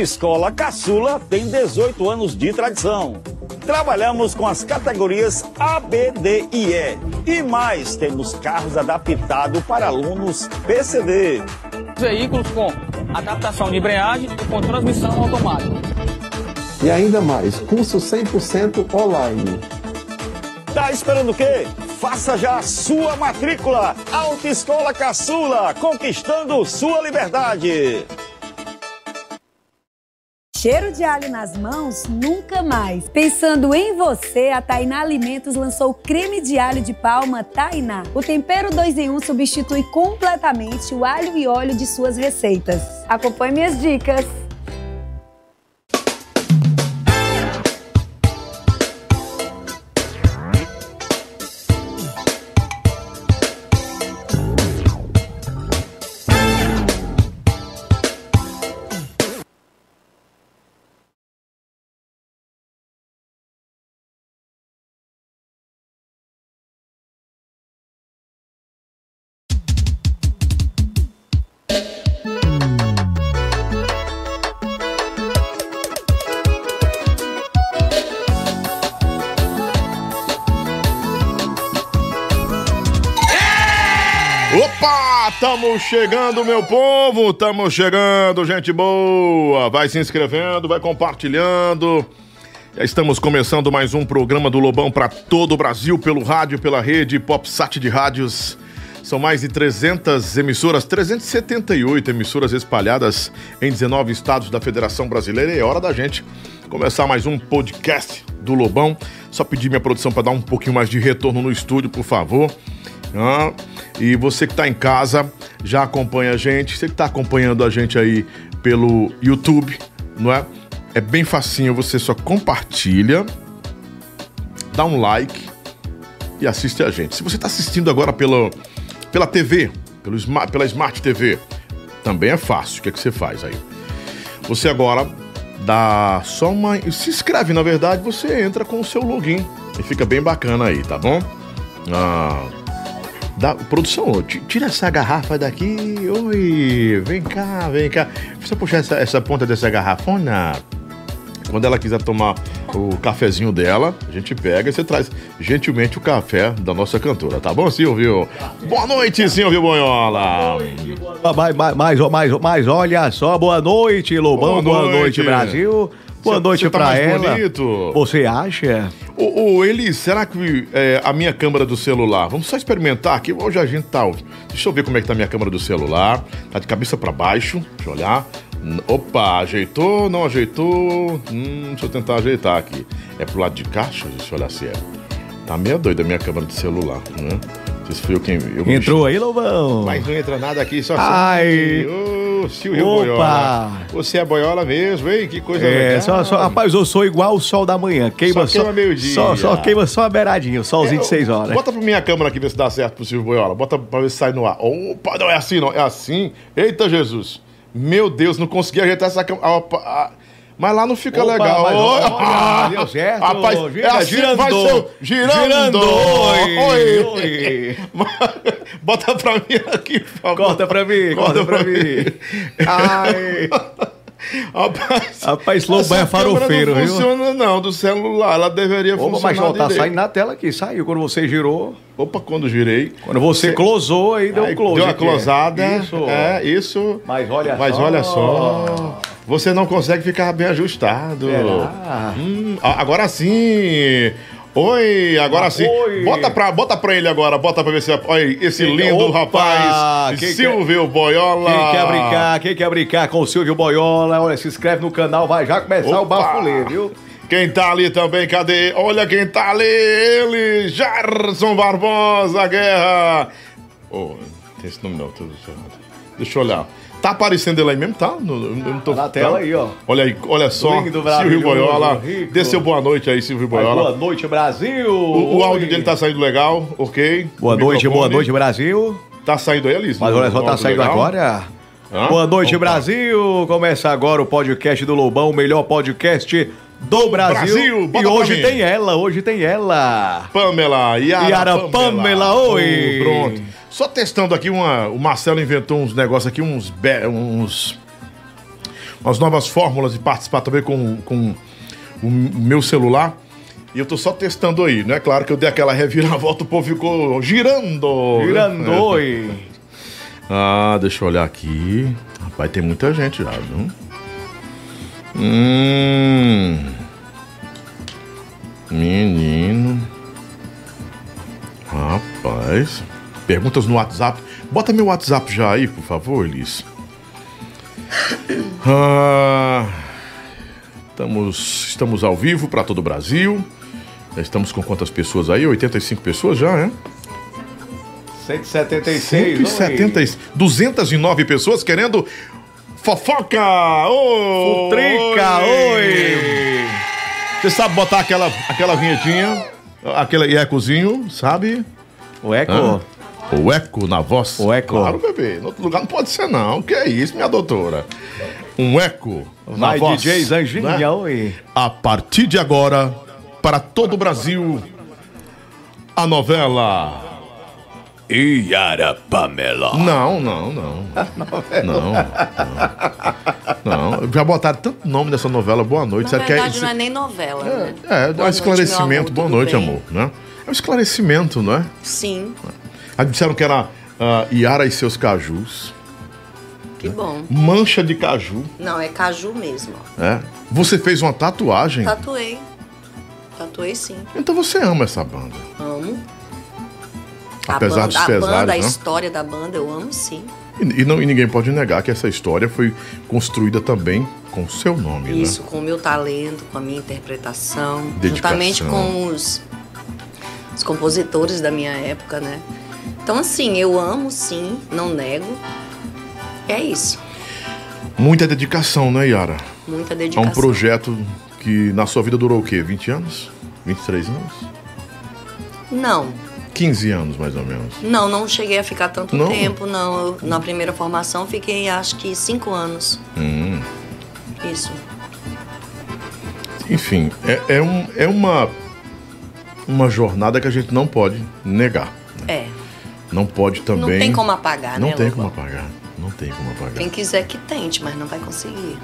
A Autoescola Caçula tem 18 anos de tradição. Trabalhamos com as categorias A, B, D e E. E mais, temos carros adaptados para alunos PCD. Veículos com adaptação de embreagem e com transmissão automática. E ainda mais, curso 100% online. Tá esperando o quê? Faça já a sua matrícula. Autoescola Caçula, conquistando sua liberdade. Cheiro de alho nas mãos? Nunca mais. Pensando em você, a Tainá Alimentos lançou o creme de alho de palma Tainá. O tempero 2 em 1 um substitui completamente o alho e óleo de suas receitas. Acompanhe minhas dicas. Chegando, meu povo, estamos chegando, gente boa. Vai se inscrevendo, vai compartilhando. Já estamos começando mais um programa do Lobão para todo o Brasil, pelo rádio, pela rede PopSat de rádios. São mais de 300 emissoras, 378 emissoras espalhadas em 19 estados da Federação Brasileira. E é hora da gente começar mais um podcast do Lobão. Só pedir minha produção para dar um pouquinho mais de retorno no estúdio, por favor. Ah, e você que está em casa, já acompanha a gente. Você que está acompanhando a gente aí pelo YouTube, não é? É bem facinho, você só compartilha, dá um like e assiste a gente. Se você está assistindo agora pela, pela TV, pelo, pela Smart TV, também é fácil. O que, é que você faz aí? Você agora dá só uma. Se inscreve, na verdade, você entra com o seu login. E fica bem bacana aí, tá bom? Ah, da produção, tira essa garrafa daqui. Oi, vem cá, vem cá. Precisa puxar essa, essa ponta dessa garrafona. Quando ela quiser tomar o cafezinho dela, a gente pega e você traz gentilmente o café da nossa cantora, tá bom, Silvio? Boa noite, Silvio Bonhola. Mais, mais, mais, mais, olha só, boa noite, Lobão, boa, boa noite. noite, Brasil. Boa cê, noite tá pra ela. Bonito. Você acha? Ô, ô Eli, será que é, a minha câmera do celular? Vamos só experimentar aqui. Hoje a gente tá. Deixa eu ver como é que tá a minha câmera do celular. Tá de cabeça para baixo. Deixa eu olhar. Opa, ajeitou, não ajeitou. Hum, deixa eu tentar ajeitar aqui. É pro lado de cá? Deixa eu olhar se é. Tá meio doida a minha câmera de celular, né? Isso foi eu quem. Eu Entrou aí, Lobão? Mas não entra nada aqui, só Ai! Ô, Silvio Opa. Boiola. Você é boiola mesmo, hein? Que coisa é, legal. Só, só, rapaz, eu sou igual o sol da manhã. Queima só. Queima meio-dia. Só, só queima só a beiradinha, o solzinho é, de 6 horas. Bota pra minha câmera aqui ver se dá certo pro Silvio Boiola. Bota pra ver se sai no ar. Opa, não é assim, não. É assim. Eita, Jesus. Meu Deus, não consegui ajeitar essa câmera. Mas lá não fica Opa, legal. Mas, olha, ah, deu certo. Rapaz, é assim, girando. Vai ser, girando. girando. Oi. Oi. Bota pra mim aqui, por favor. Corta pra mim, corta, corta pra, pra mim. Ai. Rapaz, Rapaz Lobo é farofeiro, não viu? funciona não, do celular. Ela deveria Opa, funcionar mas ó, tá saindo na tela aqui. Saiu quando você girou. Opa, quando girei. Quando você, você... closou, aí deu um close. Deu uma closada. Isso. É, isso. Mas olha mas só. Mas olha só. Você não consegue ficar bem ajustado. Hum, agora sim. Oi, agora sim. Oi. Bota pra, bota pra ele agora, bota pra ver se. Olha esse lindo Opa, rapaz. Quem Silvio quer, Boiola. Quem quer brincar, quem quer brincar com o Silvio Boiola, olha, se inscreve no canal, vai já começar Opa. o bafulê, viu? Quem tá ali também, cadê? Olha quem tá ali, ele, Gerson Barbosa Guerra. Oh, tem esse nome não, tudo certo. Deixa eu olhar. Tá aparecendo ele aí mesmo, tá? No, no, tô, na tela tá? aí, ó. Olha aí, olha só. Lindo, Silvio Boiola. Dê seu boa noite aí, Silvio Boiola. boa noite, Brasil. O, o áudio dele tá saindo legal, ok? Boa noite, boa noite, Brasil. Tá saindo aí, Alice? Mas olha só, tá saindo legal? agora. Hã? Boa noite, Opa. Brasil. Começa agora o podcast do Lobão, o melhor podcast do Brasil. Brasil e hoje tem ela, hoje tem ela. Pamela, Yara, Yara Pamela. Pamela, oi. Pronto. Só testando aqui uma. O Marcelo inventou uns negócios aqui, uns. Uns umas novas fórmulas de participar também com, com o meu celular. E eu tô só testando aí, né? Claro que eu dei aquela reviravolta, o povo ficou girando. Né? Girando. É. Ah, deixa eu olhar aqui. Rapaz, tem muita gente já, viu? Hum. Menino. Rapaz. Perguntas no WhatsApp. Bota meu WhatsApp já aí, por favor, Elis. Ah, estamos, estamos ao vivo para todo o Brasil. Estamos com quantas pessoas aí? 85 pessoas já, né? 176. 170, 209 pessoas querendo fofoca! Oi! Futrica, oi! Você sabe botar aquela, aquela vinhetinha, aquele ecozinho, sabe? O eco? Hã? O eco na voz? O eco. Claro, bebê. Em outro lugar não pode ser, não. Que é isso, minha doutora? Um eco Vai, na voz. DJ Zanginha, né? oi. A partir de agora, para todo o Brasil, a novela... Iara Pamela. Não, não, não. Não, não. não. Já botaram tanto nome nessa novela. Boa noite. Na verdade, que é... não é nem novela, é, né? É, é um esclarecimento. Boa noite, amor. Né? É um esclarecimento, não é? Sim. Aí disseram que era uh, Iara e seus cajus. Que bom. Mancha de caju. Não, é caju mesmo. É. Você fez uma tatuagem? Tatuei. Tatuei sim. Então você ama essa banda? Amo. Apesar dos pesares, a banda, né? a história da banda, eu amo sim. E, e, não, e ninguém pode negar que essa história foi construída também com o seu nome, Isso, né? com o meu talento, com a minha interpretação, Dedicação. juntamente com os, os compositores da minha época, né? Então, assim, eu amo sim, não nego. É isso. Muita dedicação, né, Yara? Muita A dedicação. um projeto que na sua vida durou o quê? 20 anos? 23 anos? Não, 15 anos, mais ou menos. não, não cheguei a ficar tanto Não? tempo, não. Eu, na primeira formação fiquei acho que cinco anos. Hum. Isso. Enfim, é, é, um, é uma, uma jornada que a gente não pode negar. É. Não pode também. Não tem como apagar, Não né, tem Lobão? como apagar. Não tem como apagar. Quem quiser que tente, mas não vai conseguir.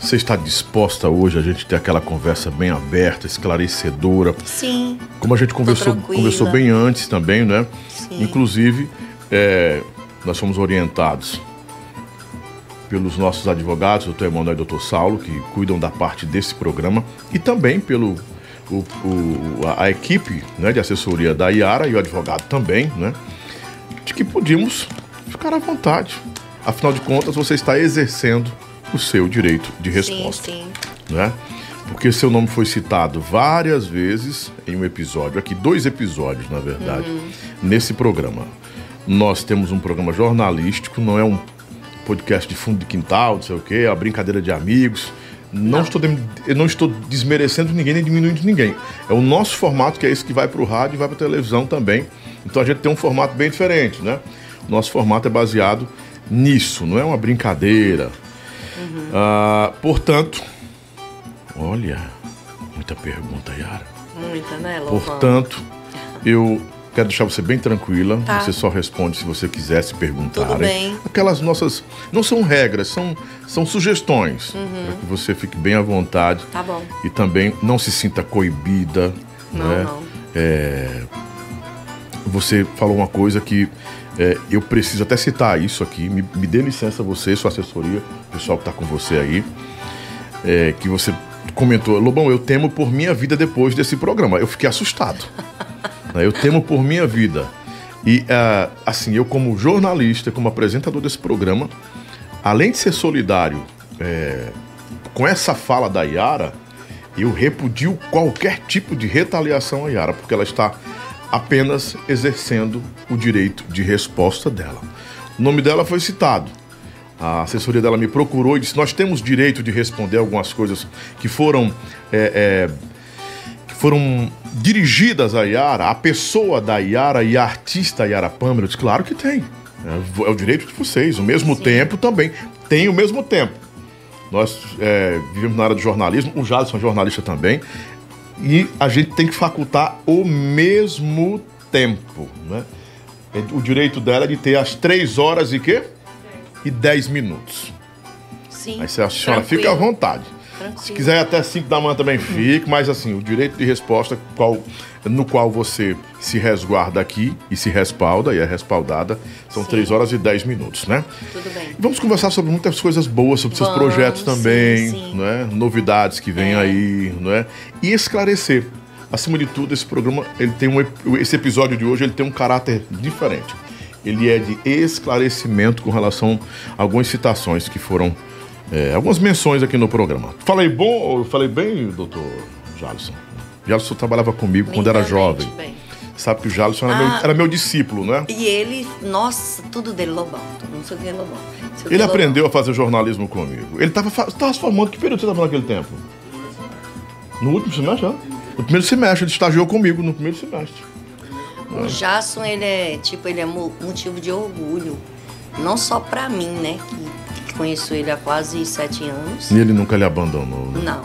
Você está disposta hoje a gente ter aquela conversa bem aberta, esclarecedora, Sim. como a gente conversou, conversou bem antes também, né? Sim. Inclusive, é, nós fomos orientados pelos nossos advogados, doutor Emanuel e doutor Saulo, que cuidam da parte desse programa, e também pelo o- o- a, equipe né, de assessoria da Iara e o advogado também, né? De que podíamos ficar à vontade. Afinal de contas, você está exercendo o seu direito de resposta Sim, sim. né? Porque seu nome foi citado várias vezes em um episódio, aqui dois episódios, na verdade, nesse programa. Nós temos um programa jornalístico, não é um podcast de fundo de quintal, não sei o quê, é uma brincadeira de amigos. Não, Estou, dem- eu não estou desmerecendo ninguém nem diminuindo ninguém. É o nosso formato que é esse que vai para o rádio e vai para televisão também. Então a gente tem um formato bem diferente, né? O nosso formato é baseado nisso, não é uma brincadeira. Ah, portanto, olha, muita pergunta, Yara. Muita, né, Louvão? Portanto, eu quero deixar você bem tranquila. Tá. Você só responde se você quiser se perguntar. Tudo bem. Aquelas nossas. Não são regras, são, são sugestões. Uhum. Para que você fique bem à vontade. Tá bom. E também não se sinta coibida. Não, né? não. É, você falou uma coisa que é, eu preciso até citar isso aqui. Me, me dê licença você, sua assessoria, o pessoal que está com você aí. é, que você comentou, Lobão, eu temo por minha vida depois desse programa. Eu fiquei assustado. né? Eu temo por minha vida. E, ah, assim, eu como jornalista, como apresentador desse programa, além de ser solidário é, com essa fala da Yara, eu repudio qualquer tipo de retaliação à Yara, porque ela está apenas exercendo o direito de resposta dela. O nome dela foi citado. A assessoria dela me procurou e disse: Nós temos direito de responder algumas coisas que foram, é, é, que foram dirigidas a Yara, a pessoa da Yara e a artista Yara Pâmela. Eu disse: Claro que tem. É, é o direito de vocês. O mesmo tempo também. Tem o mesmo tempo. Nós é, vivemos na área do jornalismo, o Jadson é jornalista também, e a gente tem que facultar o mesmo tempo. Né? O direito dela é de ter as 3 horas e quê? E 10 minutos. Sim. Aí a senhora fica à vontade. Tranquilo. Se quiser até 5 da manhã também fique, mas assim, o direito de resposta qual, no qual você se resguarda aqui e se respalda, e é respaldada, são sim. 3 horas e 10 minutos, né? Tudo bem. Vamos conversar sobre muitas coisas boas, sobre Vamos, seus projetos também, sim, sim. Né? novidades que vêm é. aí, não é? E esclarecer. Acima de tudo, esse programa, ele tem um, esse episódio de hoje, ele tem um caráter diferente. Ele é de esclarecimento com relação a algumas citações que foram é, algumas menções aqui no programa. Falei bom, falei bem, doutor Jalisson? Jalisson trabalhava comigo quando era jovem. Bem. Sabe que o Jalisson ah, era, meu, era, meu, discípulo, né? E ele, nossa, tudo dele Lobão. Não sei o que é Lobão. Ele aprendeu a fazer jornalismo comigo. Ele estava tava se formando. Que período você estava naquele tempo? No último semestre, já? No primeiro semestre. Ele estagiou comigo no primeiro semestre. O Jasson, ele é, tipo, ele é motivo de orgulho. Não só pra mim, né? Que Conheço ele há quase sete anos. E ele nunca lhe abandonou, né? Não.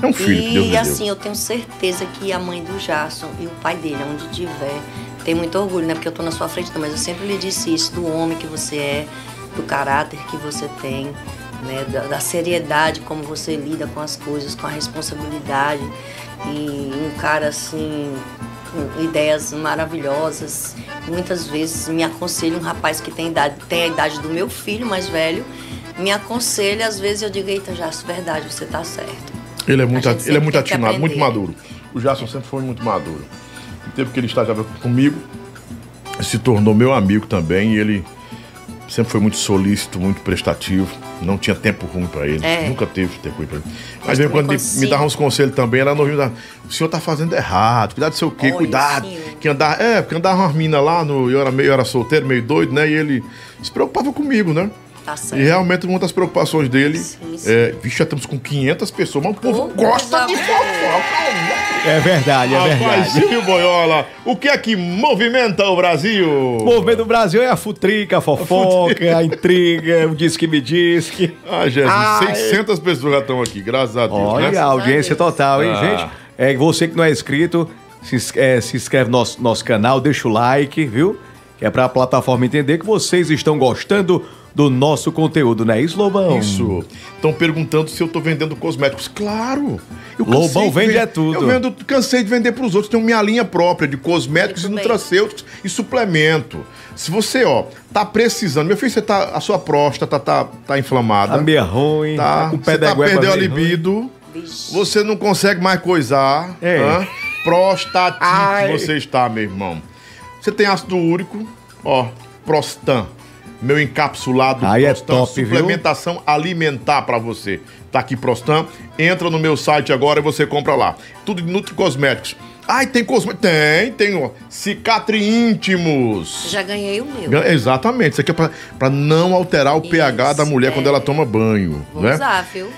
É um filho e, que Deus E assim, eu tenho certeza que a mãe do Jason e o pai dele, onde tiver, tem muito orgulho, né? Porque eu tô na sua frente, mas eu sempre lhe disse isso, do homem que você é, do caráter que você tem, né? Da, da seriedade como você lida com as coisas, com a responsabilidade. E um cara assim, com ideias maravilhosas. Muitas vezes me aconselha um rapaz que tem, idade, tem a idade do meu filho mais velho me aconselha, às vezes eu digo, eita, Jasso, verdade, você está certo. Ele é muito, ele é muito atinado, muito maduro. O Jason sempre foi muito maduro. O tempo que ele estava comigo, se tornou meu amigo também e ele sempre foi muito solícito, muito prestativo. Não tinha tempo ruim para ele. É. Nunca teve tempo ruim para ele. Mas mesmo quando me dava uns conselhos também, era novinho. O senhor tá fazendo errado, cuidado do seu quê, Olha, cuidado. Que andar, é, porque andava umas minas lá, no, eu, era meio, eu era solteiro, meio doido, né? E ele se preocupava comigo, né? Tá certo. E realmente uma das preocupações dele sim, sim. é. Vixe, já estamos com 500 pessoas, mas o povo gosta de fofoca. É verdade, é Rapaz, verdade. Sim, Boiola, o que é que movimenta o Brasil? O movimento do Brasil é a futrica, a fofoca, a, a intriga, o diz que me diz que. Ah, Jesus, ah, 600 é... pessoas já estão aqui, graças a Deus. Olha, né? a audiência total, hein, ah. gente? É, você que não é inscrito, se, é, se inscreve no nosso, nosso canal, deixa o like, viu? Que é para a plataforma entender que vocês estão gostando do nosso conteúdo, não é isso, Lobão? Isso. Estão perguntando se eu estou vendendo cosméticos. Claro! Lobão vende vender, é tudo. Eu vendo, cansei de vender para os outros. Tenho minha linha própria de cosméticos Muito e nutracêuticos e suplemento. Se você, ó, tá precisando, meu filho, você tá, a sua próstata tá, tá inflamada. Tá meio ruim, tá, tá com o pé da tá perdeu a libido, você não consegue mais coisar. É. Hã? Prostatite você está, meu irmão. Você tem ácido úrico, ó, Prostan meu encapsulado Aí Prostan, é top, suplementação viu? alimentar para você. Tá aqui Prostan, entra no meu site agora e você compra lá. Tudo de Nutri Cosméticos. Ai, tem cosméticos? Tem, tem, ó. Cicatri íntimos. Já ganhei o meu. Exatamente. Isso aqui é pra, pra não alterar o Isso, pH da mulher é. quando ela toma banho. Vou né? usar, viu?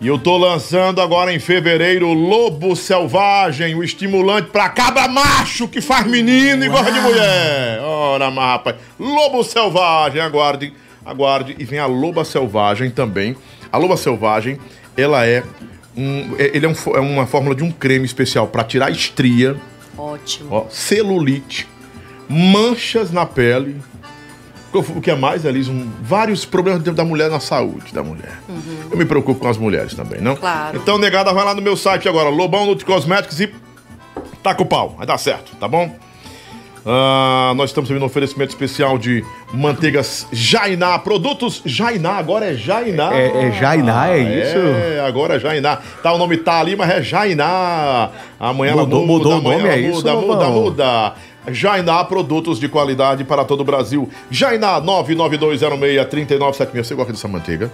E eu tô lançando agora em fevereiro Lobo Selvagem, o estimulante pra cabra macho que faz menino e gosta de mulher. Ora, mas rapaz, Lobo Selvagem, aguarde, aguarde. E vem a Loba Selvagem também. A Loba Selvagem, ela é um, é, ele é, um, é uma fórmula de um creme especial para tirar estria. Ótimo. Ó, celulite, manchas na pele, o que é mais, Elis? Um, vários problemas da mulher na saúde da mulher. Uhum. Eu me preocupo com as mulheres também, não? Claro. Então, negada, vai lá no meu site agora, Lobão Nutri Cosméticos e taca o pau. Vai dar certo, tá bom? Ah, nós estamos tendo um oferecimento especial de manteigas Jainá, produtos Jainá, agora é Jainá. É, é Jainá, é isso? É, agora é Jainá. Tá, o nome tá ali, mas é Jainá. Amanhã mudou, ela muda, mudou o nome, é isso? Muda, muda, muda. Jainá, produtos de qualidade para todo o Brasil. Jainá, 99206-3976. Você gosta dessa manteiga?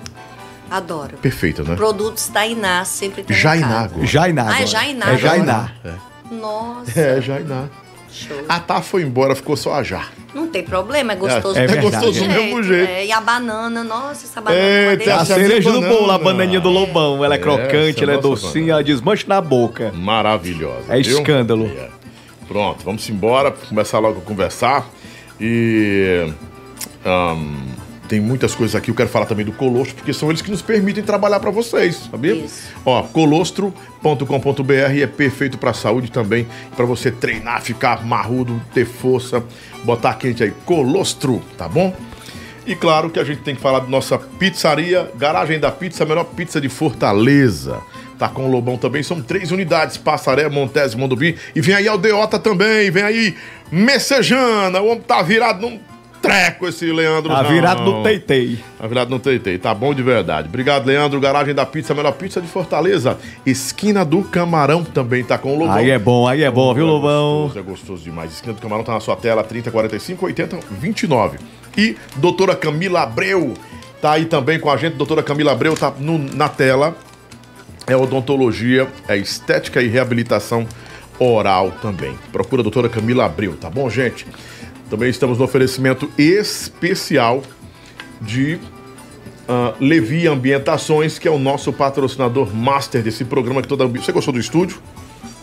Adoro. Perfeita, né? Produtos Tainá, sempre tem Jainá. Jainá. Ah, é Jainá. É Jainá. É. Nossa. É, Jainá. Show. A Tá foi embora, ficou só a Já. Não tem problema, é gostoso. É, é gostoso do mesmo jeito. É, e a banana, nossa, essa banana Eita, é uma delícia. A cereja do bolo, a bananinha do lobão. Ela é, É, crocante, ela é docinha, banana. ela desmancha na boca. Maravilhosa. É viu? escândalo. É. Pronto, vamos embora, começar logo a conversar. E. ahn, tem muitas coisas aqui, eu quero falar também do Colostro, porque são eles que nos permitem trabalhar para vocês, sabia? Isso. Ó, colostro.com.br é perfeito para saúde também, para você treinar, ficar marrudo, ter força, botar quente aí. Colostro, tá bom? E claro que a gente tem que falar da nossa pizzaria, Garagem da Pizza, a melhor pizza de Fortaleza. Tá com o Lobão também, são três unidades, Passaré, Montes, Mondubim. E vem aí Aldeota também, vem aí Messejana, o homem tá virado num treco esse Leandro. Tá não. virado no teitei. Tá virado no teitei, tá bom de verdade. Obrigado, Leandro, Garagem da Pizza, melhor pizza de Fortaleza. Esquina do Camarão também tá com o Lobão. Aí é bom, aí é bom, viu, É Lobão? gostoso, é gostoso demais. Esquina do Camarão tá na sua tela, 30, 45, 80, 29. E doutora Camila Abreu tá aí também com a gente. Doutora Camila Abreu tá no- na tela. É odontologia, é estética e reabilitação oral também. Procura a doutora Camila Abreu, tá bom, gente? Também estamos no oferecimento especial de ah, Levi Ambientações, que é o nosso patrocinador master desse programa que toda. Você gostou do estúdio?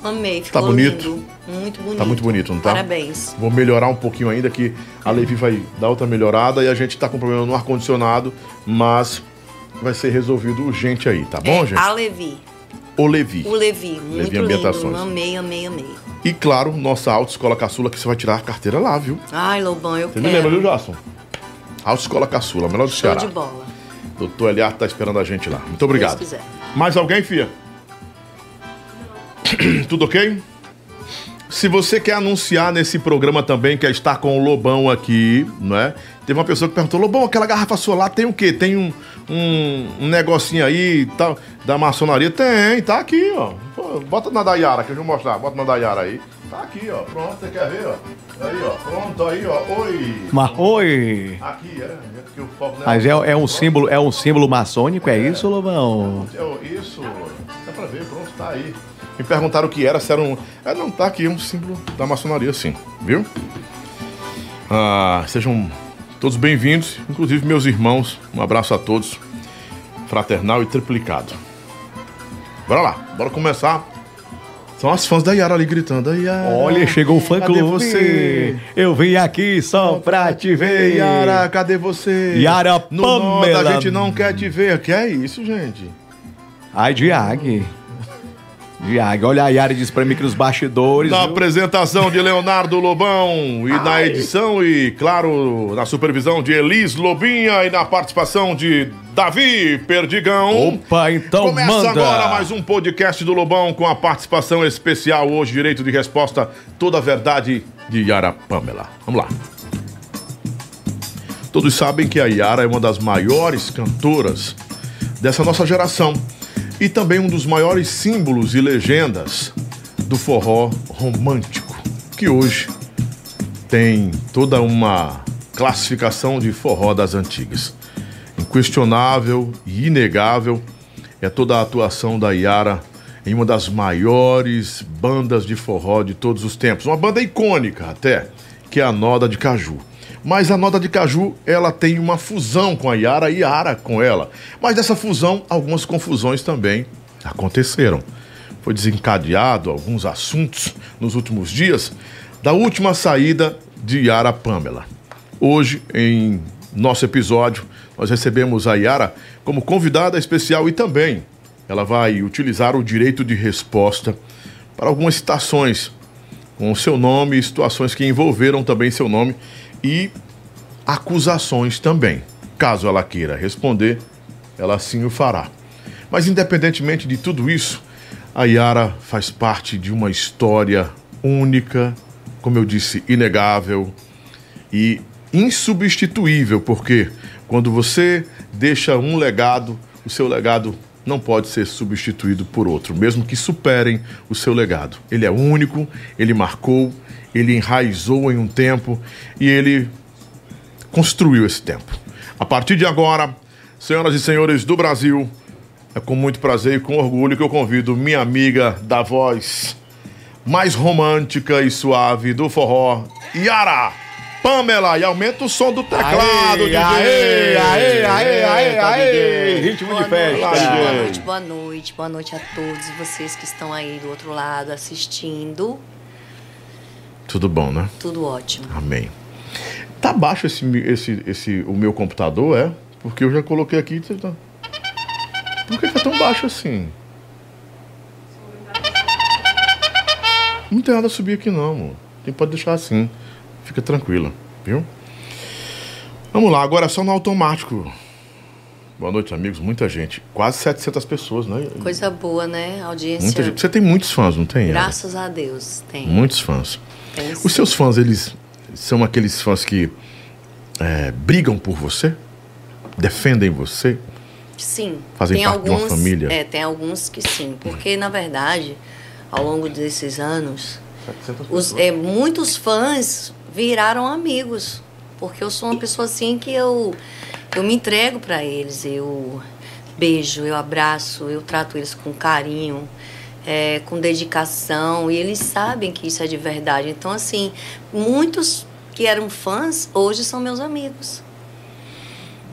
Amei, ficou Tá bonito? lindo. Muito bonito. Tá muito bonito, não tá? Parabéns. Vou melhorar um pouquinho ainda, que a Levi vai dar outra melhorada e a gente tá com problema no ar-condicionado, mas vai ser resolvido urgente aí, tá bom, é, gente? A Levi. O Levi. O Levi. Muito lindo. Ambientações. Amei, amei, amei. E claro, nossa autoescola caçula, que você vai tirar a carteira lá, viu? Ai, Lobão, eu Você quero. me lembra, viu, Jason? Autoescola caçula, melhor do Show Ceará. de bola. Doutor Eliar tá esperando a gente lá. Muito obrigado. Deus quiser. Mais alguém, Fia? Tudo ok? Se você quer anunciar nesse programa também, quer estar com o Lobão aqui, não é? Teve uma pessoa que perguntou, Lobão, aquela garrafa lá tem o quê? Tem um, um, um negocinho aí tal, da maçonaria? Tem, tá aqui, ó. Bota na Dayara, que eu vou mostrar. Bota na Dayara aí. Tá aqui, ó. Pronto, você quer ver, ó? Aí, ó. Pronto, aí, ó. Oi. Mas oi! Aqui, é. é porque o não Mas é, é um símbolo, é um símbolo maçônico, é isso, Lobão? É, Isso, dá pra ver, pronto, tá aí. Me perguntaram o que era, se era um. É, não, tá aqui, é um símbolo da maçonaria, sim, viu? Ah, sejam todos bem-vindos, inclusive meus irmãos. Um abraço a todos, fraternal e triplicado. Bora lá, bora começar. São as fãs da Yara ali gritando. Yara, Olha, chegou o fã cadê clube. você? Eu vim aqui só pra te ver. Yara, cadê você? Yara no Nota, Pamela. a gente não quer te ver. Que é isso, gente? Ai, Diag. Diag, olha a Yara diz pra mim que nos bastidores. Na viu? apresentação de Leonardo Lobão e na edição e, claro, na supervisão de Elis Lobinha e na participação de Davi Perdigão. Opa, então Começa manda. agora mais um podcast do Lobão com a participação especial hoje, direito de resposta, toda a verdade de Yara Pamela. Vamos lá. Todos sabem que a Yara é uma das maiores cantoras dessa nossa geração e também um dos maiores símbolos e legendas do forró romântico, que hoje tem toda uma classificação de forró das antigas. Inquestionável e inegável é toda a atuação da Yara em uma das maiores bandas de forró de todos os tempos, uma banda icônica até, que é a Noda de Caju. Mas a Noda de Caju, ela tem uma fusão com a Yara e Yara com ela. Mas dessa fusão, algumas confusões também aconteceram. Foi desencadeado alguns assuntos nos últimos dias da última saída de Yara Pamela. Hoje, em nosso episódio, nós recebemos a Yara como convidada especial e também ela vai utilizar o direito de resposta para algumas citações com seu nome e situações que envolveram também seu nome e acusações também. Caso ela queira responder, ela sim o fará. Mas independentemente de tudo isso, a Yara faz parte de uma história única, como eu disse, inegável e insubstituível, porque quando você deixa um legado, o seu legado não pode ser substituído por outro, mesmo que superem o seu legado. Ele é único, ele marcou, ele enraizou em um tempo e ele construiu esse tempo. A partir de agora, senhoras e senhores do Brasil, é com muito prazer e com orgulho que eu convido minha amiga da voz mais romântica e suave do forró, Yara Pamela. E aumenta o som do teclado, DJ. aê, aê, aê, aê, Tá, aê. Ritmo de festa. DJ. boa noite, boa noite, boa noite a todos vocês que estão aí do outro lado assistindo. Tudo bom, né? Tudo ótimo. Amém. Tá baixo esse, esse, esse, o meu computador, é? Porque eu já coloquei aqui. você tá- Por que tá tão baixo assim? Não tem nada a subir aqui não, amor. Tem, pode deixar assim. Fica tranquila, viu? Vamos lá, agora só no automático. Boa noite, amigos. Muita gente. Quase 700 pessoas, né? Coisa boa, né? Audiência. Muita gente. Você tem muitos fãs, não tem? Graças a Deus, tem. Muitos fãs. Tem Os seus fãs, eles são aqueles fãs que é, brigam por você? Defendem você? Sim. Fazem tem parte de uma alguns, família? É, tem alguns que sim. Porque, na verdade, ao longo desses anos, os, é, muitos fãs viraram amigos. Porque eu sou uma pessoa assim que eu, eu me entrego para eles. Eu beijo, eu abraço, eu trato eles com carinho, é, com dedicação. E eles sabem que isso é de verdade. Então, assim, muitos que eram fãs hoje são meus amigos.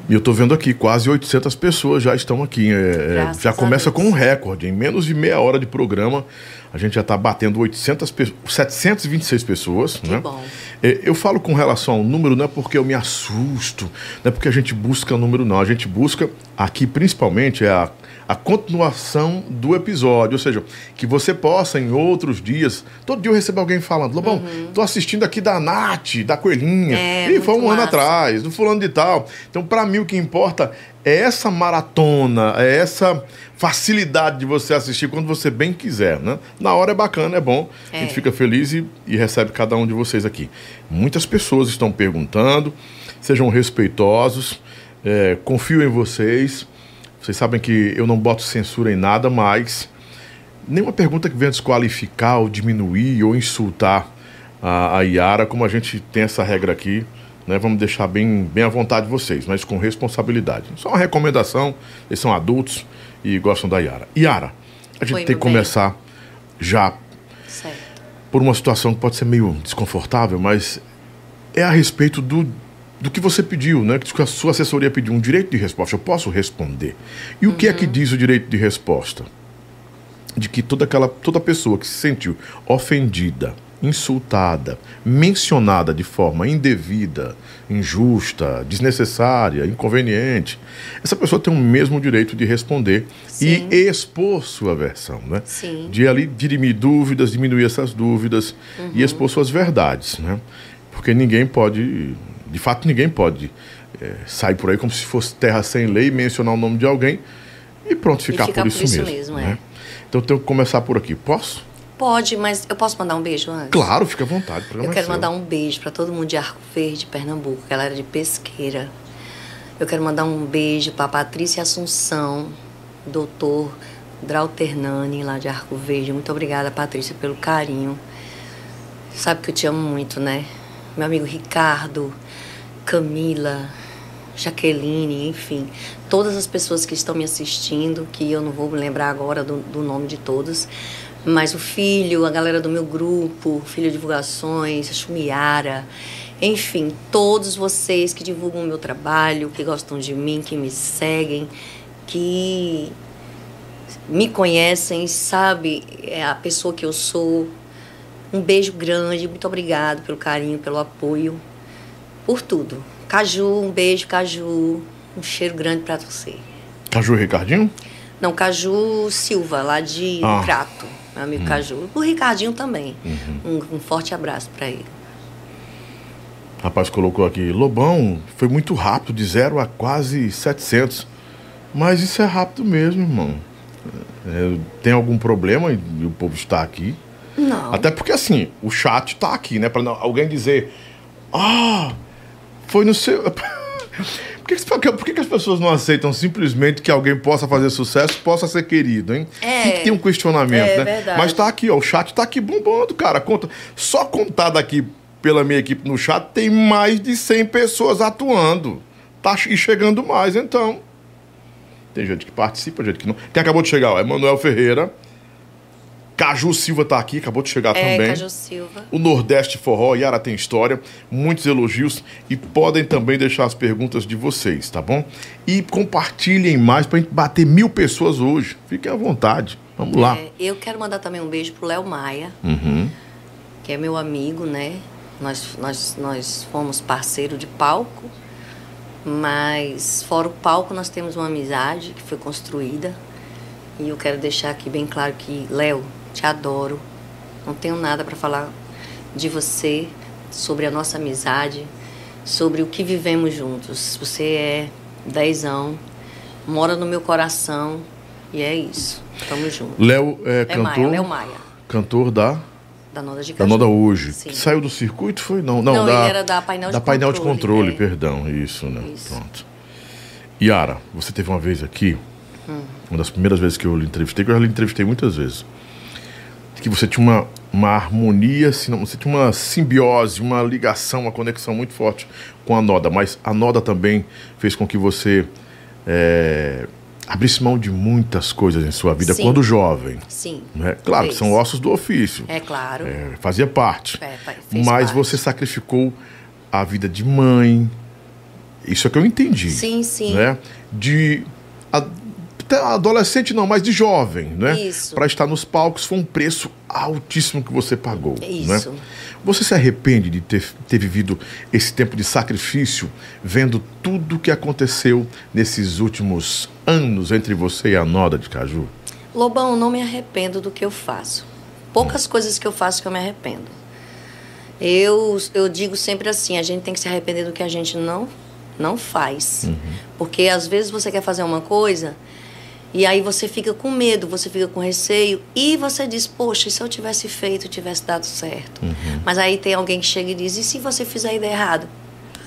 E eu tô vendo aqui, quase 800 pessoas já estão aqui. É, é, já começa com um recorde. Em menos de meia hora de programa, a gente já está batendo 800 pe- 726 pessoas. Que né? bom. É, Eu falo com relação ao número, não é porque eu me assusto, não é porque a gente busca número, não. A gente busca aqui, principalmente, é a, a continuação do episódio. Ou seja, que você possa, em outros dias. Todo dia eu recebo alguém falando: Lobão, tô assistindo aqui da Nath, da Coelhinha. Uhum. É, e foi um muito ano massa. atrás, do fulano de tal. Então, para mim, o que importa é essa maratona, é essa facilidade de você assistir quando você bem quiser, né? Na hora é bacana, é bom. A gente É. fica feliz e, e recebe cada um de vocês aqui. Muitas pessoas estão perguntando, sejam respeitosos, é, confio em vocês. Vocês sabem que eu não boto censura em nada, mas nenhuma pergunta que venha desqualificar ou diminuir ou insultar a, a Yara, como a gente tem essa regra aqui, né? Vamos deixar bem, bem à vontade vocês, mas com responsabilidade. Só uma recomendação, eles são adultos e gostam da Yara. Yara, a gente Oi, tem que bem. começar já Certo. por uma situação que pode ser meio desconfortável, mas é a respeito do, do que você pediu, né? Que a sua assessoria pediu um direito de resposta. Eu posso responder. E o que é que diz o direito de resposta? De que toda aquela toda pessoa que se sentiu ofendida, insultada, mencionada de forma indevida, injusta, desnecessária, inconveniente, essa pessoa tem o mesmo direito de responder Sim. e expor sua versão, né? Sim. de ali dirimir dúvidas, diminuir essas dúvidas Uhum. e expor suas verdades, né? Porque ninguém pode, de fato ninguém pode eh, sair por aí como se fosse terra sem lei, mencionar o nome de alguém e pronto, ficar, ficar por por isso, isso mesmo. mesmo, né? é. Então eu tenho que começar por aqui. Posso? Pode, mas eu posso mandar um beijo antes? Claro, fica à vontade. Eu é quero mandar um beijo para todo mundo de Arco Verde, Pernambuco, galera de Pesqueira. Eu quero mandar um beijo para Patrícia Assunção, doutor Drauternani, lá de Arco Verde. Muito obrigada, Patrícia, pelo carinho. Sabe que eu te amo muito, né? Meu amigo Ricardo, Camila, Jaqueline, enfim, todas as pessoas que estão me assistindo, que eu não vou me lembrar agora do, do nome de todos, mas o filho, a galera do meu grupo, Filho Divulgações, a Chumiara, enfim, todos vocês que divulgam o meu trabalho, que gostam de mim, que me seguem, que me conhecem, sabe é a pessoa que eu sou. Um beijo grande, muito obrigado pelo carinho, pelo apoio, por tudo. Caju, um beijo, Caju. Um cheiro grande pra você. Caju Ricardinho? Não, Caju Silva, lá de Ah. Crato, meu amigo Caju. O Ricardinho também. Um, um forte abraço pra ele. Rapaz colocou aqui, Lobão, foi muito rápido, de zero a quase 700. Mas isso é rápido mesmo, irmão. É, tem algum problema e o povo está aqui? Não. Até porque assim, o chat tá aqui, né? Não- alguém dizer, ah, foi no seu. Por que, por que as pessoas não aceitam simplesmente que alguém possa fazer sucesso, possa ser querido, hein? É. Tem que ter um questionamento, É né? verdade. Mas tá aqui, ó, o chat tá aqui bombando, cara. Conta, só contar daqui pela minha equipe no chat, tem mais de 100 pessoas atuando. Tá e chegando mais, então. Tem gente que participa, gente que não. Quem acabou de chegar, ó, Emanuel Ferreira. Caju Silva tá aqui, acabou de chegar É, também. Caju Silva. O Nordeste Forró, Yara tem história, muitos elogios e podem também deixar as perguntas de vocês, tá bom? E compartilhem mais pra gente bater mil pessoas hoje. Fiquem à vontade. Vamos lá. É, eu quero mandar também um beijo pro Léo Maia, Uhum. que é meu amigo, né? Nós, nós, nós fomos parceiro de palco, mas fora o palco nós temos uma amizade que foi construída. E eu quero deixar aqui bem claro que, Léo, te adoro. Não tenho nada para falar de você, sobre a nossa amizade, sobre o que vivemos juntos. Você é dezão, mora no meu coração e é isso. Tamo junto. Léo é, É cantor. Maia, Léo Maia, Cantor da, da Noda de da Caju. Noda hoje. Sim. Saiu do circuito, foi? Não, não, Não, da, ele era da painel de da painel de controle, controle, é. perdão. Isso, né? Isso. Pronto. Yara, você teve uma vez aqui, Hum. uma das primeiras vezes que eu lhe entrevistei, que eu já lhe entrevistei muitas vezes, que você tinha uma, uma harmonia, assim, não, você tinha uma simbiose, uma ligação, uma conexão muito forte com a Noda, mas a Noda também fez com que você é, abrisse mão de muitas coisas em sua vida Sim. quando jovem. Sim. Né? Claro, que fez. são ossos do ofício. É claro. É, fazia parte. É, Mas parte. você sacrificou a vida de mãe. Isso é que eu entendi. Sim, sim. Né? De. Até adolescente não, mas de jovem, né? Isso. Para estar nos palcos foi um preço altíssimo que você pagou. Isso. Né? Você se arrepende de ter, ter vivido esse tempo de sacrifício, vendo tudo que aconteceu nesses últimos anos entre você e a Noda de Caju? Lobão, não me arrependo do que eu faço. Poucas coisas que eu faço que eu me arrependo. Eu, eu digo sempre assim, a gente tem que se arrepender do que a gente não, não faz. Porque às vezes você quer fazer uma coisa e aí você fica com medo, você fica com receio e você diz, poxa, e se eu tivesse feito, tivesse dado certo. Mas aí tem alguém que chega e diz, e se você fizer e der errado?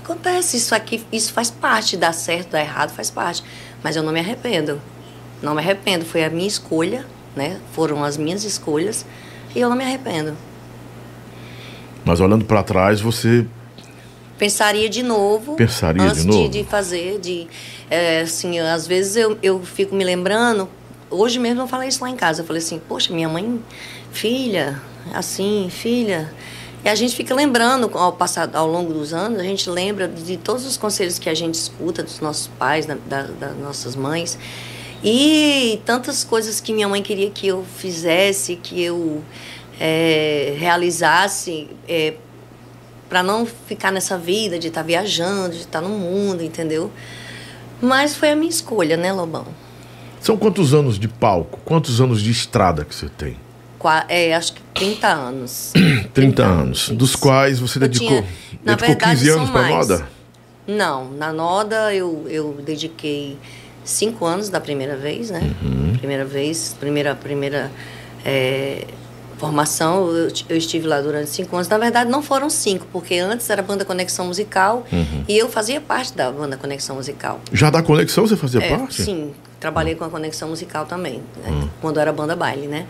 Acontece, isso aqui, isso faz parte, dar certo, dar errado, faz parte. Mas eu não me arrependo. Não me arrependo, foi a minha escolha, né? Foram as minhas escolhas e eu não me arrependo. Mas olhando para trás, você Pensaria de novo. Pensaria de antes novo? De, fazer, de é, assim, às vezes eu, eu fico me lembrando. Hoje mesmo eu falei isso lá em casa. Eu falei assim, poxa, minha mãe, filha, assim, filha. E a gente fica lembrando ao passar, ao longo dos anos, a gente lembra de todos os conselhos que a gente escuta dos nossos pais, da, da- das nossas mães. E tantas coisas que minha mãe queria que eu fizesse, que eu é, realizasse, é, para não ficar nessa vida de estar viajando, de estar no mundo, entendeu? Mas foi a minha escolha, né, Lobão? São quantos anos de palco? Quantos anos de estrada que você tem? Qua- é, acho que 30 anos. 30 anos. isso. Dos quais você Eu dedicou, tinha- na dedicou verdade, 15 anos para moda? Não, na Noda eu, eu dediquei cinco anos da primeira vez, né? Uhum. Primeira vez, primeira, primeira é, formação, eu, eu estive lá durante cinco anos. Na verdade, não foram cinco, porque antes era banda Conexão Musical Uhum. e eu fazia parte da banda Conexão Musical. Já da conexão você fazia É, parte? Sim, trabalhei com a conexão musical também, né, quando era banda baile, né?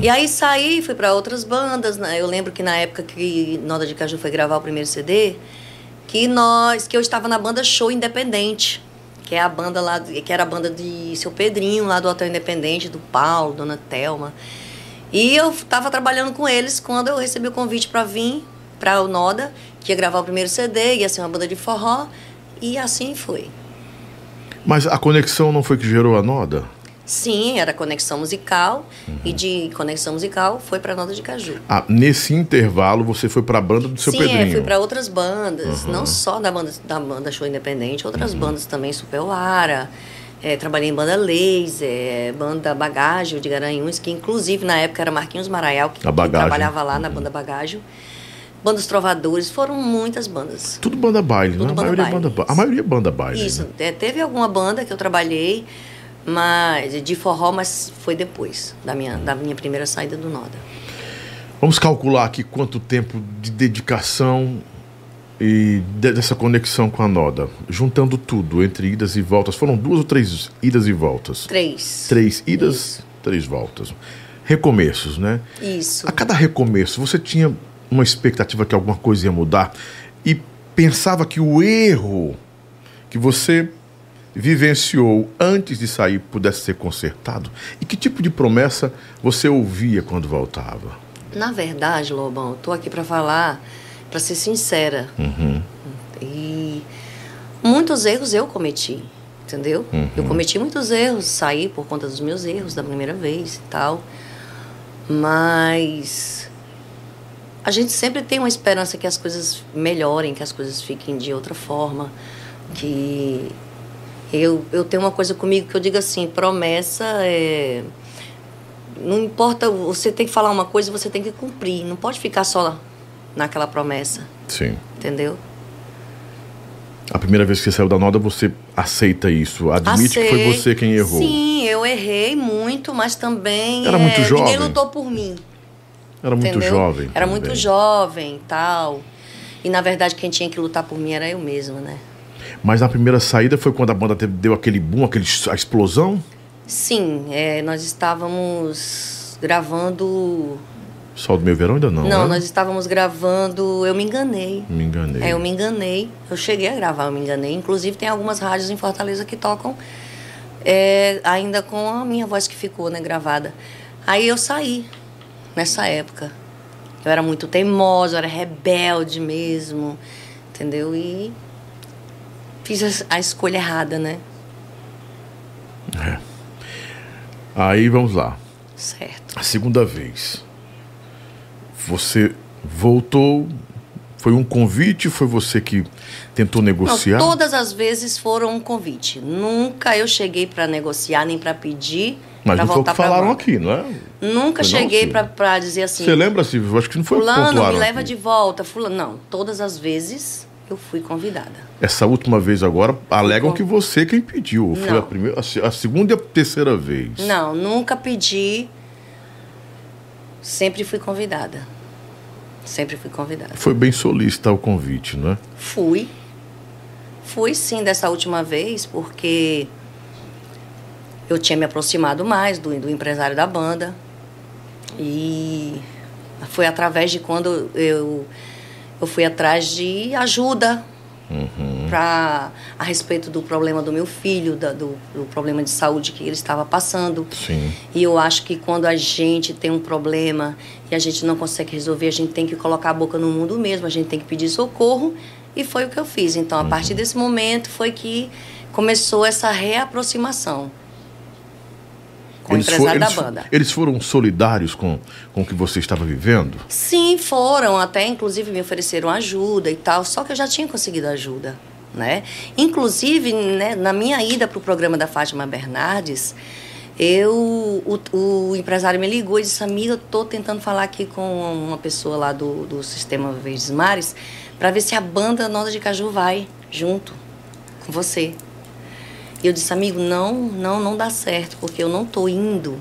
E aí saí, fui para outras bandas. né? Eu lembro que na época que Noda de Caju foi gravar o primeiro CD, que nós, que eu estava na banda Show Independente, que é a banda lá, que era a banda de seu Pedrinho lá do Hotel Independente, do Paulo, Dona Telma. E eu estava trabalhando com eles quando eu recebi o convite para vir para o Noda, que ia gravar o primeiro CD, ia ser uma banda de forró, e assim foi. Mas a conexão não foi que gerou a Noda? Sim, era conexão musical e de conexão musical foi para Nota de Caju. Ah, nesse intervalo você foi para a banda do seu Sim, Pedrinho. é, fui para outras bandas, não só da banda da banda Show Independente, outras bandas também, Superoara. É, trabalhei em banda Laser, banda Bagágio de Garanhuns, que inclusive na época era Marquinhos Maraial, que, que trabalhava lá na banda Bagágio. Bandas Trovadores, foram muitas bandas. Tudo banda baile, Tudo né? A banda maioria é baile, banda ba- A maioria banda baile. Isso, né? é, teve alguma banda que eu trabalhei, mas de forró, mas foi depois da minha, da minha primeira saída do Noda. Vamos calcular aqui quanto tempo de dedicação e de- dessa conexão com a Noda. Juntando tudo, entre idas e voltas. Foram duas ou três idas e voltas? Três. Três idas, Isso. três voltas. Recomeços, né? Isso. A cada recomeço, você tinha uma expectativa que alguma coisa ia mudar e pensava que o erro que você vivenciou antes de sair pudesse ser consertado? E que tipo de promessa você ouvia quando voltava? Na verdade, Lobão, eu tô aqui para falar, para ser sincera. E muitos erros eu cometi, entendeu? Eu cometi muitos erros, saí por conta dos meus erros da primeira vez e tal. Mas a gente sempre tem uma esperança que as coisas melhorem, que as coisas fiquem de outra forma, que eu, eu tenho uma coisa comigo que eu digo assim, promessa é não importa, você tem que falar uma coisa, você tem que cumprir. Não pode ficar só naquela promessa, Sim. entendeu? A primeira vez que você saiu da Noda, você aceita isso? Admite que foi você quem errou? Sim, eu errei muito, mas também. Era muito é, jovem? Ninguém lutou por mim. Era muito entendeu? jovem. Era também. muito jovem e tal. E na verdade quem tinha que lutar por mim era eu mesma, né? Mas na primeira saída foi quando a banda deu aquele boom, aquele, a explosão? Sim, é, nós estávamos gravando. Sol do Meu Verão ainda não, Não, né? nós estávamos gravando. Eu me enganei. Me enganei. É, eu me enganei. Eu cheguei a gravar, eu me enganei. Inclusive, tem algumas rádios em Fortaleza que tocam é, ainda com a minha voz que ficou, né, gravada. Aí eu saí nessa época. Eu era muito teimosa, eu era rebelde mesmo, entendeu? E fiz a, a escolha errada, né? Aí vamos lá. Certo. A segunda vez. Você voltou. Foi um convite? Foi você que tentou negociar? Não, todas as vezes foram um convite. Nunca eu cheguei para negociar nem para pedir Mas não foi o que falaram aqui, não é? Nunca Foi cheguei para dizer assim. Você lembra, Silvio? Eu Acho que não foi o que Fulano, me leva aqui. de volta. Fulano. Não, todas as vezes eu fui convidada. Essa última vez agora, alegam que você quem pediu. Foi Não. a, primeira, a se- a segunda e a terceira vez. Não, nunca pedi. Sempre fui convidada. Sempre fui convidada. Foi bem solícita o convite, não é? Fui. Fui sim dessa última vez, porque eu tinha me aproximado mais do, do empresário da banda. E foi através de quando eu, eu fui atrás de ajuda pra, a respeito do problema do meu filho, da- do, do problema de saúde que ele estava passando. Sim. E eu acho que quando a gente tem um problema e a gente não consegue resolver, a gente tem que colocar a boca no mundo mesmo, a gente tem que pedir socorro. E foi o que eu fiz. Então, a partir desse momento foi que começou essa reaproximação com o empresário da eles, fo- banda. eles foram solidários com, com o que você estava vivendo? Sim, foram. Até, inclusive, me ofereceram ajuda e tal. Só que eu já tinha conseguido ajuda, né? Inclusive, né, na minha ida para o programa da Fátima Bernardes, eu, o, o empresário me ligou e disse, amiga, eu tô tentando falar aqui com uma pessoa lá do, do Sistema Verdes Mares para ver se a banda Nota de Caju vai junto com você. E eu disse, amigo, não, não, não dá certo, porque eu não tô indo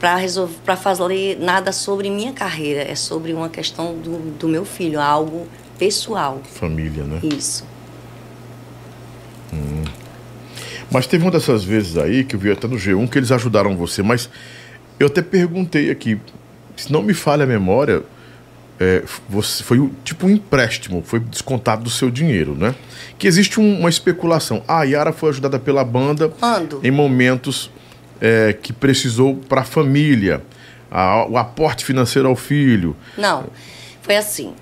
para resolver para fazer nada sobre minha carreira é sobre uma questão do, do meu filho algo pessoal Família, né? isso Mas teve uma dessas vezes aí que eu vi até no G1 que eles ajudaram você, mas eu até perguntei aqui, se não me falha a memória, é, você, foi tipo um empréstimo, foi descontado do seu dinheiro, né? Que existe um- uma especulação. Ah, a Yara foi ajudada pela banda Quando? em momentos é, que precisou para a família, o aporte financeiro ao filho. não foi assim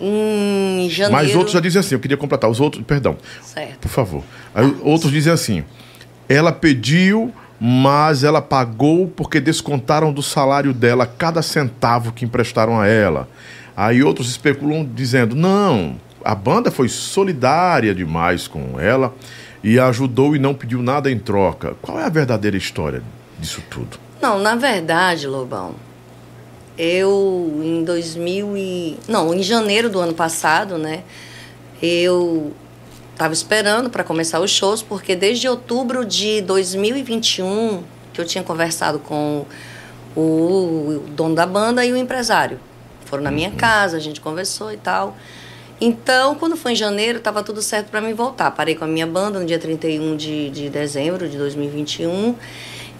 em janeiro Mas outros já dizem assim, eu queria completar. Os outros, perdão, certo por favor. Aí outros dizem assim: ela pediu, mas ela pagou porque descontaram do salário dela cada centavo que emprestaram a ela. Aí outros especulam dizendo: não, a banda foi solidária demais com ela e ajudou e não pediu nada em troca. Qual é a verdadeira história disso tudo? não na verdade Lobão eu em 2000 e não em janeiro do ano passado né eu estava esperando para começar os shows porque desde outubro de 2021 que eu tinha conversado com o dono da banda e o empresário. Foram na minha casa a gente conversou e tal. Então quando foi em janeiro estava tudo certo para mim voltar. Parei com a minha banda no dia 31 de, de dezembro de 2021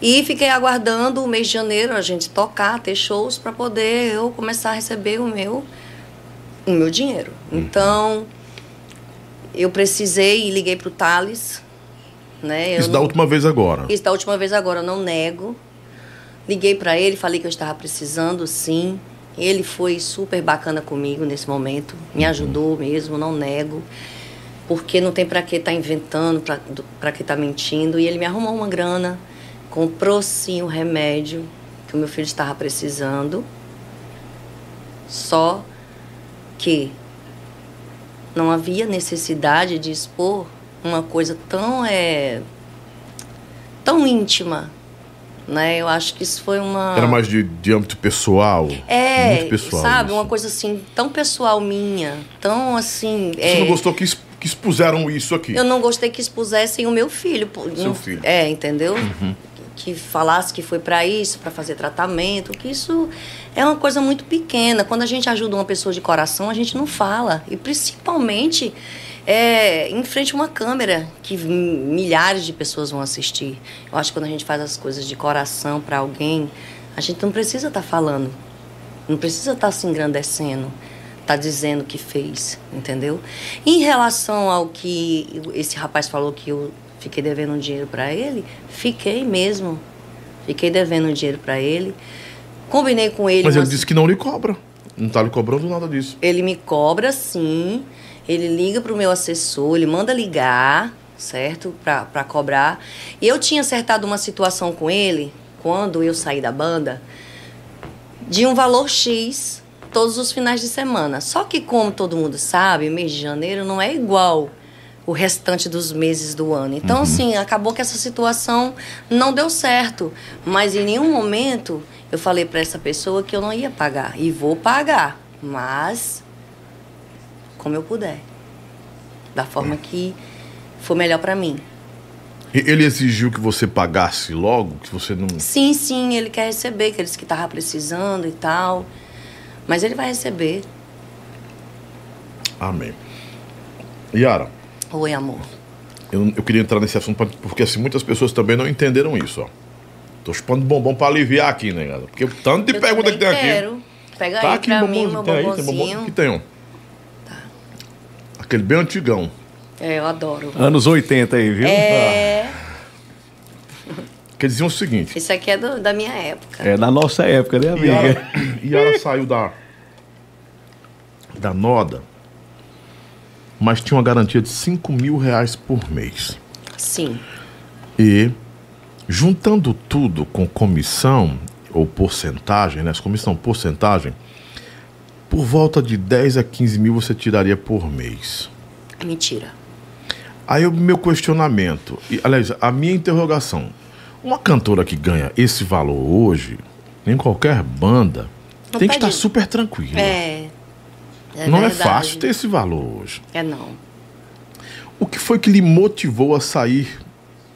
e fiquei aguardando o mês de janeiro a gente tocar ter shows para poder eu começar a receber o meu o meu dinheiro. Então eu precisei e liguei para o Thales né eu Isso da não- última vez agora. isso da última vez agora, eu não nego. Liguei para ele, falei que eu estava precisando, sim. Ele foi super bacana comigo nesse momento, me ajudou mesmo, não nego. Porque não tem para que estar inventando, para que estar mentindo. E ele me arrumou uma grana, comprou sim o remédio que o meu filho estava precisando. Só que não havia necessidade de expor uma coisa tão é tão íntima, né? Eu acho que isso foi uma Era mais de, de âmbito pessoal. é, muito pessoal. sabe, isso. uma coisa assim tão pessoal minha, tão assim, Você é, não gostou que, que expuseram isso aqui. Eu não gostei que expusessem o meu filho. Seu filho. É, entendeu? Uhum. Que falasse que foi pra isso, pra fazer tratamento, que isso é uma coisa muito pequena. Quando a gente ajuda uma pessoa de coração, a gente não fala. E principalmente é, em frente a uma câmera que milhares de pessoas vão assistir. Eu acho que quando a gente faz as coisas de coração pra alguém, a gente não precisa estar falando. Não precisa estar se engrandecendo, tá dizendo que fez, entendeu? Em relação ao que esse rapaz falou que eu fiquei devendo um dinheiro para ele, fiquei mesmo. Fiquei devendo um dinheiro para ele. Combinei com ele. Mas ele disse que não lhe cobra. Não tá lhe cobrando nada disso. ele me cobra sim. Ele liga pro meu assessor, ele manda ligar, certo? Pra, pra cobrar. E eu tinha acertado uma situação com ele, quando eu saí da banda, de um valor X todos os finais de semana. Só que, como todo mundo sabe, mês de janeiro não é igual o restante dos meses do ano. Então, assim, acabou que essa situação não deu certo. Mas em nenhum momento eu falei para essa pessoa que eu não ia pagar. E vou pagar. Mas como eu puder. Da forma que for melhor para mim. Ele exigiu que você pagasse logo, que você não. Sim, sim, ele quer receber, que ele disse que tava precisando e tal. Mas ele vai receber. Amém. Yara, Oi, amor. eu, eu queria entrar nesse assunto porque assim, muitas pessoas também não entenderam isso, ó. Tô chupando bombom pra aliviar aqui, né, galera? Porque o tanto de Eu pergunta que tem também aqui. quero. Pega Tá aí aqui pra mim, meu tem aí, tem bombom que tem um. Aquele bem antigão. É, eu adoro. Anos 80 aí, viu? É, Que diziam o seguinte: esse aqui é do- da minha época. É da nossa época, né, amiga? Yara, Yara saiu da. da Noda, mas tinha uma garantia de 5 mil reais por mês. Sim. E juntando tudo com comissão ou porcentagem, né? Comissão porcentagem, por volta de 10 a 15 mil você tiraria por mês. Mentira. Aí o meu questionamento, e, aliás, a minha interrogação. Uma cantora que ganha esse valor hoje, em qualquer banda, Não tem que estar super tranquila. É. é Não é verdade. fácil ter esse valor hoje. É não. O que foi que lhe motivou a sair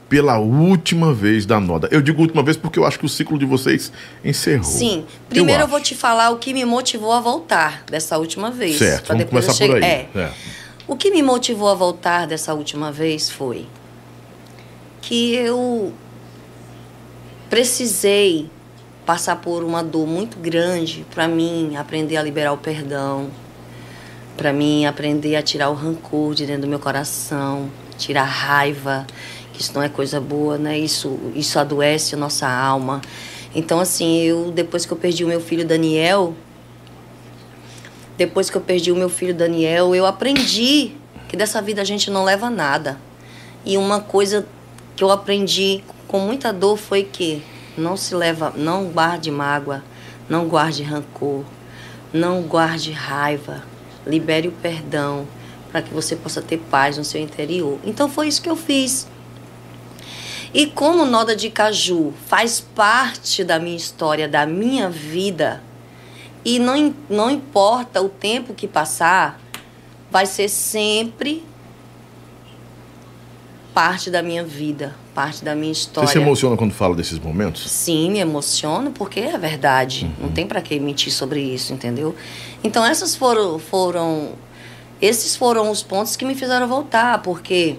pela última vez da Noda? Eu digo última vez porque eu acho que o ciclo de vocês encerrou. Sim. Primeiro eu, acho. vou te falar o que me motivou a voltar dessa última vez. Certo, vamos depois eu começar por aí. É. É. O que me motivou a voltar dessa última vez foi que eu precisei passar por uma dor muito grande para mim aprender a liberar o perdão, para mim aprender a tirar o rancor de dentro do meu coração, tirar a raiva, que isso não é coisa boa, né? Isso isso adoece a nossa alma. Então assim, eu depois que eu perdi o meu filho Daniel, depois que eu perdi o meu filho Daniel, eu aprendi que dessa vida a gente não leva nada. E uma coisa que eu aprendi com muita dor foi que não se leva, não guarde mágoa, não guarde rancor, não guarde raiva, libere o perdão para que você possa ter paz no seu interior. Então foi isso que eu fiz. E como Noda de Caju faz parte da minha história, da minha vida, e não, não importa o tempo que passar, vai ser sempre parte da minha vida, parte da minha história. Você se emociona quando fala desses momentos? Sim, me emociono porque é verdade. Não tem para que mentir sobre isso, entendeu? Então essas foram foram esses foram os pontos que me fizeram voltar, porque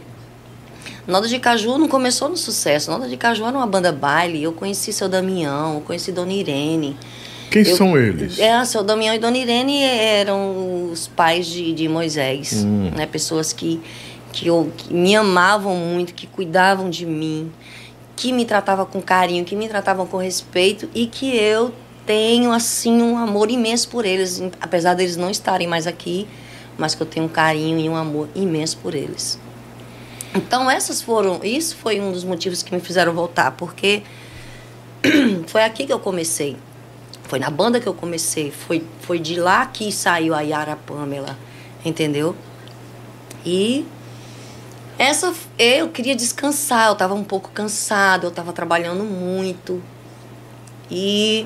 Noda de Caju não começou no sucesso. Noda de Caju era uma banda baile. Eu conheci seu Damião, eu conheci Dona Irene. Quem Eu- são eles? É, seu Damião e Dona Irene eram os pais de, de Moisés, Hum. né? Pessoas que, que, eu, que me amavam muito, que cuidavam de mim, que me tratavam com carinho, que me tratavam com respeito e que eu tenho, assim, um amor imenso por eles, apesar deles não estarem mais aqui, mas que eu tenho um carinho e um amor imenso por eles. Então, essas foram, isso foi um dos motivos que me fizeram voltar, porque foi aqui que eu comecei. Foi na banda que eu comecei. Foi, foi de lá que saiu a Yara Pamela. Entendeu? E essa eu queria descansar, eu tava um pouco cansada, eu tava trabalhando muito. E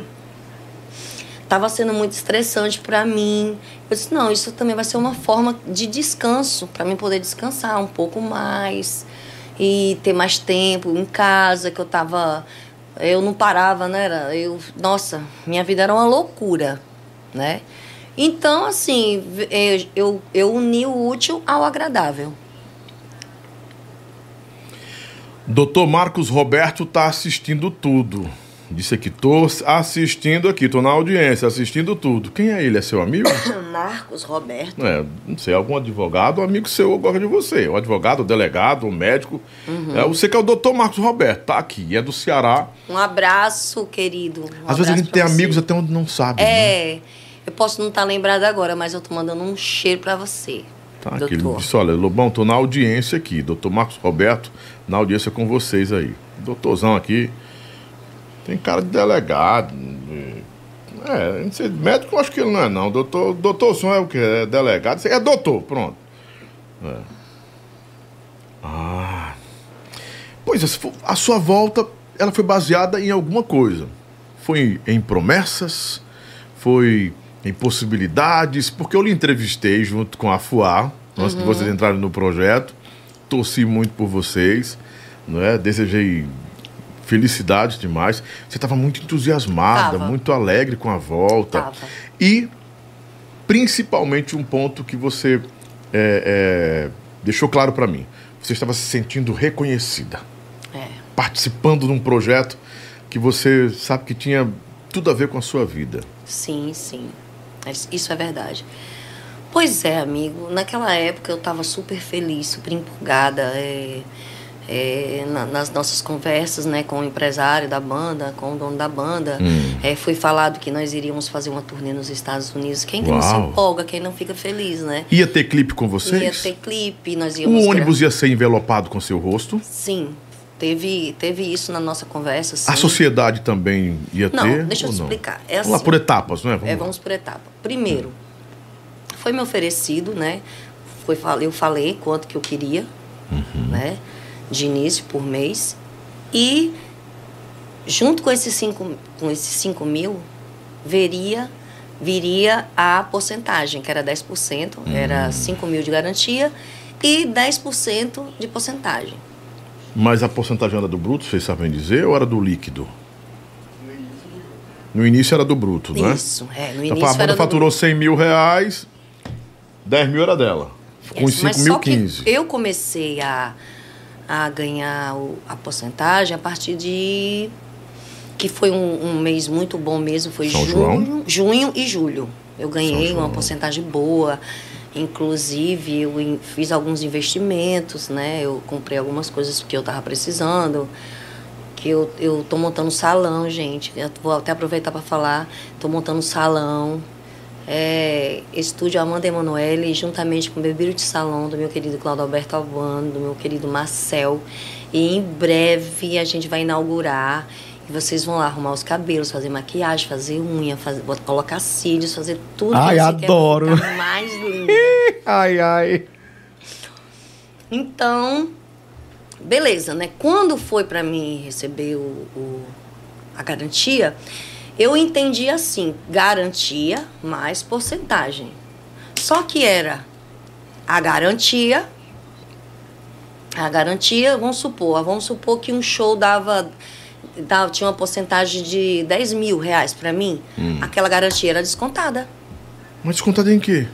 Tava sendo muito estressante para mim. Eu disse, não, isso também vai ser uma forma de descanso, para mim poder descansar um pouco mais e ter mais tempo em casa, que eu tava eu não parava, né? Era, eu, nossa, minha vida era uma loucura, né? Então, assim, eu, eu, eu uni o útil ao agradável. Doutor Marcos Roberto está assistindo tudo. Disse aqui, tô assistindo aqui, tô na audiência, assistindo tudo. Quem é ele? É seu amigo? Marcos Roberto. É, não sei, algum advogado, um amigo seu gosta de você. Um advogado, um delegado, um médico. Uhum. É, você que é o doutor Marcos Roberto, tá aqui, é do Ceará. Um abraço, querido. Um Às vezes a abraço gente tem você. amigos até onde não sabe. né? É, eu posso não estar lembrada agora, mas eu tô mandando um cheiro pra você. Tá, aqui, ele doutor. disse, olha, Lobão, tô na audiência aqui. Doutor Marcos Roberto, na audiência com vocês aí. Doutorzão aqui, tem cara de delegado. de- É, não sei, médico eu acho que ele não é não. Doutor, doutorzão é o quê? É delegado? É doutor, pronto. É. Ah. Pois é, a sua volta, ela foi baseada em alguma coisa. Foi em promessas, foi em possibilidades, porque eu lhe entrevistei junto com a FUA, antes de vocês entrarem no projeto. Torci muito por vocês, não é? Desejei felicidades demais. Você estava muito entusiasmada, Tava. muito alegre com a volta. Tava. E principalmente um ponto que você é, é, deixou claro para mim. Você estava se sentindo reconhecida, É. participando de um projeto que você sabe que tinha tudo a ver com a sua vida. Sim, sim. Isso é verdade. Pois é, amigo. Naquela época eu estava super feliz, super empolgada. é, é, na- nas nossas conversas né, com o empresário da banda, com o dono da banda, Hum. é, foi falado que nós iríamos fazer uma turnê nos Estados Unidos. Quem que não se empolga, quem não fica feliz, né? Ia ter clipe com vocês? Ia ter clipe, nós íamos. O gra- ônibus ia ser envelopado com seu rosto? Sim, teve, teve isso na nossa conversa. Sim. A sociedade também ia Não, ter? deixa eu te explicar. É Vamos lá assim. por etapas, não é? Vamos É, vamos por etapa. Primeiro, foi me oferecido, né? Foi, eu falei quanto que eu queria, Uhum. né? De início por mês. E junto com esses 5 com esses cinco mil, veria, viria a porcentagem, que era 10%, Hum. era 5 mil de garantia e 10% de porcentagem. Mas a porcentagem era do bruto, vocês sabem dizer, ou era do líquido? No início era do bruto, não é? Isso, é. No Então, início a banda era do faturou 100 mil reais, 10 mil era dela. Com mas 5 mil, só que 15. Eu comecei a, a ganhar o- a porcentagem a partir de. Que foi um, um mês muito bom mesmo, foi São junho, João? junho e julho. Eu ganhei uma porcentagem boa. Inclusive, eu fiz alguns investimentos, né? Eu comprei algumas coisas que eu tava precisando. Que eu, eu tô montando um salão, gente. Eu vou até aproveitar para falar. Tô montando um salão. É, estúdio Amanda Emanuele, juntamente com o Bebiru de Salão, do meu querido Claudio Alberto Albano, do meu querido Marcel. E em breve a gente vai inaugurar. E vocês vão lá arrumar os cabelos, fazer maquiagem, fazer unha, fazer, colocar cílios, fazer tudo Ai, adoro. mais linda. Ai, ai. Então, beleza, né? Quando foi para mim receber o, o- a garantia, eu entendi assim: garantia mais porcentagem. Só que era a garantia. A garantia, vamos supor, vamos supor que um show dava, dava tinha uma porcentagem de 10 mil reais para mim. Aquela garantia era descontada Mas descontado em quê?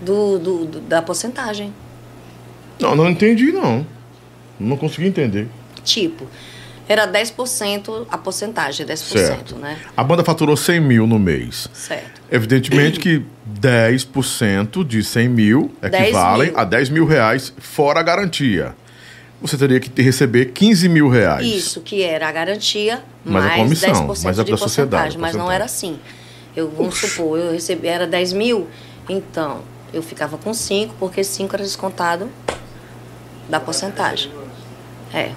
do, do- do- da porcentagem. Não, não entendi, não. Não consegui entender. Tipo, era 10% a porcentagem, 10%, Certo. né? A banda faturou 100 mil no mês. Certo. Evidentemente que 10% de 100 mil 10 equivalem mil. a 10 mil reais fora a garantia. Você teria que receber 15 mil reais. Isso, que era a garantia Mas a mais comissão, 10% mais a de da sociedade, porcentagem. Mas não era assim. Eu, vamos supor, eu recebi, era 10 mil, então eu ficava com 5, porque 5 era descontado da porcentagem. É,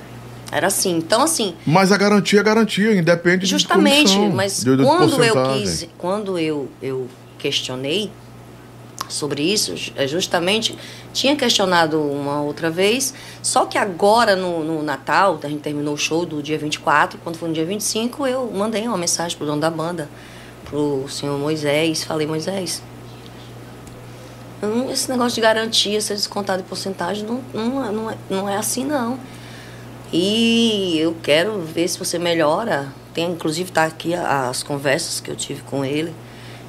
era assim. Então, assim, Mas a garantia é garantia, independe Justamente, de comissão, mas de- de quando eu quis, quando eu, eu questionei sobre isso, é justamente tinha questionado uma outra vez, só que agora no, no Natal, a gente terminou o show do dia 24, quando foi no dia 25, eu mandei uma mensagem pro dono da banda, pro senhor Moisés, falei, Moisés, não- esse negócio de garantia, ser descontado em porcentagem, não, não, é- não, é, não é assim não. E eu quero ver se você melhora. Tem, inclusive, tá aqui as conversas que eu tive com ele.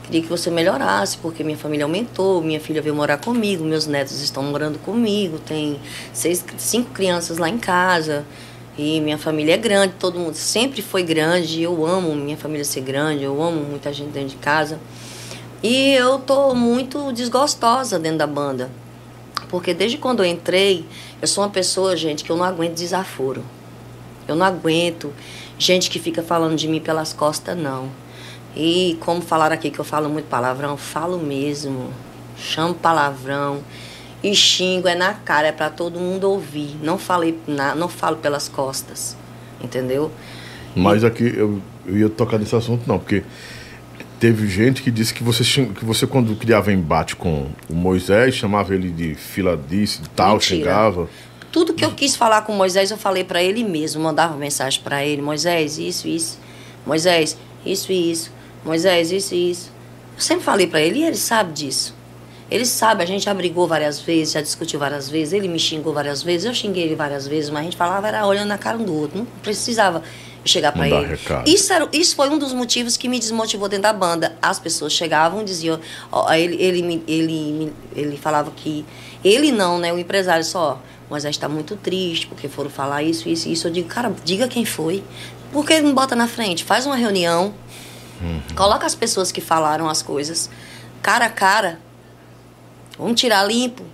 Queria que você melhorasse, porque minha família aumentou, minha filha veio morar comigo, meus netos estão morando comigo, tem seis, cinco crianças lá em casa. E minha família é grande, todo mundo sempre foi grande. Eu amo minha família ser grande, eu amo muita gente dentro de casa. E eu tô muito desgostosa dentro da banda. Porque desde quando eu entrei, eu sou uma pessoa, gente, que eu não aguento desaforo. Eu não aguento gente que fica falando de mim pelas costas, não. E como falaram aqui que eu falo muito palavrão, falo mesmo. Chamo palavrão e xingo é na cara, é para todo mundo ouvir. Não falei, na, não falo pelas costas. Entendeu? Mas aqui eu, eu ia tocar nesse assunto, não, porque teve gente que disse que você, que você quando criava embate com o Moisés, chamava ele de filadice tal, Mentira. xingava. Tudo que eu quis falar com Moisés, eu falei para ele mesmo, mandava mensagem para ele, Moisés, isso, isso. Moisés, isso e isso. Moisés, isso e isso. Eu sempre falei para ele e ele sabe disso. Ele sabe, a gente já brigou várias vezes, já discutiu várias vezes, ele me xingou várias vezes, eu xinguei ele várias vezes, mas a gente falava era olhando na cara um do outro, não precisava chegar para ele. recado. Isso, era, isso foi um dos motivos que me desmotivou dentro da banda. As pessoas chegavam e diziam, ó, ele, ele, ele, ele falava que. Ele não, né? O empresário só, mas está muito triste, porque foram falar isso, isso, isso. Eu digo, cara, diga quem foi. Por que não bota na frente? Faz uma reunião, coloca as pessoas que falaram as coisas, cara a cara. Vamos tirar limpo.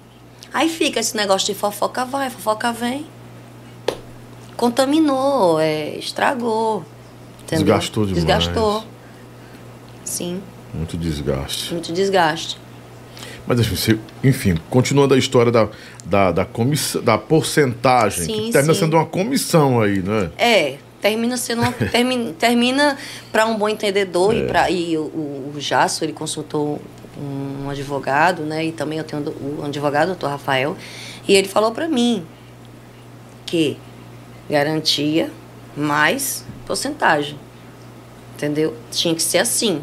Aí fica esse negócio de fofoca vai, fofoca vem. Contaminou, é, estragou. entendeu? Desgastou demais. Desgastou. Sim, Muito desgaste. muito desgaste. Mas assim, você, enfim, continuando a história da, da, da, comissão, da porcentagem, Sim, que termina sim. sendo uma comissão aí, né? É, termina sendo uma, termina, termina para um bom entendedor e para e o, o, o Jasso, ele consultou um advogado, né? E também eu tenho o advogado, o doutor Rafael, e ele falou para mim que garantia mais porcentagem. Entendeu? Tinha que ser assim.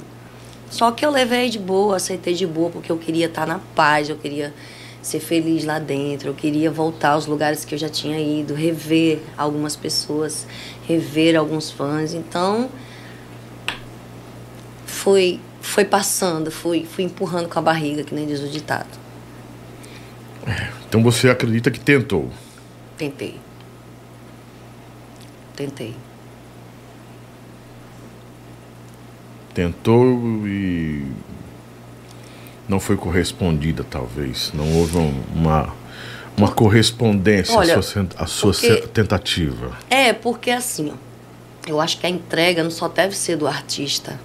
Só que eu levei de boa, aceitei de boa, porque eu queria estar na paz, eu queria ser feliz lá dentro, eu queria voltar aos lugares que eu já tinha ido, rever algumas pessoas, rever alguns fãs. Então, foi, foi passando, fui, fui empurrando com a barriga, que nem diz o ditado. Então você acredita que tentou. Tentei. Tentei. Tentou e não foi correspondida, talvez. Não houve um- uma, uma correspondência Olha, à sua, à sua porque- tentativa. É, porque assim, ó, eu acho que a entrega não só deve ser do artista,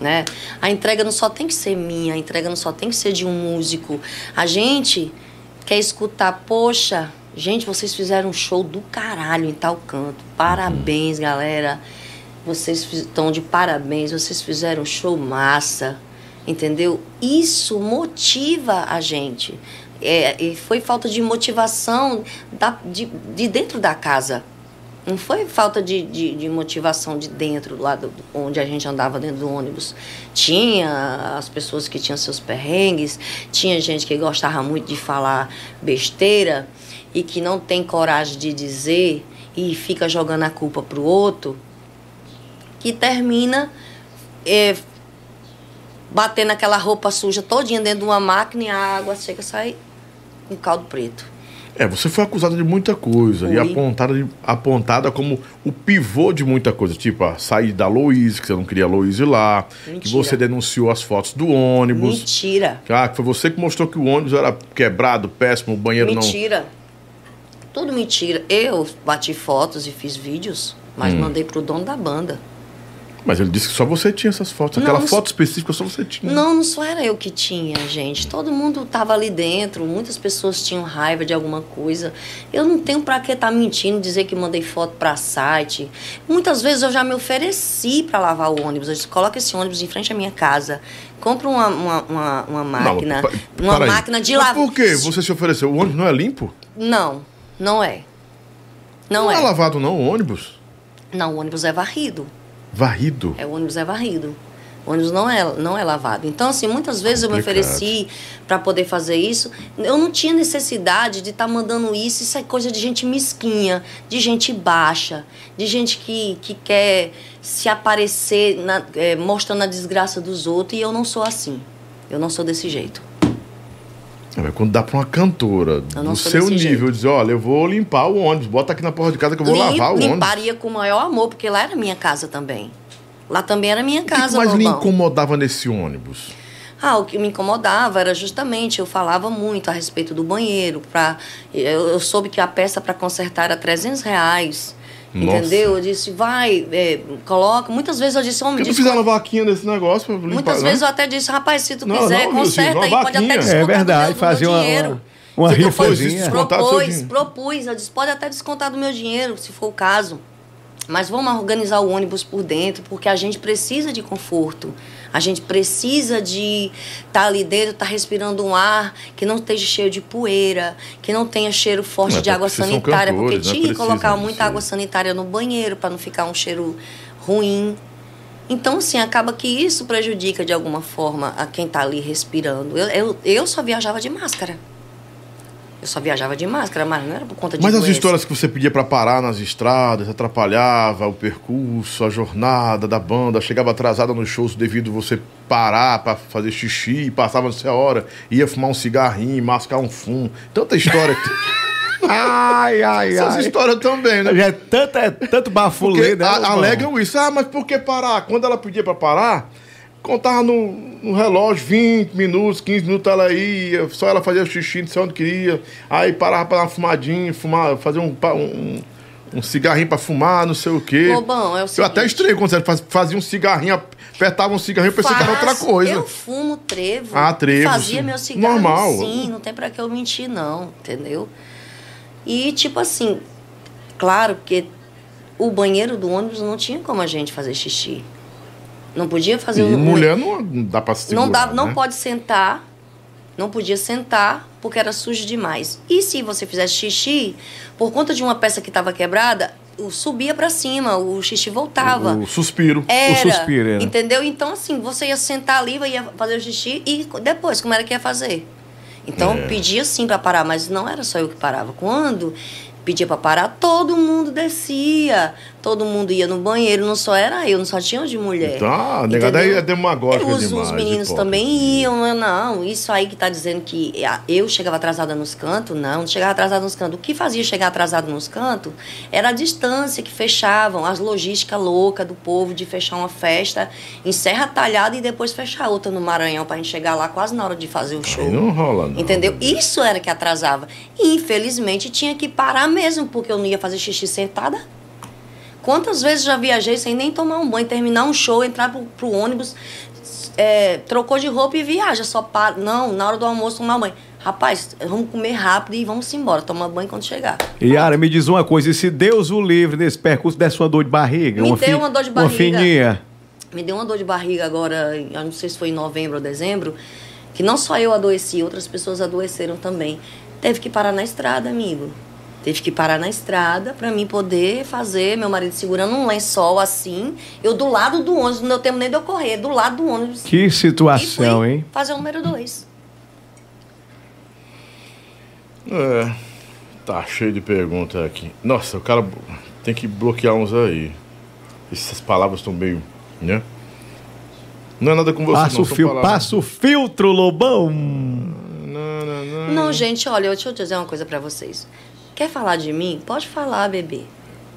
né? A entrega não só tem que ser minha, a entrega não só tem que ser de um músico. A gente quer escutar, poxa, gente, vocês fizeram um show do caralho em tal canto. Parabéns, galera. Vocês estão de parabéns, vocês fizeram um show massa. Entendeu? Isso motiva a gente. É, e foi falta de motivação da, de, de dentro da casa. Não foi falta de, de, de motivação de dentro, lá do, onde a gente andava dentro do ônibus. Tinha as pessoas que tinham seus perrengues, tinha gente que gostava muito de falar besteira e que não tem coragem de dizer e fica jogando a culpa pro outro, que termina é, batendo aquela roupa suja todinha dentro de uma máquina e a água chega a sair com caldo preto. É, você foi acusada de muita coisa e Fui. apontada, de- apontada como o pivô de muita coisa, tipo a saída da Louise, que você não queria a Louise lá, que Mentira. você denunciou as fotos do ônibus. Mentira. Ah, que foi você que mostrou que o ônibus era quebrado, péssimo, o banheiro Mentira. Tudo mentira. Eu bati fotos e fiz vídeos, Hum. mas mandei pro dono da banda. não. Mas ele disse que só você tinha essas fotos. Não, Aquela não- foto específica só você tinha. Não, não só era eu que tinha, gente. Todo mundo tava ali dentro. Muitas pessoas tinham raiva de alguma coisa. Eu não tenho pra que estar mentindo, dizer que mandei foto pra site. Muitas vezes eu já me ofereci pra lavar o ônibus. Eu disse, coloca esse ônibus em frente à minha casa. Compra uma, uma, uma, uma máquina. pa- uma para máquina de lavar. Por quê? Você se ofereceu? O ônibus não é limpo? Não, não é. Não, Não é é. lavado, não, o ônibus. Não, o ônibus é varrido. Varrido. É, o ônibus é varrido. O ônibus não é, não é lavado. Então, assim, muitas vezes eu me Complicado. ofereci para poder fazer isso. Eu não tinha necessidade de estar mandando isso. Isso é coisa de gente mesquinha, de gente baixa, de gente que, que quer se aparecer na- eh, mostrando a desgraça dos outros. E eu não sou assim. Eu não sou desse jeito. É, quando dá pra uma cantora Eu do seu nível dizer, olha, eu vou limpar o ônibus, bota aqui na porta de casa que eu vou Lim- lavar o ônibus. limparia com o maior amor, porque lá era minha casa também. Lá também era minha O que, casa, que mais lhe incomodava nesse ônibus? Ah, o que me incomodava era justamente, eu falava muito a respeito do banheiro. Pra, eu, eu soube que a peça para consertar era 300 reais. Nossa. Entendeu? Eu disse, vai, é, coloca. Muitas vezes eu disse, homem, Por que não desculpa. fizeram uma vaquinha nesse negócio pra limpar? Muitas né? vezes eu até disse, rapaz, se tu Não, quiser, não, conserta aí, pode até vaquinha. descontar É do verdade, fazer uma- dinheiro. uma- Se rifazinha. Propôs, propus, eu disse, pode até descontar do meu dinheiro, se for o caso. Mas vamos organizar o ônibus por dentro, porque a gente precisa de conforto. A gente precisa de estar ali dentro, estar respirando um ar que não esteja cheio de poeira, que não tenha cheiro forte É, de água porque sanitária, porque cantores, né? tinha que colocar muita água sanitária no banheiro para não ficar um cheiro ruim. Então, assim, acaba que isso prejudica de alguma forma a quem está ali respirando. Eu, eu, eu só viajava de máscara. Eu só viajava de máscara, mas não era por conta de Mas as histórias que você pedia pra parar nas estradas, atrapalhava o percurso, a jornada da banda, chegava atrasada nos shows devido você parar pra fazer xixi, passava não sei a hora, ia fumar um cigarrinho, mascar um fumo. Tanta história. Ai, ai, Essas ai. histórias também, né? Já é tanto, é tanto bafulê, né? a- alegam isso. Ah, mas por que parar? Quando ela pedia pra parar, contava no, no relógio 20 minutos, 15 minutos ela ia, só ela fazia xixi, não sei onde queria. Aí parava pra dar uma fumadinha, fumar, fazer um, um, um cigarrinho pra fumar, não sei o quê. Lobão, é o Eu até estranhei quando você faz- fazia um cigarrinho, apertava um cigarrinho, pensei que era outra Faço, coisa. Eu fumo trevo. Ah, trevo, Fazia sim. meu cigarro. Normal. Sim, não tem pra que eu mentir, não, entendeu? E, tipo assim, claro que o banheiro do ônibus não tinha como a gente fazer xixi. Não podia fazer E um- mulher não, não dá pra segurar, não dá, não né? pode sentar, não podia sentar porque era sujo demais. E se você fizesse xixi, por conta de uma peça que estava quebrada, o subia para cima, o xixi voltava. O, o suspiro. Era, suspiro, era. entendeu? Então assim, você ia sentar ali, ia fazer o xixi e depois como era que ia fazer? Então É. pedia sim para parar, mas não era só eu que parava. Quando pedia para parar, todo mundo descia, todo mundo ia no banheiro, não só era eu, não só tinha de mulher. A negada aí é demagógica os, demais. Os meninos também iam, não, não. Isso aí que tá dizendo que eu chegava atrasada nos cantos, não, não chegava atrasada nos cantos. O que fazia chegar atrasado nos cantos era a distância que fechavam, as logísticas loucas do povo de fechar uma festa em Serra Talhada e depois fechar outra no Maranhão pra gente chegar lá quase na hora de fazer o show. Aí não rola, não. Entendeu? Isso era que atrasava. E infelizmente tinha que parar mesmo, porque eu não ia fazer xixi sentada. Quantas vezes já viajei sem nem tomar um banho, terminar um show, entrar pro, pro ônibus, é, trocou de roupa e viaja, só para. Não, na hora do almoço tomar banho. Rapaz, vamos comer rápido e vamos embora, tomar banho quando chegar. Yara, me diz uma coisa, e se Deus o livre nesse percurso desse uma dor de barriga? Me uma deu uma dor de Uma barriga. fininha. Me deu uma dor de barriga agora, eu não sei se foi em novembro ou dezembro, que não só eu adoeci, outras pessoas adoeceram também. Teve que parar na estrada, amigo. Teve que parar na estrada para mim poder fazer, meu marido segurando um lençol assim, eu do lado do ônibus, não deu tempo nem de eu correr, do lado do ônibus. Que e situação, fui hein? fazer o número dois. É. Tá cheio de perguntas aqui. Nossa, o cara tem que bloquear uns aí. Essas palavras estão meio. né? Não é nada com você, Passa não. o, passa o filtro, Lobão. Não, não, não. Não, gente, olha, deixa eu dizer uma coisa para vocês. Quer falar de mim? Pode falar, bebê.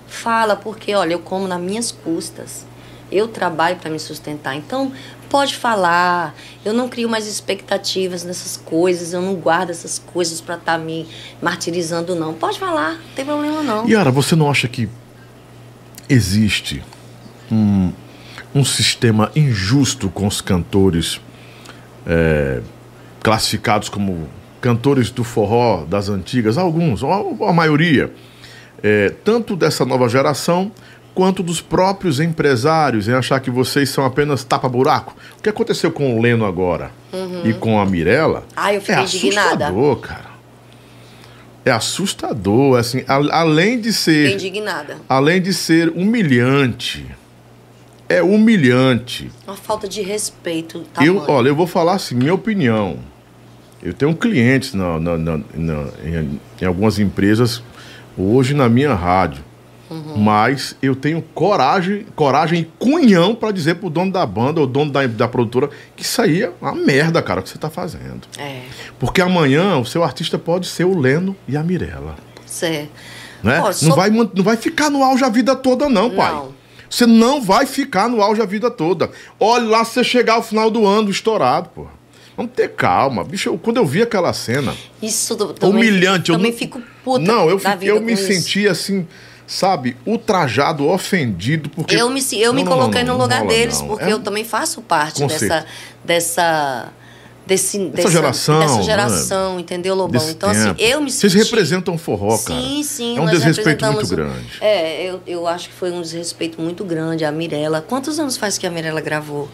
Fala, porque, olha, eu como nas minhas custas. Eu trabalho para me sustentar. Então, pode falar. Eu não crio mais expectativas nessas coisas. Eu não guardo essas coisas para estar me martirizando, não. Pode falar, não tem problema, não. Yara, você não acha que existe um, um sistema injusto com os cantores é, classificados como cantores do forró das antigas? Alguns, a maioria. é, tanto dessa nova geração quanto dos próprios empresários em achar que vocês são apenas tapa-buraco. O que aconteceu com o Leno agora e com a Mirella Ah, eu fiquei é indignada. assustador, cara. É assustador, assim, a- além de Fiquei ser, indignada. além de ser humilhante, é humilhante. Uma falta de respeito. Eu, tamanho. olha, eu vou falar assim, minha opinião. Eu tenho clientes na, na- na- em, em algumas empresas hoje na minha rádio. Uhum. Mas eu tenho coragem, coragem e cunhão pra dizer pro dono da banda ou dono da, da produtora que isso aí é uma merda, cara, o que você tá fazendo. É, Porque amanhã o seu artista pode ser o Leno e a Mirella. certo. Né? Ó, não, só- vai, não vai ficar no auge a vida toda, não, pai. Não. Você não vai ficar no auge a vida toda. Olha lá se você chegar ao final do ano estourado, pô. Vamos ter calma. Bicho, eu- quando eu vi aquela cena, Isso do- também, humilhante. eu Também não- fico puta. Não, eu, fiquei- eu me isso. senti assim, sabe, ultrajado, ofendido. Porque... Eu me, eu me Não, não, coloquei não, no lugar rola, deles, porque É- eu também faço parte Com dessa, certeza. dessa, desse, dessa geração, dessa né? geração, entendeu, Lobão? Desse então, tempo. assim, eu me Vocês senti... representam forró, cara. Sim, sim. É um desrespeito muito representamos- grande. É, eu, eu acho que foi um desrespeito muito grande. A Mirella. Quantos anos faz que a Mirella gravou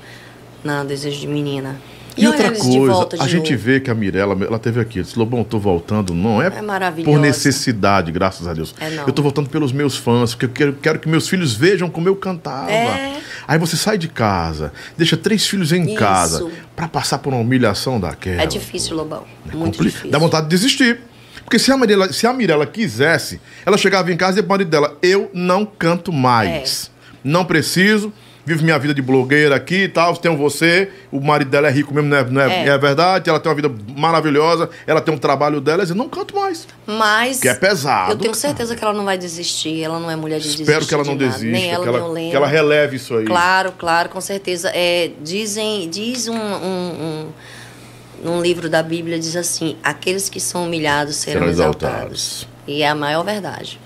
na Desejo de Menina? E, olha outra coisa, a gente novo. vê que a Mirella, ela teve aqui, disse, Lobão, tô voltando, não é, É por necessidade, graças a Deus. É, eu tô voltando pelos meus fãs, porque eu quero, quero que meus filhos vejam como eu cantava. É. Aí você sai de casa, deixa três filhos em Isso. casa, pra passar por uma humilhação daquela. É difícil, Lobão. É Muito compli- difícil. Dá vontade de desistir. Porque se a, Mirella, se a Mirella quisesse, ela chegava em casa e pro marido dela, eu não canto mais. É. Não preciso, vivo minha vida de blogueira aqui e tal, tenho você, o marido dela é rico mesmo, não é, não é- É. é verdade, ela tem uma vida maravilhosa, ela tem um trabalho dela, ela diz, não canto mais. Mas. Que é pesado. Eu tenho certeza que ela não vai desistir. Ela não é mulher de desistir. Espero que ela não nada. desista, Nem ela, que, nem ela, Leno. que ela releve isso aí. Claro, claro, com certeza. É, dizem, diz um, um, um, num livro da Bíblia, diz assim, aqueles que são humilhados serão, Serão exaltados. exaltados. E é a maior verdade.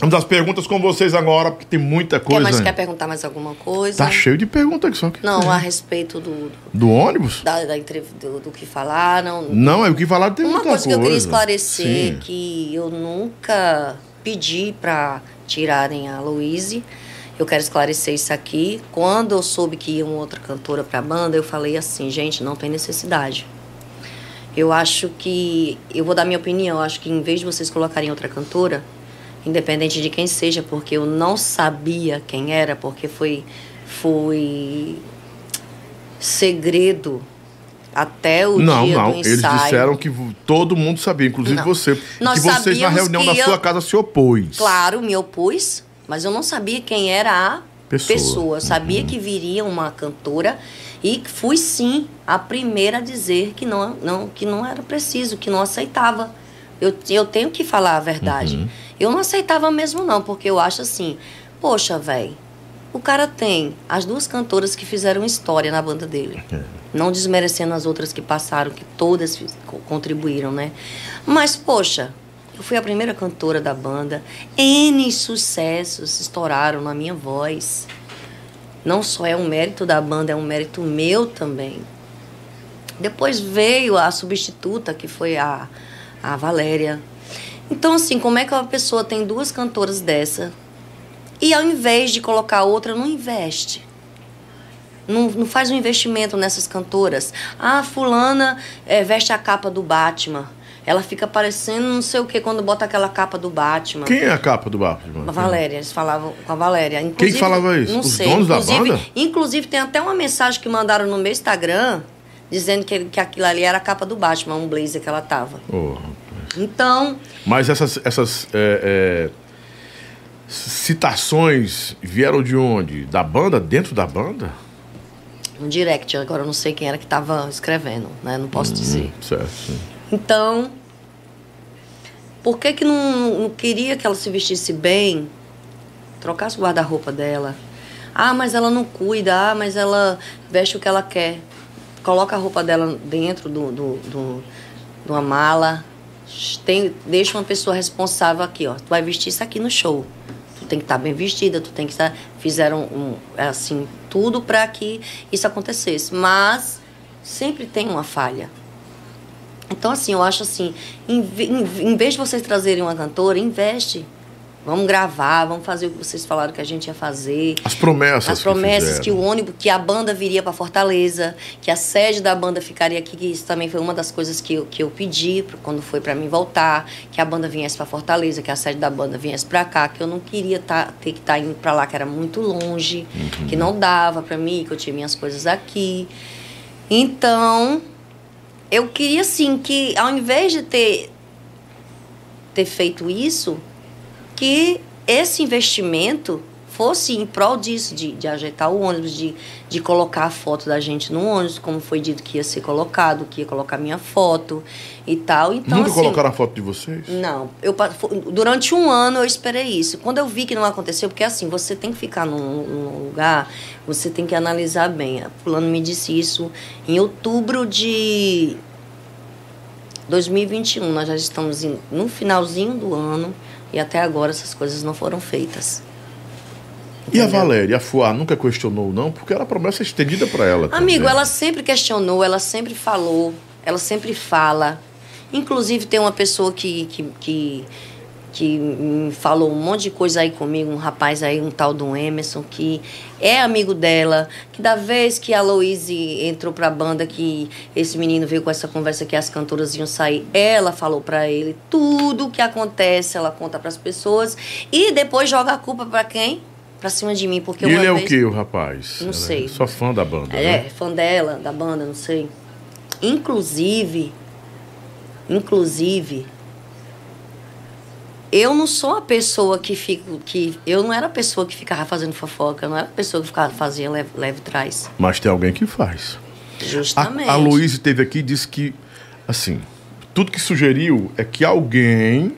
Vamos às perguntas com vocês agora, porque tem muita Quer coisa. mais, hein? quer perguntar mais alguma coisa? Tá cheio de perguntas aqui, só que. Não, a respeito do, Do ônibus? da, da do, do que falaram. Não, é o que falaram tem Uma muita coisa que eu queria coisa. esclarecer Sim. que eu nunca pedi para tirarem a Louise. Eu quero esclarecer isso aqui. Quando eu soube que ia uma outra cantora para a banda, eu falei assim, gente, não tem necessidade. Eu acho que eu vou dar minha opinião, eu acho que em vez de vocês colocarem outra cantora, independente de quem seja, porque eu não sabia quem era, porque foi foi segredo até o não, dia não. do Eles ensaio. disseram que todo mundo sabia, inclusive Não. você. Nós que vocês na reunião da eu- sua casa se opôs. Claro, me opus, mas eu não sabia quem era a Pessoa. pessoa. Eu sabia que viria uma cantora e fui sim a primeira a dizer que não, não, que não era preciso, que não aceitava. Eu, eu tenho que falar a verdade. Eu não aceitava mesmo não, porque eu acho assim, poxa, velho, o cara tem as duas cantoras que fizeram história na banda dele. Não desmerecendo as outras que passaram, que todas contribuíram, né? Mas, poxa, eu fui a primeira cantora da banda. N sucessos estouraram na minha voz. Não só é um mérito da banda, é um mérito meu também. Depois veio a substituta, que foi a, a Valéria. Então, assim, como é que uma pessoa tem duas cantoras dessa e ao invés de colocar outra, não investe? Não, não faz um investimento nessas cantoras. Ah, fulana eh, veste a capa do Batman. Ela fica parecendo não sei o que quando bota aquela capa do Batman. Quem é a capa do Batman? A Valéria, eles falavam com a Valéria. Inclusive, falava isso? Não Os sei. donos da banda? Inclusive, tem até uma mensagem que mandaram no meu Instagram dizendo que, que aquilo ali era a capa do Batman, um blazer que ela tava. Oh, Então, Mas essas, essas é, é, citações vieram de onde? Da banda? Dentro da banda? um direct, agora eu não sei quem era que tava escrevendo, né? Não posso dizer. Certo. sim. Então, por que que não, não queria que ela se vestisse bem? Trocasse o guarda-roupa dela. Ah, mas ela não cuida. Ah, mas ela veste o que ela quer. Coloca a roupa dela dentro do, do, do- de uma mala. Tem, deixa uma pessoa responsável aqui, ó. Tu vai vestir isso aqui no show. Tu tem que estar bem vestida, tu tem que estar... Fizeram, um, assim, tudo para que isso acontecesse. Mas sempre tem uma falha. Então, assim, eu acho assim, em, em, em vez de vocês trazerem uma cantora, investe. Vamos gravar, vamos fazer o que vocês falaram que a gente ia fazer. As promessas. As promessas que, fizeram. o ônibus, que a banda viria para Fortaleza, que a sede da banda ficaria aqui, que isso também foi uma das coisas que eu, que eu pedi quando foi para mim voltar, que a banda viesse para Fortaleza, que a sede da banda viesse para cá, que eu não queria tá, ter que estar indo para lá, que era muito longe, que não dava para mim, que eu tinha minhas coisas aqui. Então, eu queria assim que ao invés de ter ter feito isso, que esse investimento fosse em prol disso, de, de ajeitar o ônibus, de, de colocar a foto da gente no ônibus, como foi dito que ia ser colocado, que ia colocar minha foto e tal. Então, Nunca assim, colocaram a foto de vocês? não, eu durante um ano eu esperei isso. Quando eu vi que não aconteceu, porque assim, você tem que ficar num, num lugar, você tem que analisar bem. A fulano me disse isso em outubro de 2021. Nós já estamos no finalzinho do ano e até agora essas coisas não foram feitas. E a Entendeu? Valéria, a Fuá, nunca questionou, não? Porque era promessa estendida pra ela. Amigo, também. ela sempre questionou, ela sempre falou, ela sempre fala. Inclusive, tem uma pessoa que, que, que, que me falou um monte de coisa aí comigo, um rapaz aí, um tal do Emerson, que é amigo dela, que da vez que a Louise entrou pra banda, que esse menino veio com essa conversa que as cantoras iam sair, ela falou pra ele tudo o que acontece, ela conta pras pessoas e depois joga a culpa pra quem? Pra cima de mim, porque E ele é o vez- que, o rapaz? Não Ela sei. É só fã da banda, é, né? fã dela, da banda, não sei. Inclusive, inclusive, eu não sou a pessoa que fico, que eu não era a pessoa que ficava fazendo fofoca, eu não era a pessoa que ficava fazia leve, leve trás. Mas tem alguém que faz. Justamente. A, a Luísa teve aqui e disse que, assim, tudo que sugeriu é que alguém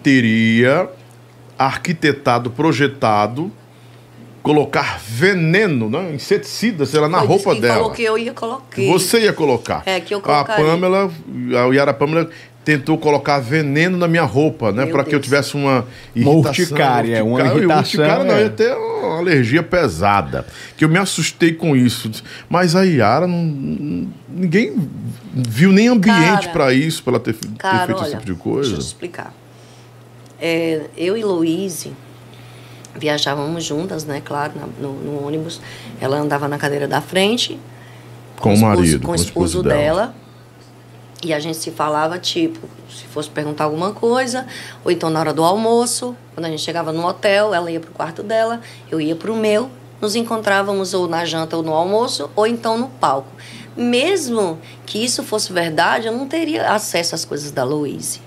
teria arquitetado, projetado, colocar veneno, né? inseticida, sei lá, na roupa dela. falou que eu ia colocar. Você ia colocar. É, que eu A colocaria. Pamela, a Yara Pamela tentou colocar veneno na minha roupa, né? Para que eu tivesse uma Uma urticária, uma irritação, Urticária não, é. ia ter uma alergia pesada. Que eu me assustei com isso. Mas a Yara, não, ninguém viu nem ambiente Cara, para isso, para ela ter, ter Cara, feito olha, esse tipo de deixa coisa. eu te explicar. É, eu e Louise viajávamos juntas, né? Claro, na- no, no ônibus. Ela andava na cadeira da frente. Com o esposo- marido, Com com o o esposo esposo dela. dela. E a gente se falava, tipo, se fosse perguntar alguma coisa, ou então na hora do almoço, quando a gente chegava no hotel, ela ia pro quarto dela, eu ia pro meu, nos encontrávamos ou na janta ou no almoço, ou então no palco. Mesmo que isso fosse verdade, eu não teria acesso às coisas da Louise.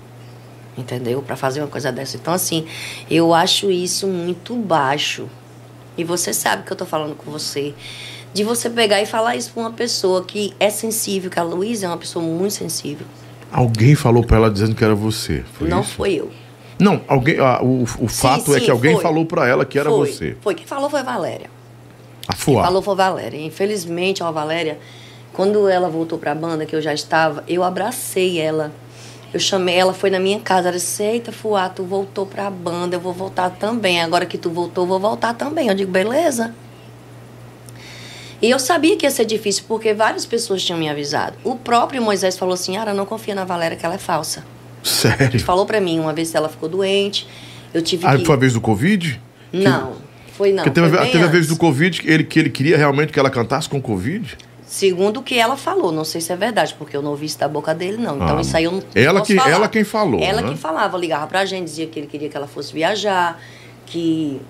Entendeu? Para fazer uma coisa dessa. Então, assim, eu acho isso muito baixo. E você sabe que eu tô falando com você. De você pegar e falar isso pra uma pessoa que é sensível, que a Luísa é uma pessoa muito sensível. Alguém falou para ela dizendo que era você. Foi não isso? foi eu. Não, alguém, ah, o, o fato é sim, que alguém foi. falou para ela que era foi, você. Foi. Quem falou foi a Valéria. A Fuá. Falou foi a Valéria. Infelizmente, a Valéria, quando ela voltou pra banda, que eu já estava, eu abracei ela. Eu chamei, ela foi na minha casa, ela disse, eita, Fuá, tu voltou pra banda, eu vou voltar também. Agora que tu voltou, eu vou voltar também. Eu digo, beleza. E eu sabia que ia ser difícil, porque várias pessoas tinham me avisado. O próprio Moisés falou assim, Ara, não confia na Valéria, que ela é falsa. Sério? Ele falou pra mim, uma vez que ela ficou doente, eu tive Ah, que... foi a vez do Covid? Não, foi não. Porque teve, foi a- teve a vez do Covid que ele, que ele queria realmente que ela cantasse com Covid? Segundo o que ela falou, não sei se é verdade, porque eu não ouvi isso da boca dele, não. Então Ah, isso aí eu não ela que- falar. ela quem falou, Ela né? que falava, ligava pra gente, dizia que ele queria que ela fosse viajar, que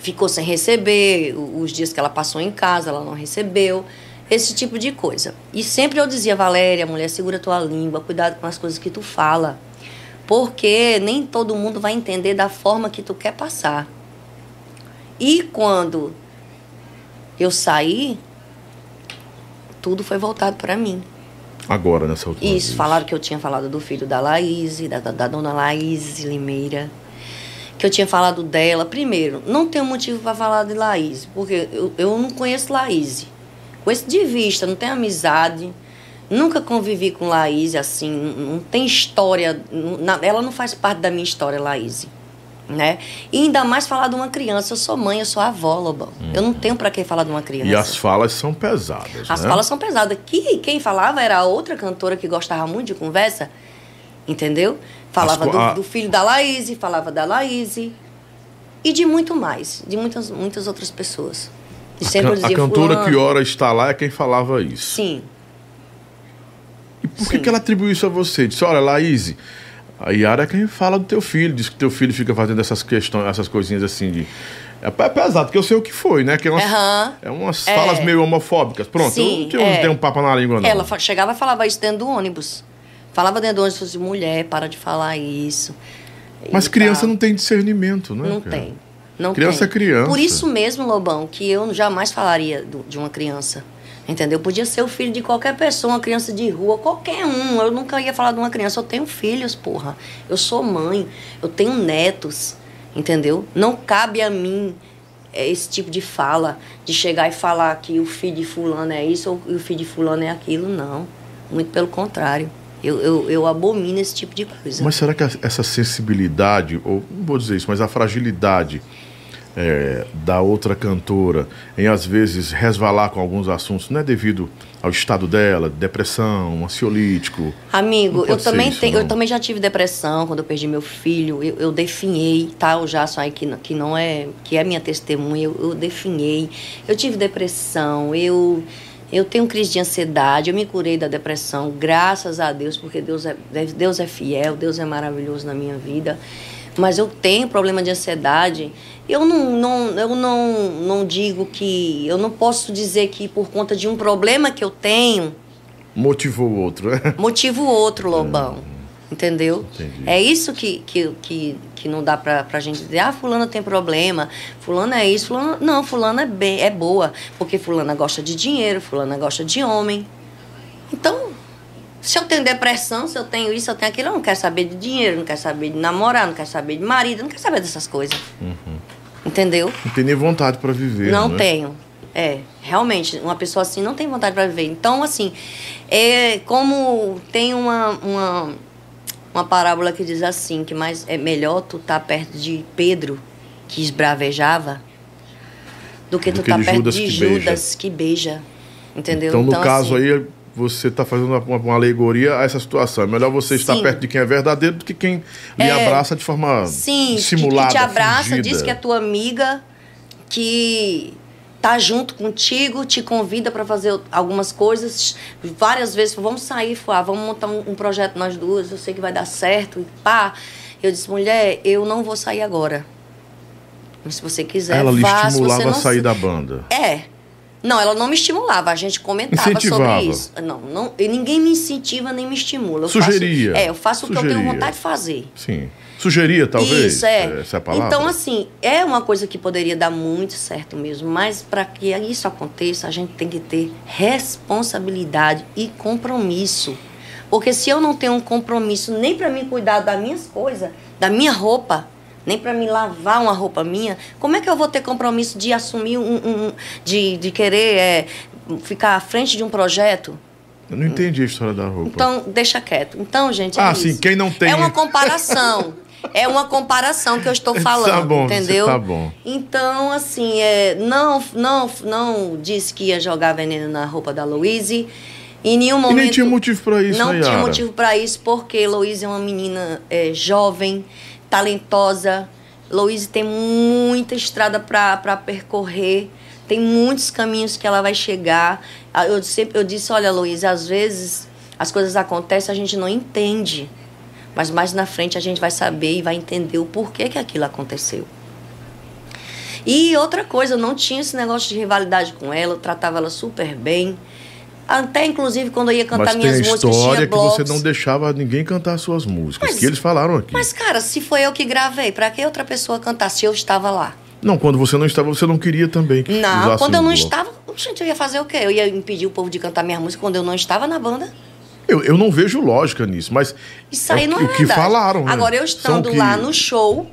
ficou sem receber, os dias que ela passou em casa, ela não recebeu, esse tipo de coisa. E sempre eu dizia, Valéria, mulher, segura tua língua, cuidado com as coisas que tu fala. Porque nem todo mundo vai entender da forma que tu quer passar. E quando eu saí, tudo foi voltado para mim. Agora, nessa última Isso, vez. falaram que eu tinha falado do filho da Laís, da, da, da dona Laís Limeira. Que eu tinha falado dela. Primeiro, não tenho motivo para falar de Laís, porque eu, eu não conheço Laís. Conheço de vista, não tenho amizade. Nunca convivi com Laís assim, não, tem história. não- ela não faz parte da minha história, Laís. Né? E ainda mais falar de uma criança. Eu sou mãe, eu sou avó, Lobão. Eu não tenho para que falar de uma criança. E as falas são pesadas, As né? falas são pesadas. Que quem falava era a outra cantora que gostava muito de conversa, entendeu? Falava do, a- do filho da Laís, falava da Laís, E de muito mais, de muitas, muitas outras pessoas. E A, sempre eu a dizia, cantora "Fulano". que ora está lá é quem falava isso. Sim. E por que, Sim. que ela atribuiu isso a você? Disse, olha, Laís, a Yara é quem fala do teu filho, diz que teu filho fica fazendo essas questões, essas coisinhas assim de. É, é pesado, porque eu sei o que foi, né? Que é umas, Aham. é umas É. falas meio homofóbicas. Pronto, eu Sim, não tenho, é. um papo na língua, não. Ela chegava e falava isso dentro do ônibus. Falava dentro do ônibus, falava assim, mulher, para de falar isso. Mas criança tal. não tem discernimento, né? Não cara? tem. Não Criança tem. é criança. Por isso mesmo, Lobão, que eu jamais falaria do- de uma criança. Entendeu? Podia ser o filho de qualquer pessoa, uma criança de rua, qualquer um. Eu nunca ia falar de uma criança. Eu tenho filhos, porra. Eu sou mãe. Eu tenho netos. Entendeu? Não cabe a mim é, esse tipo de fala, de chegar e falar que o filho de fulano é isso ou o filho de fulano é aquilo. Não. Muito pelo contrário. Eu, eu, eu abomino esse tipo de coisa. Mas será que essa sensibilidade, ou não vou dizer isso, mas a fragilidade é, da outra cantora em às vezes resvalar com alguns assuntos não é devido ao estado dela, depressão, ansiolítico? Amigo, eu também, isso, tenho, eu também já tive depressão quando eu perdi meu filho. Eu, eu definhei, tá? O Jason aí que, não- que não é, que é minha testemunha, eu, eu definhei. Eu tive depressão, eu, eu tenho crise de ansiedade, eu me curei da depressão, graças a Deus, porque Deus é, Deus é fiel, Deus é maravilhoso na minha vida. Mas eu tenho problema de ansiedade. Eu não, não, eu não, não digo que. Eu não posso dizer que por conta de um problema que eu tenho, Motivou o outro, né? motivo outro, Lobão. Entendeu? Entendi. É isso que, que, que, que não dá pra, pra gente dizer, ah, fulana tem problema, fulana é isso, fulana... Não, fulana é, bem, é boa, porque fulana gosta de dinheiro, fulana gosta de homem. Então, se eu tenho depressão, se eu tenho isso, eu tenho aquilo, eu não quero saber de dinheiro, não quero saber de namorar, não quero saber de marido, não quero saber dessas coisas. Entendeu? Não tem nem vontade para viver. Não né? tenho. É, realmente, uma pessoa assim não tem vontade para viver. Então, assim, é como tem uma, uma, uma parábola que diz assim, que mais é melhor tu estar perto de Pedro, que esbravejava, do que Do tu que estar de perto Judas de que beija. Judas que beija. Entendeu? Então, no caso assim, aí, você está fazendo uma, uma alegoria a essa situação. É melhor você estar Sim. perto de quem é verdadeiro do que quem lhe É, abraça de forma Sim, que- simulada, que te abraça, fingida. diz que é tua amiga, que tá junto contigo, te convida para fazer algumas coisas. Várias vezes, vamos sair, Fuá, vamos montar um, um projeto nós duas, eu sei que vai dar certo. E pá, eu disse, mulher, eu não vou sair agora. Mas se você quiser, Ela lhe estimulava você a não sair da banda. É. Não, ela não me estimulava, a gente comentava sobre isso. Não, não, ninguém me incentiva nem me estimula. Eu Sugeria. Faço, é, eu faço o que eu tenho Sugeria. vontade de fazer. Sim. Sugeria, talvez? Isso, é. Essa é a palavra? Então, assim, é uma coisa que poderia dar muito certo mesmo, mas para que isso aconteça, a gente tem que ter responsabilidade e compromisso. Porque se eu não tenho um compromisso nem para me cuidar das minhas coisas, da minha roupa, nem para me lavar uma roupa minha, como é que eu vou ter compromisso de assumir um. um- de, de querer é, ficar à frente de um projeto? Eu não entendi a história da roupa. Então, deixa quieto. Então, gente, é Ah, isso. sim, quem não tem- É uma comparação. É uma comparação que eu estou falando, Tá bom, entendeu? tá bom. Então, assim, é, não, não, não disse que ia jogar veneno na roupa da Louise. Em nenhum e momento. nem tinha motivo para isso, Não né, tinha motivo para isso, porque Louise é uma menina é, jovem, talentosa. Louise tem muita estrada para percorrer, tem muitos caminhos que ela vai chegar. Ah, Eu sempre eu disse, olha, Louise, às vezes as coisas acontecem, a gente não entende. Mas mais na frente a gente vai saber e vai entender o porquê que aquilo aconteceu. E outra coisa, eu não tinha esse negócio de rivalidade com ela, eu tratava ela super bem. Até inclusive quando eu ia cantar Mas tem minhas a músicas, história que você não deixava ninguém cantar suas músicas, Mas- que eles falaram aqui. Mas, cara, se foi eu que gravei, pra que outra pessoa cantar se eu estava lá? Não, quando você não estava, você não queria também que Não, quando eu não bloco. estava, gente, eu ia fazer o quê? Eu ia impedir o povo de cantar minha música quando eu não estava na banda? Eu, eu não vejo lógica nisso, mas Isso aí é o, não é o que falaram. né? Agora, eu estando que- lá no show,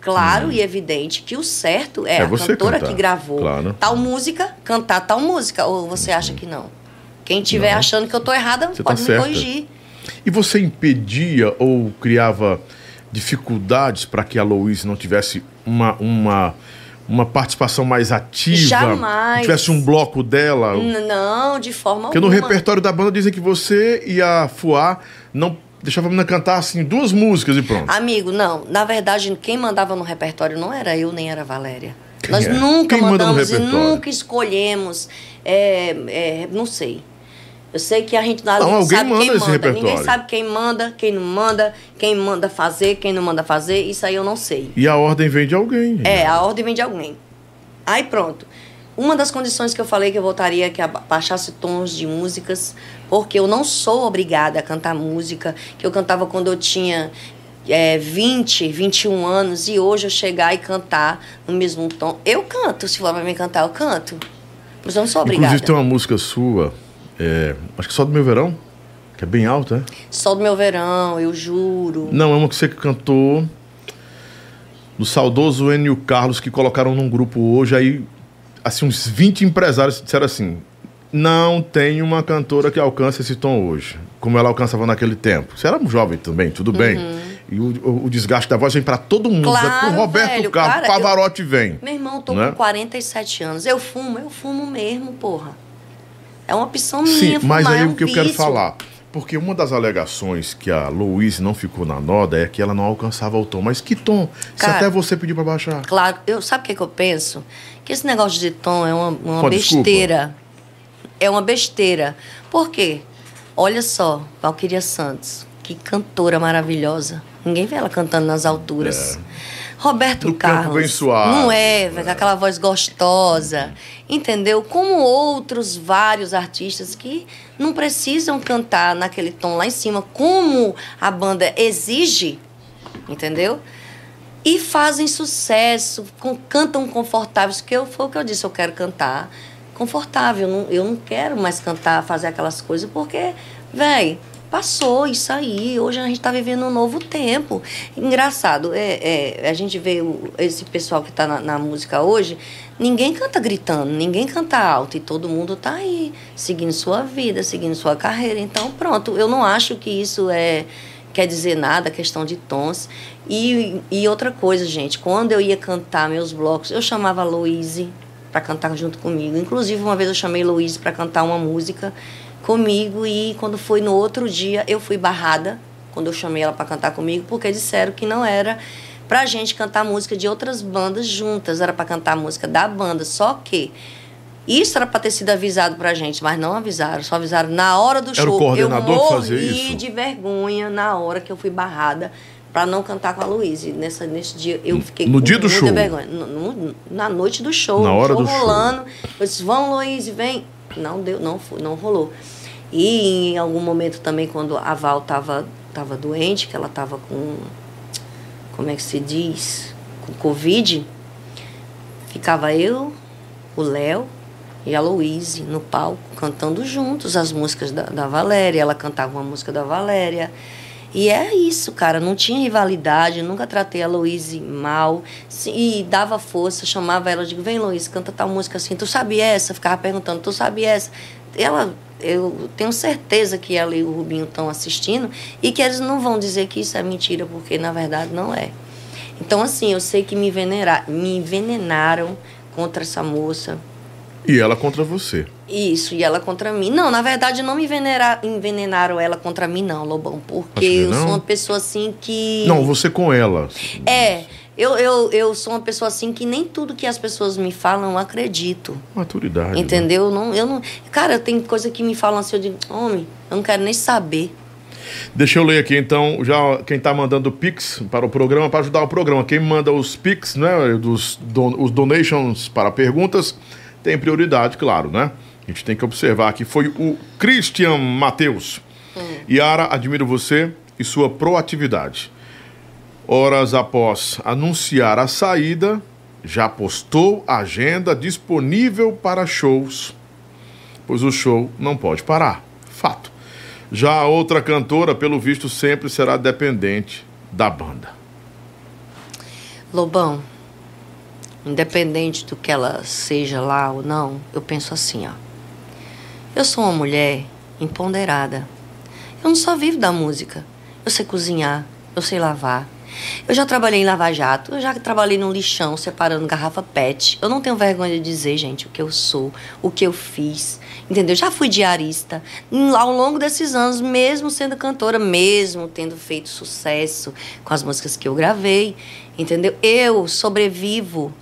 claro e evidente que o certo é, É a cantora cantar, que gravou claro. tal música, cantar tal música. Ou você acha que não? Quem estiver achando que eu tô errada, Você pode tá me certa. corrigir. E você impedia ou criava dificuldades para que a Louise não tivesse uma, uma, uma participação mais ativa? Jamais. Tivesse um bloco dela? Não, de forma Porque no alguma. repertório da banda dizem que você e a Fuá não deixava a menina cantar assim duas músicas e pronto. Amigo, não. Na verdade, quem mandava no repertório não era eu, nem era a Valéria. Quem Nós é? nunca Quem manda no mandamos e repertório? nunca escolhemos. é, é, não sei. Eu sei que a gente não, Não, alguém sabe manda quem esse manda. repertório. Ninguém sabe quem manda, quem não manda, quem manda fazer, quem não manda fazer. Isso aí eu não sei. E a ordem vem de alguém. É, a ordem vem de alguém. Aí pronto. Uma das condições que eu falei que eu voltaria é que aba- baixasse tons de músicas, porque eu não sou obrigada a cantar música que eu cantava quando eu tinha é, 20, 21 anos, e hoje eu chegar e cantar no mesmo tom. Eu canto, se for pra mim cantar, eu canto. Mas eu não sou obrigada. Inclusive tem uma música sua, é, acho que só do meu verão, que é bem alta, é? Só do meu verão, eu juro. Não, é uma que você cantou do saudoso Enio Carlos, que colocaram num grupo hoje, aí, assim, uns 20 empresários disseram assim, não tem uma cantora que alcance esse tom hoje, como ela alcançava naquele tempo. Você era um jovem também, tudo bem. E o, o- o desgaste da voz vem pra todo mundo. Uhum. Claro, né? Pro Roberto velho, Carlos, cara, Pavarotti vem. Meu irmão, eu tô Né? com 47 anos. Eu fumo, eu fumo mesmo, porra. É uma opção Sim, minha, mas fumar aí é um o que eu quero vício. falar. Porque uma das alegações que a Louise não ficou na noda é que ela não alcançava o tom. Mas que tom? Se Cara, até você pediu pra baixar. Claro, eu, sabe o que, que eu penso? Que esse negócio de tom é uma, uma Pô, desculpa. besteira. É uma besteira. Por quê? Olha só, Valquíria Santos, que cantora maravilhosa. Ninguém vê ela cantando nas alturas. Roberto No Carlos. suave. Não é, com aquela voz gostosa. Entendeu? Como outros vários artistas que não precisam cantar naquele tom lá em cima, como a banda exige. Entendeu? e fazem sucesso, com- cantam confortáveis, que eu, foi o que eu disse, eu quero cantar confortável, não- eu não quero mais cantar, fazer aquelas coisas, porque, velho, passou isso aí, hoje a gente está vivendo um novo tempo. Engraçado, é, é, a gente vê o- esse pessoal que está na, na música hoje, ninguém canta gritando, ninguém canta alto, e todo mundo está aí, seguindo sua vida, seguindo sua carreira, então pronto, eu não acho que isso é quer dizer nada, questão de tons. E, e outra coisa, gente, quando eu ia cantar meus blocos, eu chamava a Louise para cantar junto comigo. Inclusive, uma vez eu chamei Louise para cantar uma música comigo e quando foi no outro dia, eu fui barrada quando eu chamei ela para cantar comigo, porque disseram que não era pra gente cantar música de outras bandas juntas, era para cantar música da banda. Só que isso era para ter sido avisado pra gente, mas não avisaram, só avisaram na hora do Era o show. coordenador eu morri isso? de vergonha na hora que eu fui barrada para não cantar com a Luísa. Nessa nesse dia eu fiquei No dia do show? vergonha. No- no- na noite do show, Na hora show do show. rolando. Eu disse: "Vão, Luísa, vem". Não deu, não foi, não rolou. E em algum momento também quando a Val tava tava doente, que ela tava com como é que se diz? Com covid, ficava eu, o Léo e a Louise no palco, cantando juntos as músicas da, da Valéria. Ela cantava uma música da Valéria. E é isso, cara. Não tinha rivalidade, nunca tratei a Louise mal. E dava força, chamava ela, digo, vem Louise, canta tal música assim. Tu sabe essa? Ficava perguntando, tu sabe essa? Ela, eu tenho certeza que ela e o Rubinho estão assistindo e que eles não vão dizer que isso é mentira, porque na verdade não é. Então, assim, eu sei que me, envenera- me envenenaram contra essa moça. E ela contra você. Isso, e ela contra mim. Não, na verdade, não me envenera- envenenaram ela contra mim, não, Lobão. Porque eu sou uma pessoa assim que. Não, você com ela. É, eu, eu, eu sou uma pessoa assim que nem tudo que as pessoas me falam eu acredito. Maturidade. né? Entendeu? Não, eu não. Cara, tem coisa que me falam assim, eu digo, homem, eu não quero nem saber. Deixa eu ler aqui então, já quem tá mandando Pix para o programa, para ajudar o programa. Quem manda os Pix, né, dos don- os donations para perguntas, tem prioridade, claro, né? A gente tem que observar que foi o Christian Matheus. Yara, admiro você e sua proatividade. Horas após anunciar a saída, já postou a agenda disponível para shows, pois o show não pode parar. Fato. Já a outra cantora, pelo visto, sempre será dependente da banda. Lobão, independente do que ela seja lá ou não, eu penso assim, ó. Eu sou uma mulher empoderada. Eu não só vivo da música. Eu sei cozinhar, eu sei lavar, Eu já trabalhei em Lava Jato, eu já trabalhei no lixão separando garrafa PET. Eu não tenho vergonha de dizer, gente, o que eu sou, o que eu fiz. Entendeu? Já fui diarista. Ao longo desses anos, mesmo sendo cantora, mesmo tendo feito sucesso com as músicas que eu gravei, entendeu? Eu sobrevivo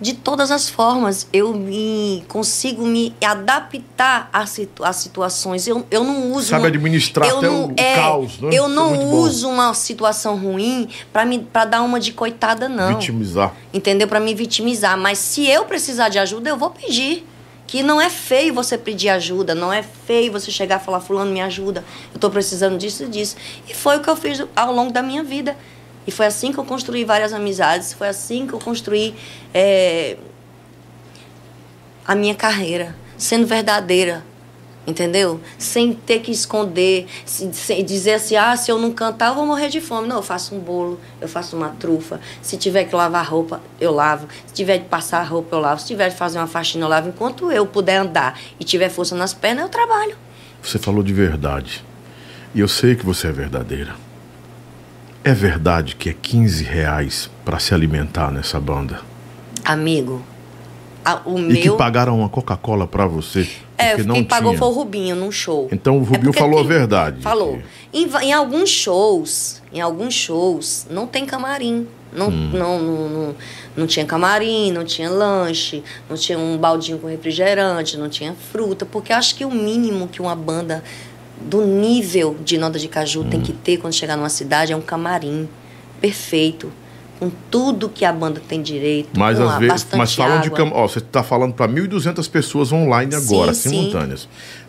de todas as formas. Eu me consigo me adaptar às, situ- situações. Eu, eu não uso. Sabe uma- administrar eu até não- o é, caos, né? Eu é não bom. uso uma situação ruim para dar uma de coitada, não Vitimizar. entendeu? Para me vitimizar. Mas se eu precisar de ajuda, eu vou pedir. Que não é feio você pedir ajuda, não é feio você chegar e falar, fulano, me ajuda, eu tô precisando disso e disso. E foi o que eu fiz ao longo da minha vida. E foi assim que eu construí várias amizades, foi assim que eu construí é, a minha carreira, sendo verdadeira, entendeu? Sem ter que esconder, se- sem dizer assim, ah, se eu não cantar, eu vou morrer de fome. Não, eu faço um bolo, eu faço uma trufa. Se tiver que lavar roupa, eu lavo. Se tiver de passar roupa, eu lavo. Se tiver de fazer uma faxina, eu lavo. Enquanto eu puder andar e tiver força nas pernas, eu trabalho. Você falou de verdade. E eu sei que você é verdadeira. É verdade que é 15 reais pra se alimentar nessa banda? Amigo, a- o E meu... que pagaram uma Coca-Cola pra você? É, porque não quem pagou tinha. foi o Rubinho num show. Então o Rubinho porque falou a quem- verdade. Falou. Que- Em, em alguns shows, em alguns shows, não tem camarim. Não, Hum. não, não, não, não tinha camarim, não tinha lanche, não tinha um baldinho com refrigerante, não tinha fruta, porque acho que o mínimo que uma banda do nível de Nota de Caju tem Hum. que ter quando chegar numa cidade é um camarim perfeito, com tudo que a banda tem direito, Mas às vezes, mas falam de cam... ó, você está falando para 1.200 pessoas online agora, Sim, sim. simultâneas.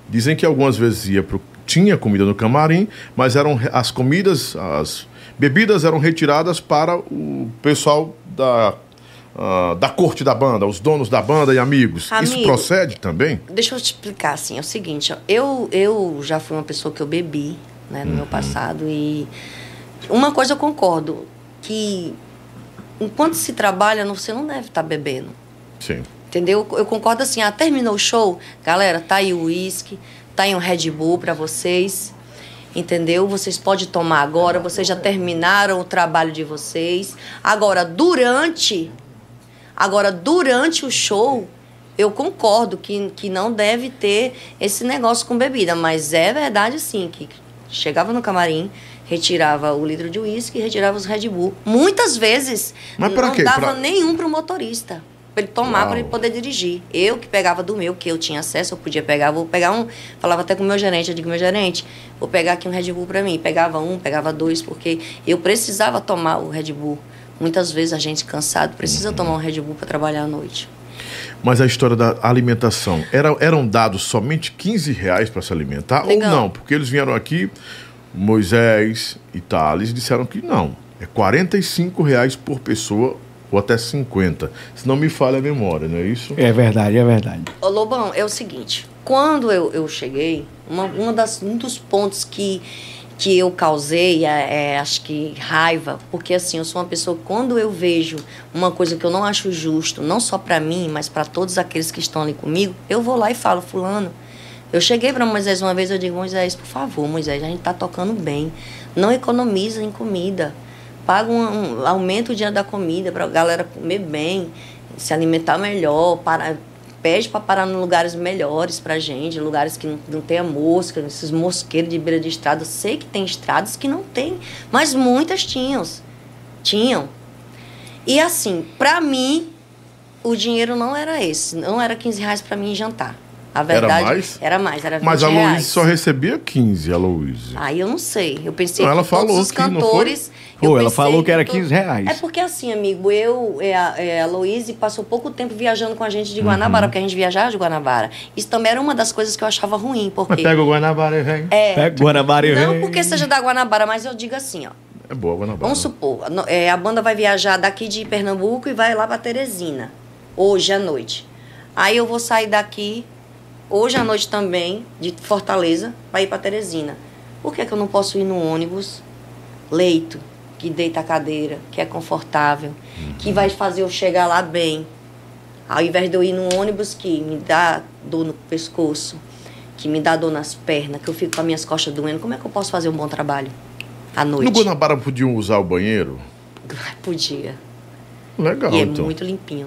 Dizem que algumas vezes ia pro... tinha comida no camarim, mas eram as comidas, as bebidas eram retiradas para o pessoal da ah, da corte da banda, os donos da banda e amigos. Isso Amigo, procede também? Deixa eu te explicar assim, é o seguinte, eu, eu já fui uma pessoa que eu bebi, né, no meu passado e uma coisa eu concordo, que enquanto se trabalha, você não deve estar bebendo. Sim. Entendeu? Eu concordo assim, ah, terminou o show, galera, tá aí o uísque, tá aí um Red Bull pra vocês. Entendeu? Vocês podem tomar agora, vocês já terminaram o trabalho de vocês. Agora, durante Agora, durante o show, eu concordo que, que não deve ter esse negócio com bebida, mas é verdade sim que chegava no camarim, retirava o litro de uísque e retirava os Red Bull. Muitas vezes Mas não quê? dava Pra- nenhum pro motorista. Pra ele tomar, para ele poder dirigir. Eu que pegava do meu, que eu tinha acesso, eu podia pegar, vou pegar um. Falava até com o meu gerente, eu digo, meu gerente, vou pegar aqui um Red Bull para mim. Pegava um, pegava dois, porque eu precisava tomar o Red Bull. Muitas vezes a gente cansado precisa Uhum. tomar um Red Bull para trabalhar à noite. Mas a história da alimentação, era, eram dados somente 15 reais para se alimentar Legal. ou não? Porque eles vieram aqui, Moisés e Thales disseram que não. É 45 reais por pessoa ou até 50. Se não me falha a memória, não é isso? É verdade, é verdade. Ô Lobão, é o seguinte, quando eu, eu cheguei, uma, uma das, um dos pontos que, que eu causei, é, é, acho que raiva, porque assim, eu sou uma pessoa, quando eu vejo uma coisa que eu não acho justo, não só pra mim, mas pra todos aqueles que estão ali comigo, eu vou lá e falo, fulano, eu cheguei pra Moisés uma vez, eu digo, Moisés, por favor, Moisés, a gente tá tocando bem, não economiza em comida, paga um, um aumenta o dinheiro da comida pra galera comer bem, se alimentar melhor, para, pede para parar em lugares melhores pra gente, lugares que não, não tenha mosca, esses mosqueiros de beira de estrada. Eu sei que tem estradas que não tem, mas muitas tinham. Tinham. E assim, pra mim, o dinheiro não era esse. Não era 15 reais pra mim jantar. A verdade mais? Era mais, era 20 Mas a Luísa só recebia 15, a Luísa. Aí eu não sei. Eu pensei Não, ela que todos falou os que cantores. Pô, ela falou que era to- 15 reais. É porque assim, amigo, eu, é, a, é, a Luísa passou pouco tempo viajando com a gente de Uhum. Guanabara, porque a gente viajava de Guanabara. Isso também era uma das coisas que eu achava ruim, porque. o Guanabara e vem. É, Pega Guanabara e não vem. porque seja da Guanabara, mas eu digo assim, ó. É boa, Guanabara. Vamos supor, é, a banda vai viajar daqui de Pernambuco e vai lá pra Teresina, hoje à noite. Aí eu vou sair daqui, hoje à noite também, de Fortaleza, pra ir pra Teresina. Por que, que eu não posso ir no ônibus, leito, que deita a cadeira, que é confortável, que vai fazer eu chegar lá bem? Ao invés de eu ir num ônibus que me dá dor no pescoço, que me dá dor nas pernas, que eu fico com as minhas costas doendo, como é que eu posso fazer um bom trabalho à noite? No Guanabara podiam usar o banheiro? Podia. Legal, e é então. muito limpinho.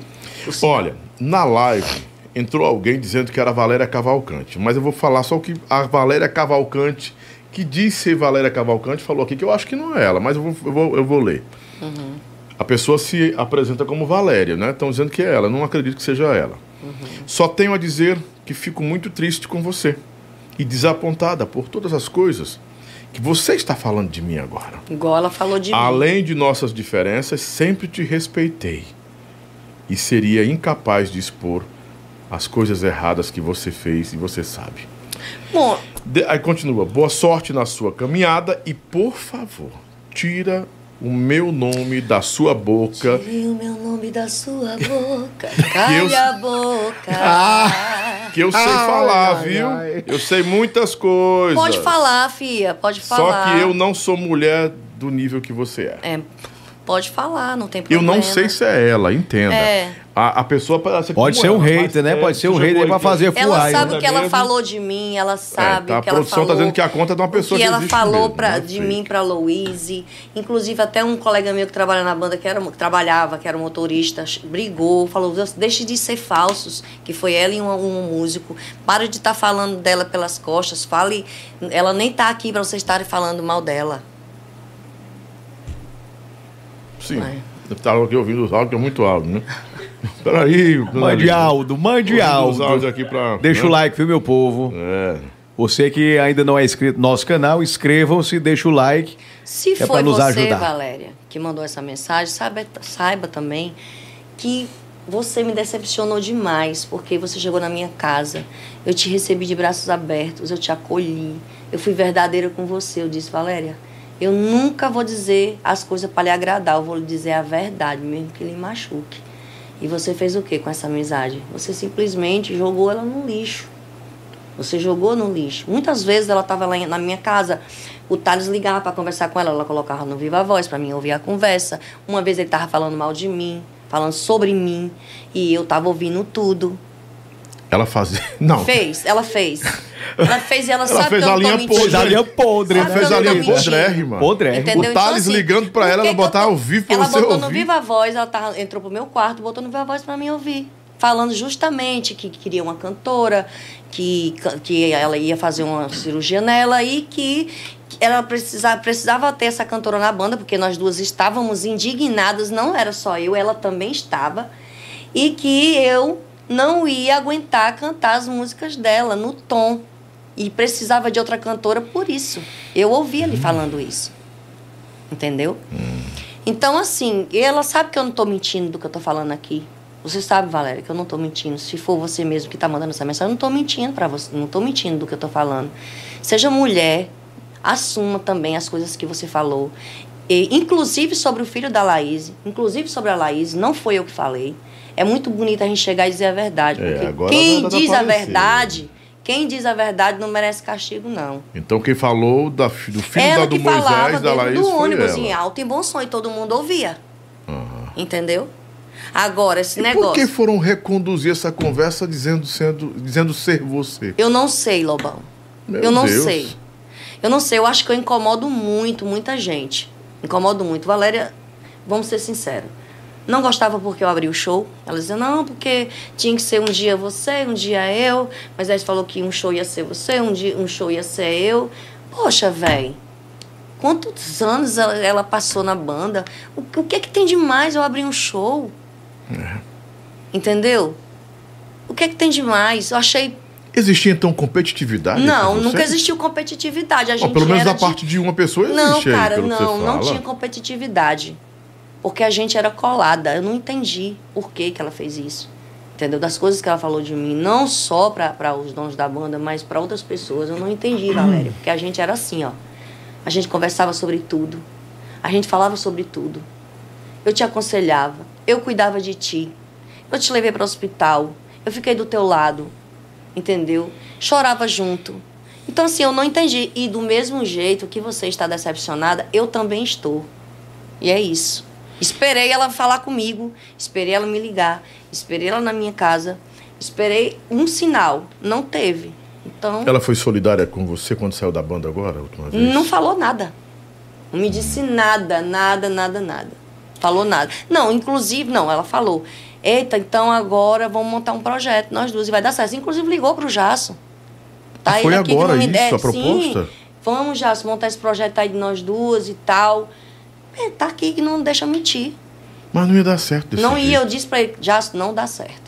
Olha, na live entrou alguém dizendo que era a Valéria Cavalcante, mas eu vou falar só o que a Valéria Cavalcante, que diz ser Valéria Cavalcante, falou aqui que eu acho que não é ela, mas eu vou, eu vou, eu vou ler. A pessoa se apresenta como Valéria, né? Estão dizendo que é ela, não acredito que seja ela. Só tenho a dizer que fico muito triste com você e desapontada por todas as coisas que você está falando de mim agora. Igual ela falou de mim. Além de nossas diferenças, sempre te respeitei e seria incapaz de expor as coisas erradas que você fez e você sabe. Bom, De- aí continua. Boa sorte na sua caminhada e, por favor, tira o meu nome da sua boca. tire o meu nome da sua boca. Cale eu- a boca. Que eu sei Ai, falar, ai, viu? ai. Eu sei muitas coisas. Pode falar, filha. Pode Só falar. que eu não sou mulher do nível que você é. É, pode falar, não tem Eu problema. não sei se é ela, entenda. É. A, a pessoa parece Pode como ser um ela, hater, né? é, Pode ser um hater pra fazer que- Ela fuai. sabe né? o que ela mesmo? falou de mim, ela sabe tá, o a que ela produção tá falou. dizendo que a conta é de uma pessoa o que que ela falou mesmo, pra, não é de mim pra Louise. Inclusive, até um colega meu que trabalha na banda, que, era, que trabalhava, que era motorista, brigou, falou: deixe de ser falsos, que foi ela e um, um músico. Para de estar falando dela pelas costas. Fale. Ela nem tá aqui pra vocês estarem falando mal dela. Sim. Vai. Eu tava aqui ouvindo os áudios, que é muito áudio, né? Peraí. Mande. Aldo, mande Aldo. aqui pra... Deixa né? o like, viu, meu povo? É. Você que ainda não é inscrito no nosso canal, inscrevam-se, deixa o like. Se É foi nos você, ajudar. Valéria, que mandou essa mensagem, saiba, saiba também que você me decepcionou demais, porque você chegou na minha casa, eu te recebi de braços abertos, eu te acolhi, eu fui verdadeira com você. Eu disse, Valéria, eu nunca vou dizer as coisas para lhe agradar, eu vou lhe dizer a verdade, mesmo que lhe machuque. E você fez o que com essa amizade? Você simplesmente jogou ela no lixo. Você jogou no lixo. Muitas vezes ela estava lá na minha casa, o Thales ligava para conversar com ela, ela colocava no Viva Voz para mim ouvir a conversa. Uma vez ele estava falando mal de mim, falando sobre mim, e eu estava ouvindo tudo. Ela fazia... Não. Fez, ela fez. Ela fez e ela, sabe fez que eu a linha podre. A linha podre, Ela Sabe fez a linha podrérrima. Podre. Entendeu? O Thales ligando pra ela, ela tô- ao vivo pra Ela você botou no ouvir. Viva Voz, ela tava, entrou pro meu quarto, botou no Viva Voz pra mim ouvir. Falando justamente que queria uma cantora, que, que ela ia fazer uma cirurgia nela e que ela precisava, precisava ter essa cantora na banda, porque nós duas estávamos indignadas, não era só eu, ela também estava. E que eu não ia aguentar cantar as músicas dela no tom. E precisava de outra cantora por isso. Eu ouvi ele falando isso. Entendeu? Então, assim, ela sabe que eu não tô mentindo do que eu tô falando aqui. Você sabe, Valéria, que eu não tô mentindo. Se for você mesmo que tá mandando essa mensagem, eu não tô mentindo para você. Não tô mentindo do que eu tô falando. Seja mulher, assuma também as coisas que você falou. E, inclusive sobre o filho da Laís, inclusive sobre a Laís, não foi eu que falei. É muito bonito a gente chegar e dizer a verdade. É, Porque agora a quem verdade diz a verdade, quem diz a verdade não merece castigo, não. Então quem falou da, do filho Ela da, do que falava Moisés, da dentro Laís, do ônibus ela. em alto e bom som e todo mundo ouvia. Entendeu? Agora, esse E negócio. por que foram reconduzir essa conversa dizendo, sendo, dizendo ser você? Eu não sei, Lobão. Meu eu não Deus. sei. Eu não sei, eu acho que eu incomodo muito, muita gente. Incomodo muito. Valéria, vamos ser sinceros. Não gostava porque eu abri o show. Ela dizia, não, porque tinha que ser um dia você, um dia eu. Mas aí falou que um show ia ser você, um, dia, um show ia ser eu. Poxa, velho. Quantos anos ela, ela passou na banda? O, o que é que tem de mais eu abrir um show? Entendeu? O que é que tem de mais? Eu achei Existia então competitividade? não, nunca existiu competitividade. A gente pelo menos era da de- parte de uma pessoa existe Não, cara, não, não tinha competitividade. Porque a gente era colada. Eu não entendi por que, que ela fez isso. Entendeu? Das coisas que ela falou de mim, não só para os donos da banda, mas para outras pessoas. Eu não entendi, Valéria. Porque a gente era assim, ó. A gente conversava sobre tudo. A gente falava sobre tudo. Eu te aconselhava. Eu cuidava de ti. Eu te levei para o hospital. Eu fiquei do teu lado. Entendeu? Chorava junto. Então, assim, eu não entendi. E do mesmo jeito que você está decepcionada, eu também estou. E é isso. Esperei ela falar comigo, esperei ela me ligar, esperei ela na minha casa, esperei um sinal. Não teve. Então, Ela foi solidária com você quando saiu da banda agora, a última vez? não falou nada. Não me disse nada, nada, nada, nada. falou nada. Não, inclusive, não, ela falou. Eita, então agora vamos montar um projeto, nós duas, e vai dar certo. Inclusive ligou pro Jasso. Ah, foi agora isso, der- a proposta? Sim, vamos, Jasso, montar esse projeto aí de nós duas e tal. É, tá aqui que não deixa mentir. Mas não ia dar certo desse não jeito. ia, eu disse pra ele, Jasso, não dá certo.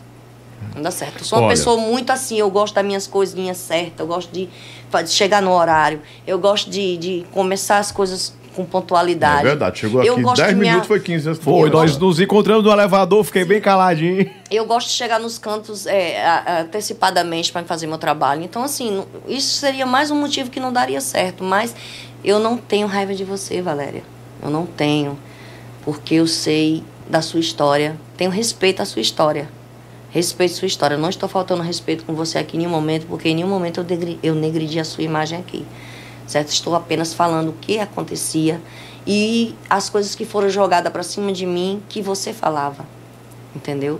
Não dá certo. Eu sou uma Olha. pessoa muito assim, eu gosto das minhas coisinhas certas, eu gosto de, de chegar no horário, eu gosto de, de começar as coisas com pontualidade. É verdade, chegou Eu aqui gosto 10 de me minutos, a- foi 15 antes do Foi, programa. nós nos encontramos no elevador, fiquei bem caladinho. Eu gosto de chegar nos cantos é, antecipadamente para fazer meu trabalho. Então, assim, isso seria mais um motivo que não daria certo. Mas eu não tenho raiva de você, Valéria. Eu não tenho. Porque eu sei da sua história. Tenho respeito à sua história. Respeito à sua história. Eu não estou faltando respeito com você aqui em nenhum momento, porque em nenhum momento eu, degri, eu negridi a sua imagem aqui. Certo? Estou apenas falando o que acontecia e as coisas que foram jogadas para cima de mim que você falava entendeu?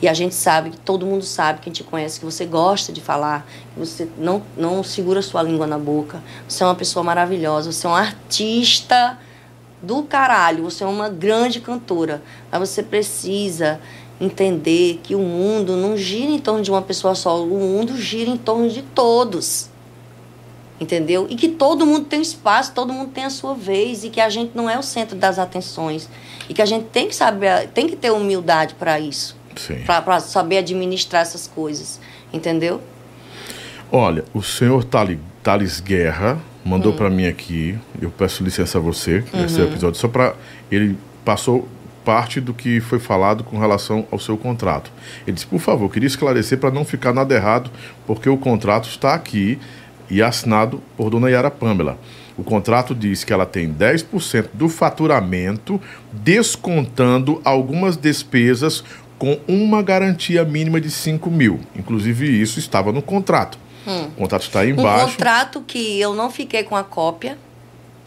E a gente sabe, todo mundo sabe, quem te conhece, que você gosta de falar, que você não, não segura sua língua na boca. Você é uma pessoa maravilhosa, você é um artista do caralho, você é uma grande cantora. Mas você precisa entender que o mundo não gira em torno de uma pessoa só, o mundo gira em torno de todos. Entendeu? E que todo mundo tem espaço, todo mundo tem a sua vez e que a gente não é o centro das atenções e que a gente tem que saber, tem que ter humildade para isso, para saber administrar essas coisas, entendeu? Olha, o senhor Thales Guerra Hum. mandou pra mim aqui, eu peço licença a você, esse Uhum. episódio, só pra. Ele passou parte do que foi falado com relação ao seu contrato. Ele disse, por favor, queria esclarecer para não ficar nada errado, porque o contrato está aqui e assinado por dona Yara Pamela. O contrato diz que ela tem 10% do faturamento, descontando algumas despesas com uma garantia mínima de 5 mil. Inclusive, isso estava no contrato. O contrato está aí Um embaixo. contrato que eu não fiquei com a cópia,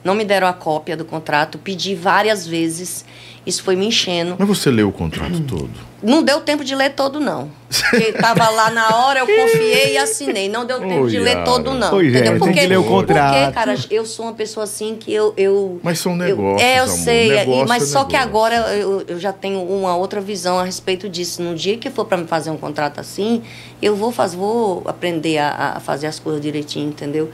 não me deram a cópia do contrato, pedi várias vezes, isso foi me enchendo. Mas você leu o contrato todo? Não deu tempo de ler todo, não. Porque tava lá na hora, eu confiei e assinei. Não deu tempo Ô, de ler todo, não. Pois é, entendeu? tem que ler o contrato. Porque, cara, eu sou uma pessoa assim que eu. eu Mas são eu- negócios, É, eu amor. sei. e- Negócio mas é só que negócio. agora eu, eu já tenho uma outra visão a respeito disso. No dia que for para me fazer um contrato assim, eu vou, faz, vou aprender a, a fazer as coisas direitinho, entendeu?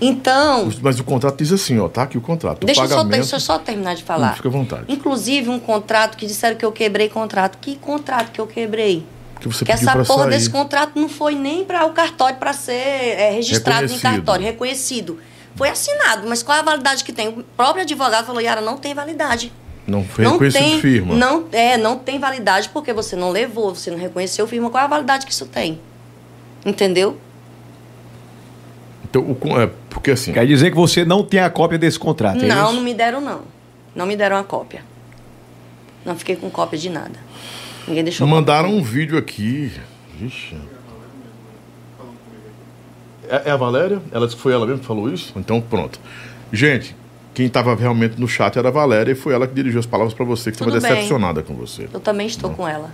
Então. Mas o contrato diz assim, ó, tá aqui o contrato. O Deixa eu, só, pagamento... deixa eu só terminar de falar. Hum, fica à vontade. Inclusive, um contrato que disseram que eu quebrei contrato. Que contrato que eu quebrei? Que você que pediu essa pra porra sair. desse contrato não foi nem para o cartório para ser é, registrado em cartório, reconhecido. Foi assinado, mas qual é a validade que tem? O próprio advogado falou, Yara, não tem validade. Não foi não reconhecido tem, firma. Não, é, não tem validade porque você não levou, você não reconheceu firma. Qual é a validade que isso tem? Entendeu? Então, o, é, porque assim, Quer dizer que você não tem a cópia desse contrato, é não, isso? não me deram, não. Não me deram a cópia. Não fiquei com cópia de nada. Ninguém deixou mandaram um vídeo aqui. Vixe. É, é a Valéria? Ela disse que foi ela mesmo que falou isso? Então, pronto. Gente, quem estava realmente no chat era a Valéria e foi ela que dirigiu as palavras para você, que estava decepcionada com você. Eu também estou com ela.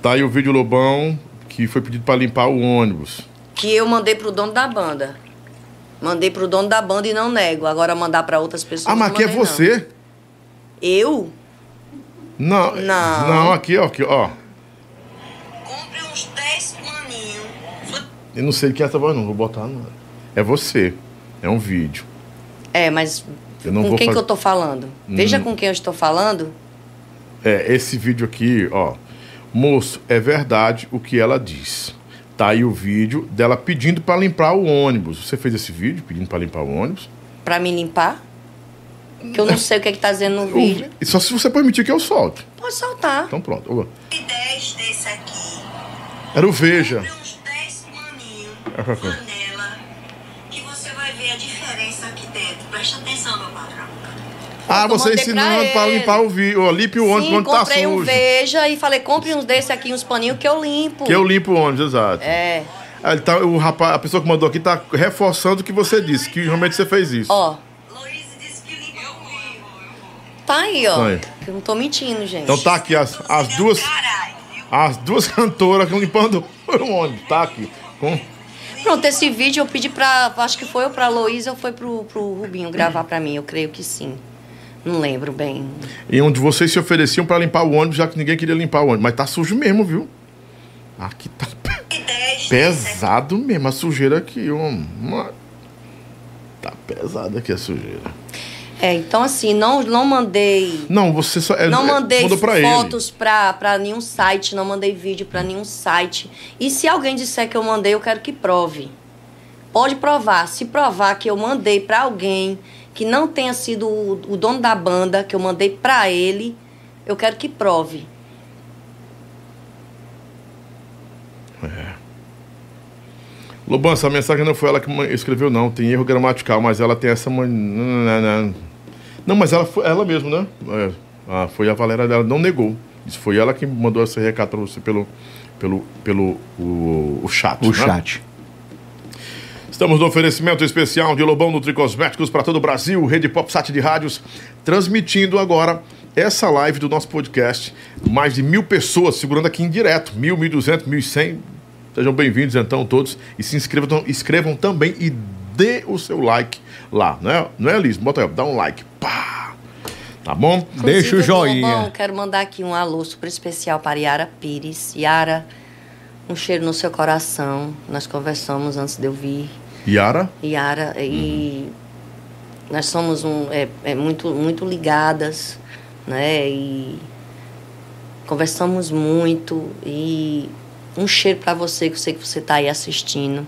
Tá aí o vídeo Lobão, que foi pedido para limpar o ônibus. Que eu mandei pro dono da banda. Mandei pro dono da banda e não nego. Agora mandar para outras pessoas. Ah, mas não aqui é mandei, não. você? Eu? Não. Não. Não, aqui, ó. Aqui, ó. Compre uns 10 paninhos. Eu não sei o que é essa voz, não. Vou botar. Não. É você. É um vídeo. É, mas Eu não com vou quem faz- que eu tô falando? Veja Hum. com quem eu estou falando. É, esse vídeo aqui, ó. Moço, é verdade o que ela diz. Tá aí o vídeo dela pedindo para limpar o ônibus. Você fez esse vídeo pedindo para limpar o ônibus? Pra me limpar. Que eu não sei o que é que tá dizendo no vídeo. Só se você permitir que eu solte. Pode soltar. Então pronto. Ô, 10 desse aqui. Era o Veja. uns 10 paninhos. É, foi, foi. Panela. Que você vai ver a diferença aqui dentro. Presta atenção, meu patrão. Ah, você pra ensinando para ele. limpar o vídeo. Limpe o ônibus quando tá comprei um sujo. Veja e falei, compre uns desse aqui, uns paninhos que eu limpo. Que eu limpo o ônibus, exato. É. Ah, tá- o rapaz, a pessoa que mandou aqui tá reforçando o que você disse, que realmente você fez isso. Ó. Tá aí, ó. Tá aí. Eu não tô mentindo, gente. Então tá aqui as, as duas. As duas cantoras limpando o ônibus. Tá aqui. Com, Pronto, esse vídeo eu pedi pra. Acho que foi ou pra Luísa ou foi pro, pro Rubinho gravar pra mim. Eu creio que sim. Não lembro bem. E onde vocês se ofereciam pra limpar o ônibus, já que ninguém queria limpar o ônibus. Mas tá sujo mesmo, viu? Aqui tá pe- pesado mesmo. A sujeira aqui, uma- Tá pesada aqui a sujeira. É, então assim, não, não mandei. Não, você só... é- Não é- mandei pra fotos pra, pra nenhum site, não mandei vídeo pra nenhum site. E se alguém disser que eu mandei, eu quero que prove. Pode provar. Se provar que eu mandei pra alguém que não tenha sido o, o dono da banda, que eu mandei pra ele, eu quero que prove. Lobão, essa mensagem não foi ela que escreveu, não. Tem erro gramatical, mas ela tem essa. man- Não, mas ela foi ela mesmo, né? É, foi a Valéria dela, não negou. Isso foi ela que mandou esse recado pra você pelo, pelo, pelo o, o chat. O né? chat. Estamos no oferecimento especial de Lobão Nutricosméticos para todo o Brasil, Rede PopSat de rádios, transmitindo agora essa live do nosso podcast. Mais de mil pessoas segurando aqui em direto, mil, mil duzentos, mil e cem. Sejam bem-vindos então todos e se inscrevam, inscrevam também e dê o seu like lá, né? Não é, Liz? Bota aí, dá um like. Pá! Tá bom? Deixa o Inclusive, joinha. Lobão, quero mandar aqui um alô super especial para Yara Pires. Yara, um cheiro no seu coração. Nós conversamos antes de eu vir. Yara? Yara, e nós somos um, é, é muito, muito ligadas, né? E conversamos muito. E um cheiro para você, que eu sei que você está aí assistindo.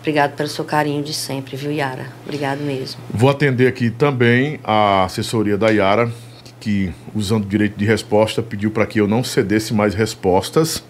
Obrigado pelo seu carinho de sempre, viu, Yara? Obrigado mesmo. Vou atender aqui também a assessoria da Yara, que, usando o direito de resposta, pediu para que eu não cedesse mais respostas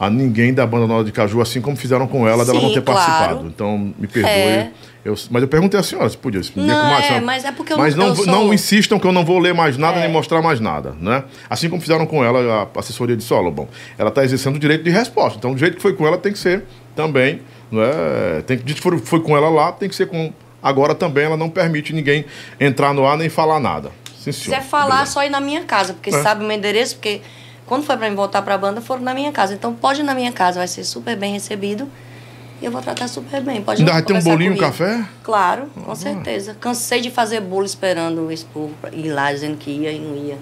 a ninguém da banda Nova de Caju, assim como fizeram com ela, dela não Sim, ter claro. participado. Então, me perdoe. É. Eu- mas eu perguntei à senhora se podia. Se podia Não, é, mas é porque eu Mas não- eu sou- não insistam que eu não vou ler mais nada É. nem mostrar mais nada, né? Assim como fizeram com ela, a assessoria de solo, bom. Ela está exercendo o direito de resposta. Então, do jeito que foi com ela, tem que ser também, não é? Tem que, se for, foi com ela lá, tem que ser com agora também. Ela não permite ninguém entrar no ar nem falar nada. Sim, Se quiser falar, Obrigado. só ir na minha casa, porque É. sabe o meu endereço, porque quando foi pra mim voltar pra banda, foram na minha casa. Então pode ir na minha casa, vai ser super bem recebido. E eu vou tratar super bem. Pode Ainda vai ter um bolinho, um comigo. café? Claro, com certeza. Cansei de fazer bolo esperando esse povo pra ir lá dizendo que ia e não ia.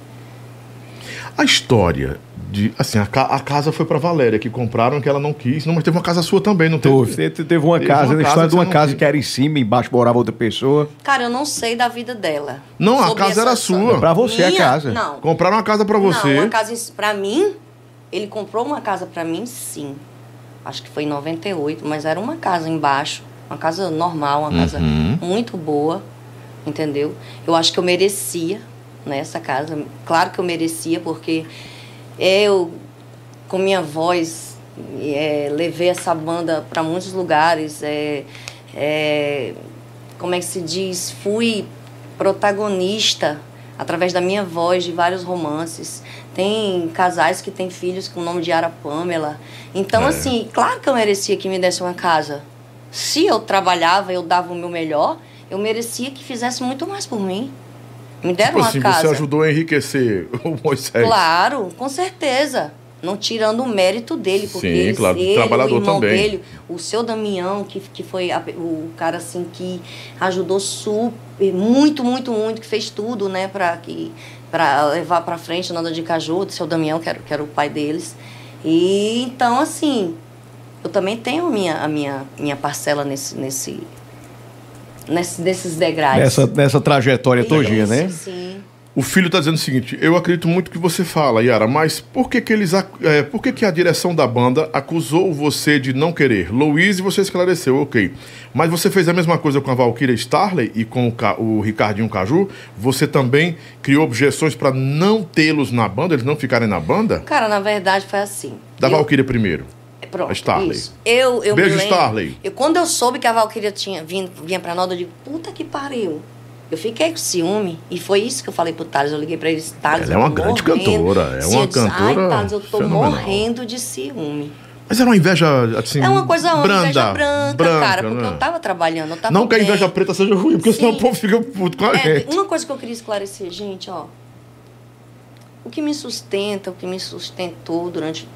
A história de. Assim, a, ca- a casa foi pra Valéria, que compraram que ela não quis. Não, mas teve uma casa sua também, não teve? Teve, teve- teve uma Teve casa, uma a casa história que de uma casa quis. que era em cima, embaixo morava outra pessoa. Cara, eu não sei da vida dela. Não, a casa era sua. Pra você a Minha? casa. Não. Compraram uma casa pra você. Não, uma casa pra mim, ele comprou uma casa pra mim, sim. Acho que foi em 98, mas era uma casa embaixo, uma casa normal, uma casa Uhum. muito boa, entendeu? Eu acho que eu merecia nessa casa. Claro que eu merecia, porque eu, com minha voz, é, levei essa banda para muitos lugares. É, é, como é que se diz? Fui protagonista através da minha voz de vários romances. Tem casais que têm filhos com o nome de Ara Pamela. Então, É. assim, claro que eu merecia que me desse uma casa. Se eu trabalhava, eu dava o meu melhor, eu merecia que fizesse muito mais por mim. Me deram Tipo uma assim, casa. você ajudou a enriquecer o Moisés. Claro, com certeza. Não tirando o mérito dele, porque Sim, ele, claro, ele, trabalhador o irmão também. dele, o seu Damião, que, que foi a- o cara assim que ajudou super, muito, muito, muito, que fez tudo, né, para que para levar para frente a Nada de Caju, o seu Damião, que era, que era o pai deles. E então assim, eu também tenho a minha a minha minha parcela nesse nesse, nesse desses degraus. Nessa, nessa trajetória todinha, né? Sim. O filho está dizendo o seguinte: eu acredito muito que você fala, Yara, mas por que que eles, é, por que que a direção da banda acusou você de não querer? Louise, você esclareceu, ok. Mas você fez a mesma coisa com a Valkyria Starley e com o, Ca- o Ricardinho Caju? Você também criou objeções para não tê-los na banda, eles não ficarem na banda? Cara, na verdade foi assim. Da Eu- Valkyria primeiro. Pronto, Starley. isso. Eu, eu Beijo, lembro, Starley. Eu, quando eu soube que a Valkyria tinha vindo, vinha pra Nova, eu digo, puta que pariu. Eu fiquei com ciúme. E foi isso que eu falei pro Thales. Eu liguei pra ele, Thales, Ela é uma grande morrendo." cantora, é uma disse, cantora Ai, Thales, eu tô fenomenal." morrendo de ciúme. Mas era uma inveja, assim, É uma coisa uma branda, inveja branca, branca, cara. Porque né? eu tava trabalhando, eu tava Não que a bem. inveja preta seja ruim, porque senão Sim. o povo fica puto com a É, gente. uma coisa que eu queria esclarecer, gente, ó. O que me sustenta, o que me sustentou durante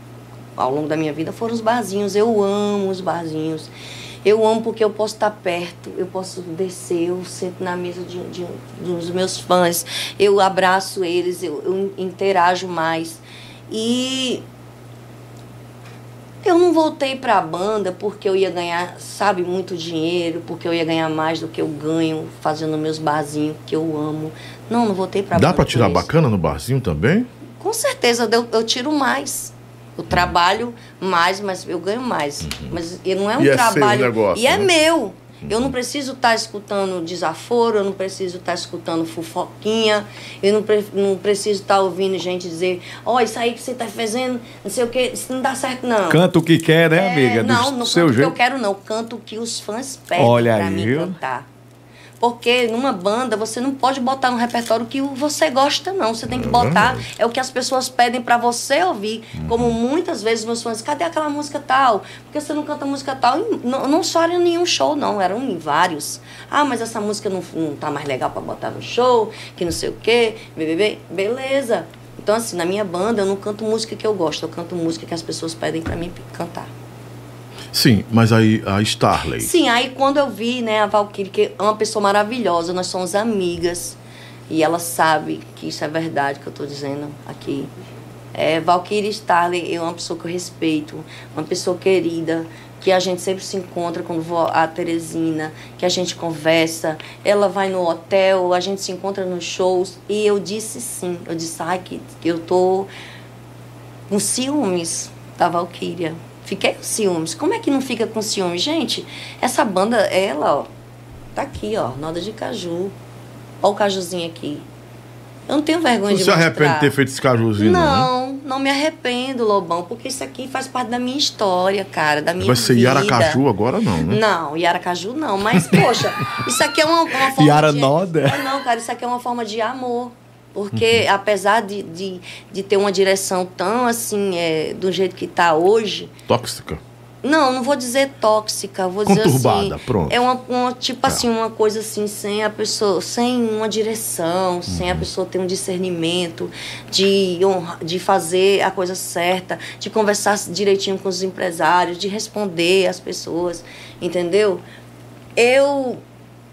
ao longo da minha vida foram os barzinhos. Eu amo os barzinhos. Eu amo porque eu posso estar perto, eu posso descer, eu sento na mesa de, de, dos meus fãs, eu abraço eles, eu, eu interajo mais. E eu não voltei para a banda porque eu ia ganhar, sabe, muito dinheiro, porque eu ia ganhar mais do que eu ganho fazendo meus barzinhos que eu amo. Não, não voltei para a Dá banda. pra por tirar bacana no barzinho também? Com certeza eu, eu tiro mais. Eu trabalho mais, mas eu ganho mais. Mas e não é um Uhum. E é trabalho. negócio, e é né? meu. Eu não preciso estar escutando desaforo, eu não preciso estar escutando fofoquinha, eu não, pre- não preciso estar ouvindo gente dizer, ó, isso aí que você está fazendo, não sei o que, isso não dá certo, não. Canta o que quer, né, É, amiga? Do Não, não seu canto o que jeito. eu quero, não. Canto o que os fãs pedem aí, mim cantar. Porque numa banda você não pode botar no repertório que você gosta, não. Você tem que botar é o que as pessoas pedem pra você ouvir. Como muitas vezes meus fãs, cadê aquela música tal? Por que você não canta música tal? Não, não só era em nenhum show, não, eram em vários. Ah, mas essa música não, não tá mais legal pra botar no show, que não sei o quê, bebê, beleza. Então, assim, na minha banda eu não canto música que eu gosto, eu canto música que as pessoas pedem pra mim cantar. Sim, mas aí a Starley. Sim, aí quando eu vi, né, a Valkyrie, que é uma pessoa maravilhosa, nós somos amigas, e ela sabe que isso é verdade que eu tô dizendo aqui. É, Valkyrie Starley é uma pessoa que eu respeito, uma pessoa querida, que a gente sempre se encontra quando vou a Teresina, que a gente conversa, ela vai no hotel, a gente se encontra nos shows, e eu disse sim, eu disse, ai, que que eu tô com ciúmes da Valkyria. Fiquei com ciúmes. Como é que não fica com ciúmes? Gente, essa banda, ela, ó, tá aqui, ó, Noda de Caju. Ó o cajuzinho aqui. Eu não tenho vergonha Você de se mostrar. arrepende de ter feito esse cajuzinho, não? né? Não, não me arrependo, Lobão, porque isso aqui faz parte da minha história, cara, da minha Vai ser vida. Yaracaju agora, não, né? Não, Yaracaju não, mas, poxa, isso aqui é uma, uma forma Yara de... Noda? Não, não, cara, isso aqui é uma forma de amor. Porque, apesar de, de, de ter uma direção tão, assim, é, do jeito que tá hoje... Tóxica. Não, não vou dizer tóxica, vou dizer Conturbada, assim... pronto. É uma, uma tipo Tá. assim, uma coisa assim, sem a pessoa... Sem uma direção, sem Uhum. a pessoa ter um discernimento de, honra, de fazer a coisa certa, de conversar direitinho com os empresários, de responder às pessoas, entendeu? Eu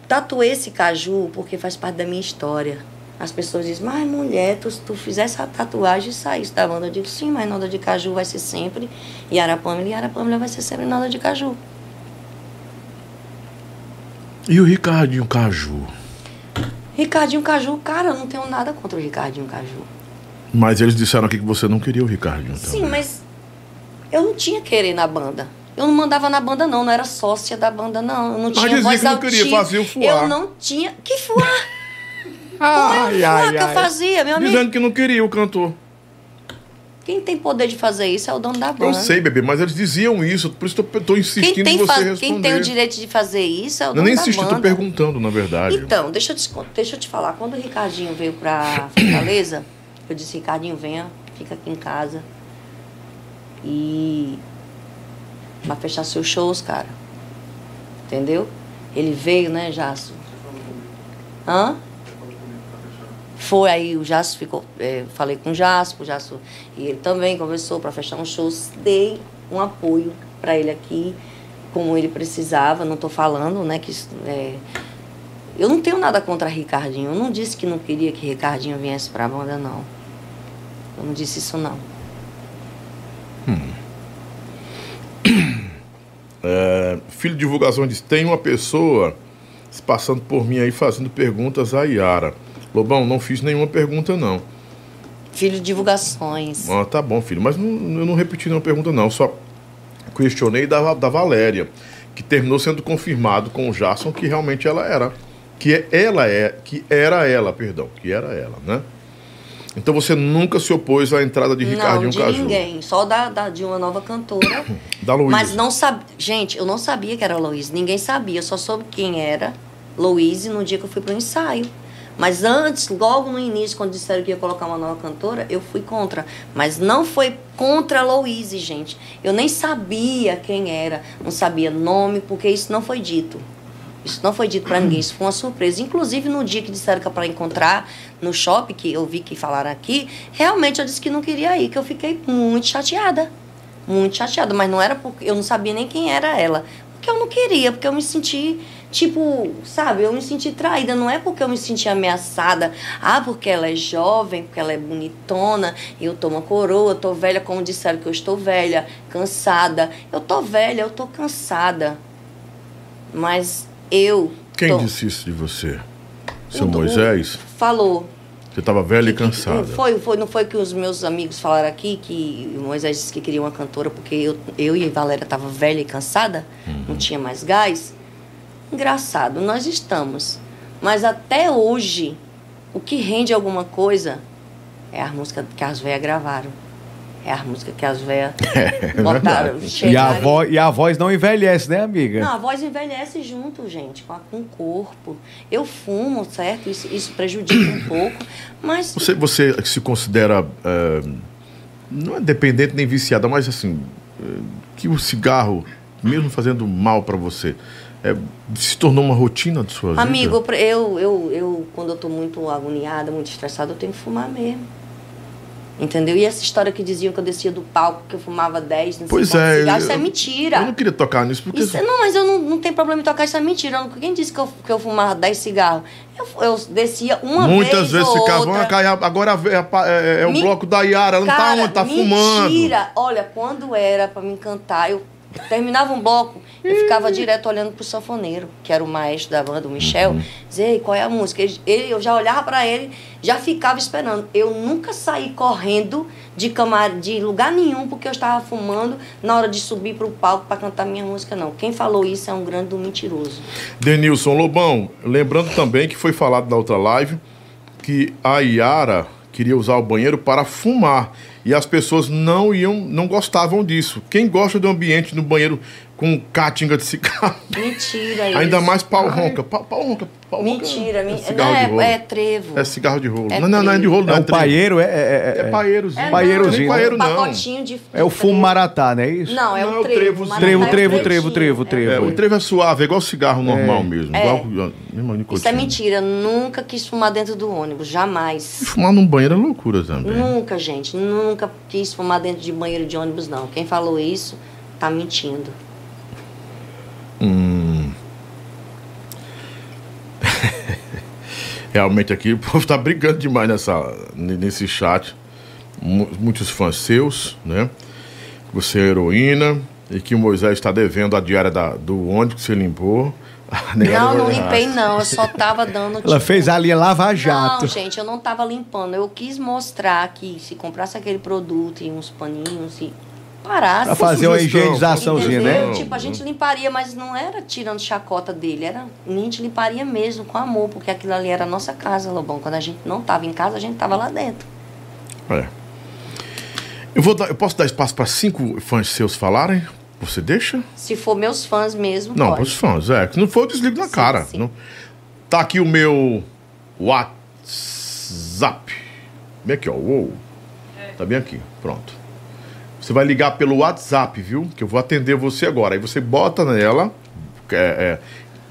tatuei esse caju porque faz parte da minha história. As pessoas dizem, mas mulher, tu, tu fizesse a tatuagem e saísse da banda. Eu digo, sim, mas Noda de Caju vai ser sempre Yara Pamela e Yara Pamela vai ser sempre Noda de Caju. E o Ricardinho Caju? Ricardinho Caju, cara, eu não tenho nada contra o Ricardinho Caju. Mas eles disseram aqui que você não queria o Ricardinho Sim, também. mas eu não tinha querer na banda. Eu não mandava na banda, não. Não era sócia da banda, não. Eu não tinha dizia voz que não queria, fazia o fuá. Eu não tinha... Que fuá? Ai, fuá ai, que eu ai. fazia, meu amigo? Dizendo que não queria o cantor. Quem tem poder de fazer isso é o dono da Eu banda. sei, bebê, mas eles diziam isso, por isso eu tô insistindo Quem tem, em você responder. quem tem o direito de fazer isso é o Eu dono nem da insisti, eu tô banda. perguntando, na verdade. Então, deixa eu, te, deixa eu te falar. Quando o Ricardinho veio pra Fortaleza, eu disse, Ricardinho, venha, fica aqui em casa. E... Pra fechar seus shows, cara. Entendeu? Ele veio, né, Jasso? Hã? Foi aí, o Jasso ficou. é, falei com o Jasso, o Jasso. E ele também conversou para fechar um show. Dei um apoio para ele aqui, como ele precisava. Não tô falando, né, que. é, eu não tenho nada contra Ricardinho. Eu não disse que não queria que Ricardinho viesse pra banda, não. Eu não disse isso, não. É, filho de divulgação diz: tem uma pessoa se passando por mim aí fazendo perguntas a Yara. Lobão, não fiz nenhuma pergunta, não. Filho de divulgações. Ah, tá bom, filho, mas não, eu não repeti nenhuma pergunta, não. Só questionei da, da Valéria, que terminou sendo confirmado com o Jason que realmente ela era. Que é- ela é, que era ela, perdão, que era ela, né? Então você nunca se opôs à entrada de Ricardinho não, de Caju. ninguém. Só da, da- de uma nova cantora. Da Luísa. Mas não sabia. Gente, eu não sabia que era a Louise. Ninguém sabia. Eu só soube quem era Louise no dia que eu fui pro ensaio. Mas antes, logo no início, quando disseram que ia colocar uma nova cantora, eu fui contra. Mas não foi contra a Louise, gente. Eu nem sabia quem era. Não sabia nome, porque isso não foi dito. Isso não foi dito pra ninguém, isso foi uma surpresa. Inclusive, no dia que disseram que era pra encontrar no shopping, que eu vi que falaram aqui, realmente eu disse que não queria ir, que eu fiquei muito chateada. Muito chateada. Mas não era porque eu não sabia nem quem era ela. Porque eu não queria, porque eu me senti, tipo, sabe, eu me senti traída. Não é porque eu me senti ameaçada. Ah, porque ela é jovem, porque ela é bonitona, eu tô uma coroa, eu tô velha, como disseram que eu estou velha, cansada. Eu tô velha, eu tô cansada. Mas eu. Quem tô- disse isso de você? Seu o- Moisés? Falou. Você estava velha e cansada. Foi, foi, não foi que os meus amigos falaram aqui que o Moisés disse que queria uma cantora porque eu, eu e a Valéria tava velha e cansada, não tinha mais gás. Engraçado, nós estamos. Mas até hoje, o que rende alguma coisa é a música que as velhas gravaram. É a música que as velhas botaram. verdade. E a, chegaram vo- e a voz não envelhece, né, amiga? não, a voz envelhece junto, gente, com, a- com o corpo. Eu fumo, certo? Isso, isso prejudica um pouco, mas Você, você se considera. é, não é dependente nem viciada, mas assim. é, que o cigarro, mesmo fazendo mal para você, é, se tornou uma rotina de sua vida? Amigo, eu, eu, eu, quando eu tô muito agoniada, muito estressada, eu tenho que fumar mesmo. Entendeu? E essa história que diziam que eu descia do palco, que eu fumava 10, não Pois sei é. cigarros, isso é mentira. Eu não queria tocar nisso porque. Isso é- não, mas eu não, não tenho problema em tocar, isso é mentira. Não- Quem disse que eu, que eu fumava 10 cigarros? Eu, eu descia uma Muitas vez vezes ou ficavam, outra. ah, Caia, agora é, é- é o Me- bloco da Yara, ela não tá Cara, onde? Tá fumando. Mentira! Olha, quando era pra me cantar, eu terminava um bloco, eu ficava direto olhando pro sanfoneiro, que era o maestro da banda, o Michel. Uhum. Dizia, "Ei, qual é a música? Ele, eu já olhava pra ele, já ficava esperando. Eu nunca saí correndo de, camar, de lugar nenhum, porque eu estava fumando na hora de subir pro palco pra cantar minha música, não. Quem falou isso é um grande mentiroso. Denilson Lobão, lembrando também que foi falado na outra live que a Yara queria usar o banheiro para fumar e as pessoas não iam, não gostavam disso. Quem gosta do ambiente no banheiro com caatinga de cigarro? Mentira isso. Ainda mais pau ronca. Pau, pau ronca. Pau ronca Mentira, é cigarro não, de rolo. é, é trevo. É cigarro de rolo. É não, não, não é de rolo, não. É É, um trevo. paieiro, é. É, é, É paeirozinho. É, Paeirozinho, não, Paeiro um não. pacotinho de é o fumo maratá, não é isso? Não, é Não, é o o trevo. trevozinho. mas Trevo, é trevo, trevo, trevo, é. trevo. É, o trevo é suave, é igual cigarro normal mesmo. É. Igual mesmo nicotina. Isso é mentira. Nunca quis fumar dentro do ônibus. Jamais. Fumar num banheiro é loucura também. Nunca, gente. Nunca quis fumar dentro de banheiro de ônibus, não. Quem falou isso tá mentindo. Hum. Realmente aqui o povo tá brigando demais nessa, nesse chat. Mu- Muitos fãs seus, né? Você é heroína e que o Moisés está devendo a diária da- do ônibus que você limpou. A Não, não limpei, não. Eu só tava dando. Ela tipo, fez a linha Lava Jato. Não, gente, eu não tava limpando. Eu quis mostrar que se comprasse aquele produto e uns paninhos e parasse. Pra fazer uma sugestão, higienizaçãozinha, Entendeu? né? Tipo, a gente limparia, mas não era tirando chacota dele, era a gente limparia mesmo com amor, porque aquilo ali era a nossa casa, Lobão. Quando a gente não tava em casa, a gente tava lá dentro. É. Eu, vou dar, eu posso dar espaço para cinco fãs seus falarem? Você deixa? Se for meus fãs mesmo, Não, pode. para os fãs, é. Se não for, eu desligo na Sim, cara. sim. Não. Tá aqui o meu WhatsApp. Bem aqui, ó. Uou. Tá bem aqui. Pronto. Você vai ligar pelo WhatsApp, viu? Que eu vou atender você agora. Aí você bota nela, é, é,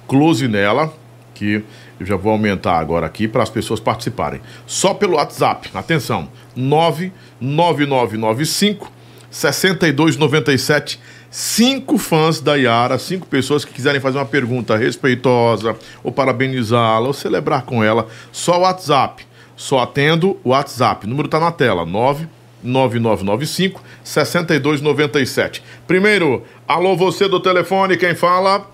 close nela, que eu já vou aumentar agora aqui para as pessoas participarem. Só pelo WhatsApp. Atenção. 99995 6297 cinco fãs da Yara, cinco pessoas que quiserem fazer uma pergunta respeitosa, ou parabenizá-la, ou celebrar com ela, só o WhatsApp. Só atendo o WhatsApp. O número tá na tela, 99995 6297. Primeiro, alô você do telefone, quem fala?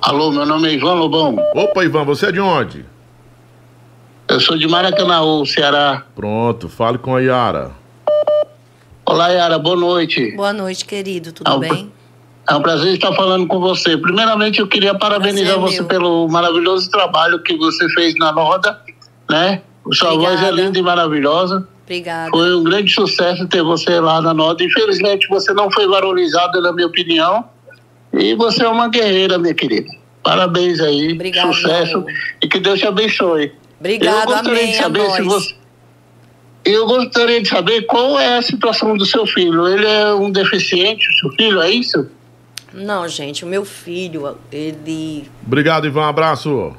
Alô, meu nome é Ivan Lobão. Opa, Ivan, você é de onde? Eu sou de Maracanã, Ceará. Pronto, fale com a Yara. Olá, Yara, boa noite. Boa noite, querido. Tudo Ah, o- bem? É um prazer estar falando com você. Primeiramente, eu queria parabenizar Prazer é você meu. pelo maravilhoso trabalho que você fez na roda, né? Sua voz é Obrigada. linda e maravilhosa. Obrigada. Foi um grande sucesso ter você lá na Noda. Infelizmente, você não foi valorizado, na minha opinião. E você é uma guerreira, minha querida. Parabéns aí. Obrigada, Sucesso. meu. E que Deus te abençoe. Obrigado, eu gostaria amém, de saber se você. Eu gostaria de saber qual é a situação do seu filho. Ele é um deficiente, o seu filho, é isso? Não, gente, o meu filho, ele. Obrigado, Ivan, abraço.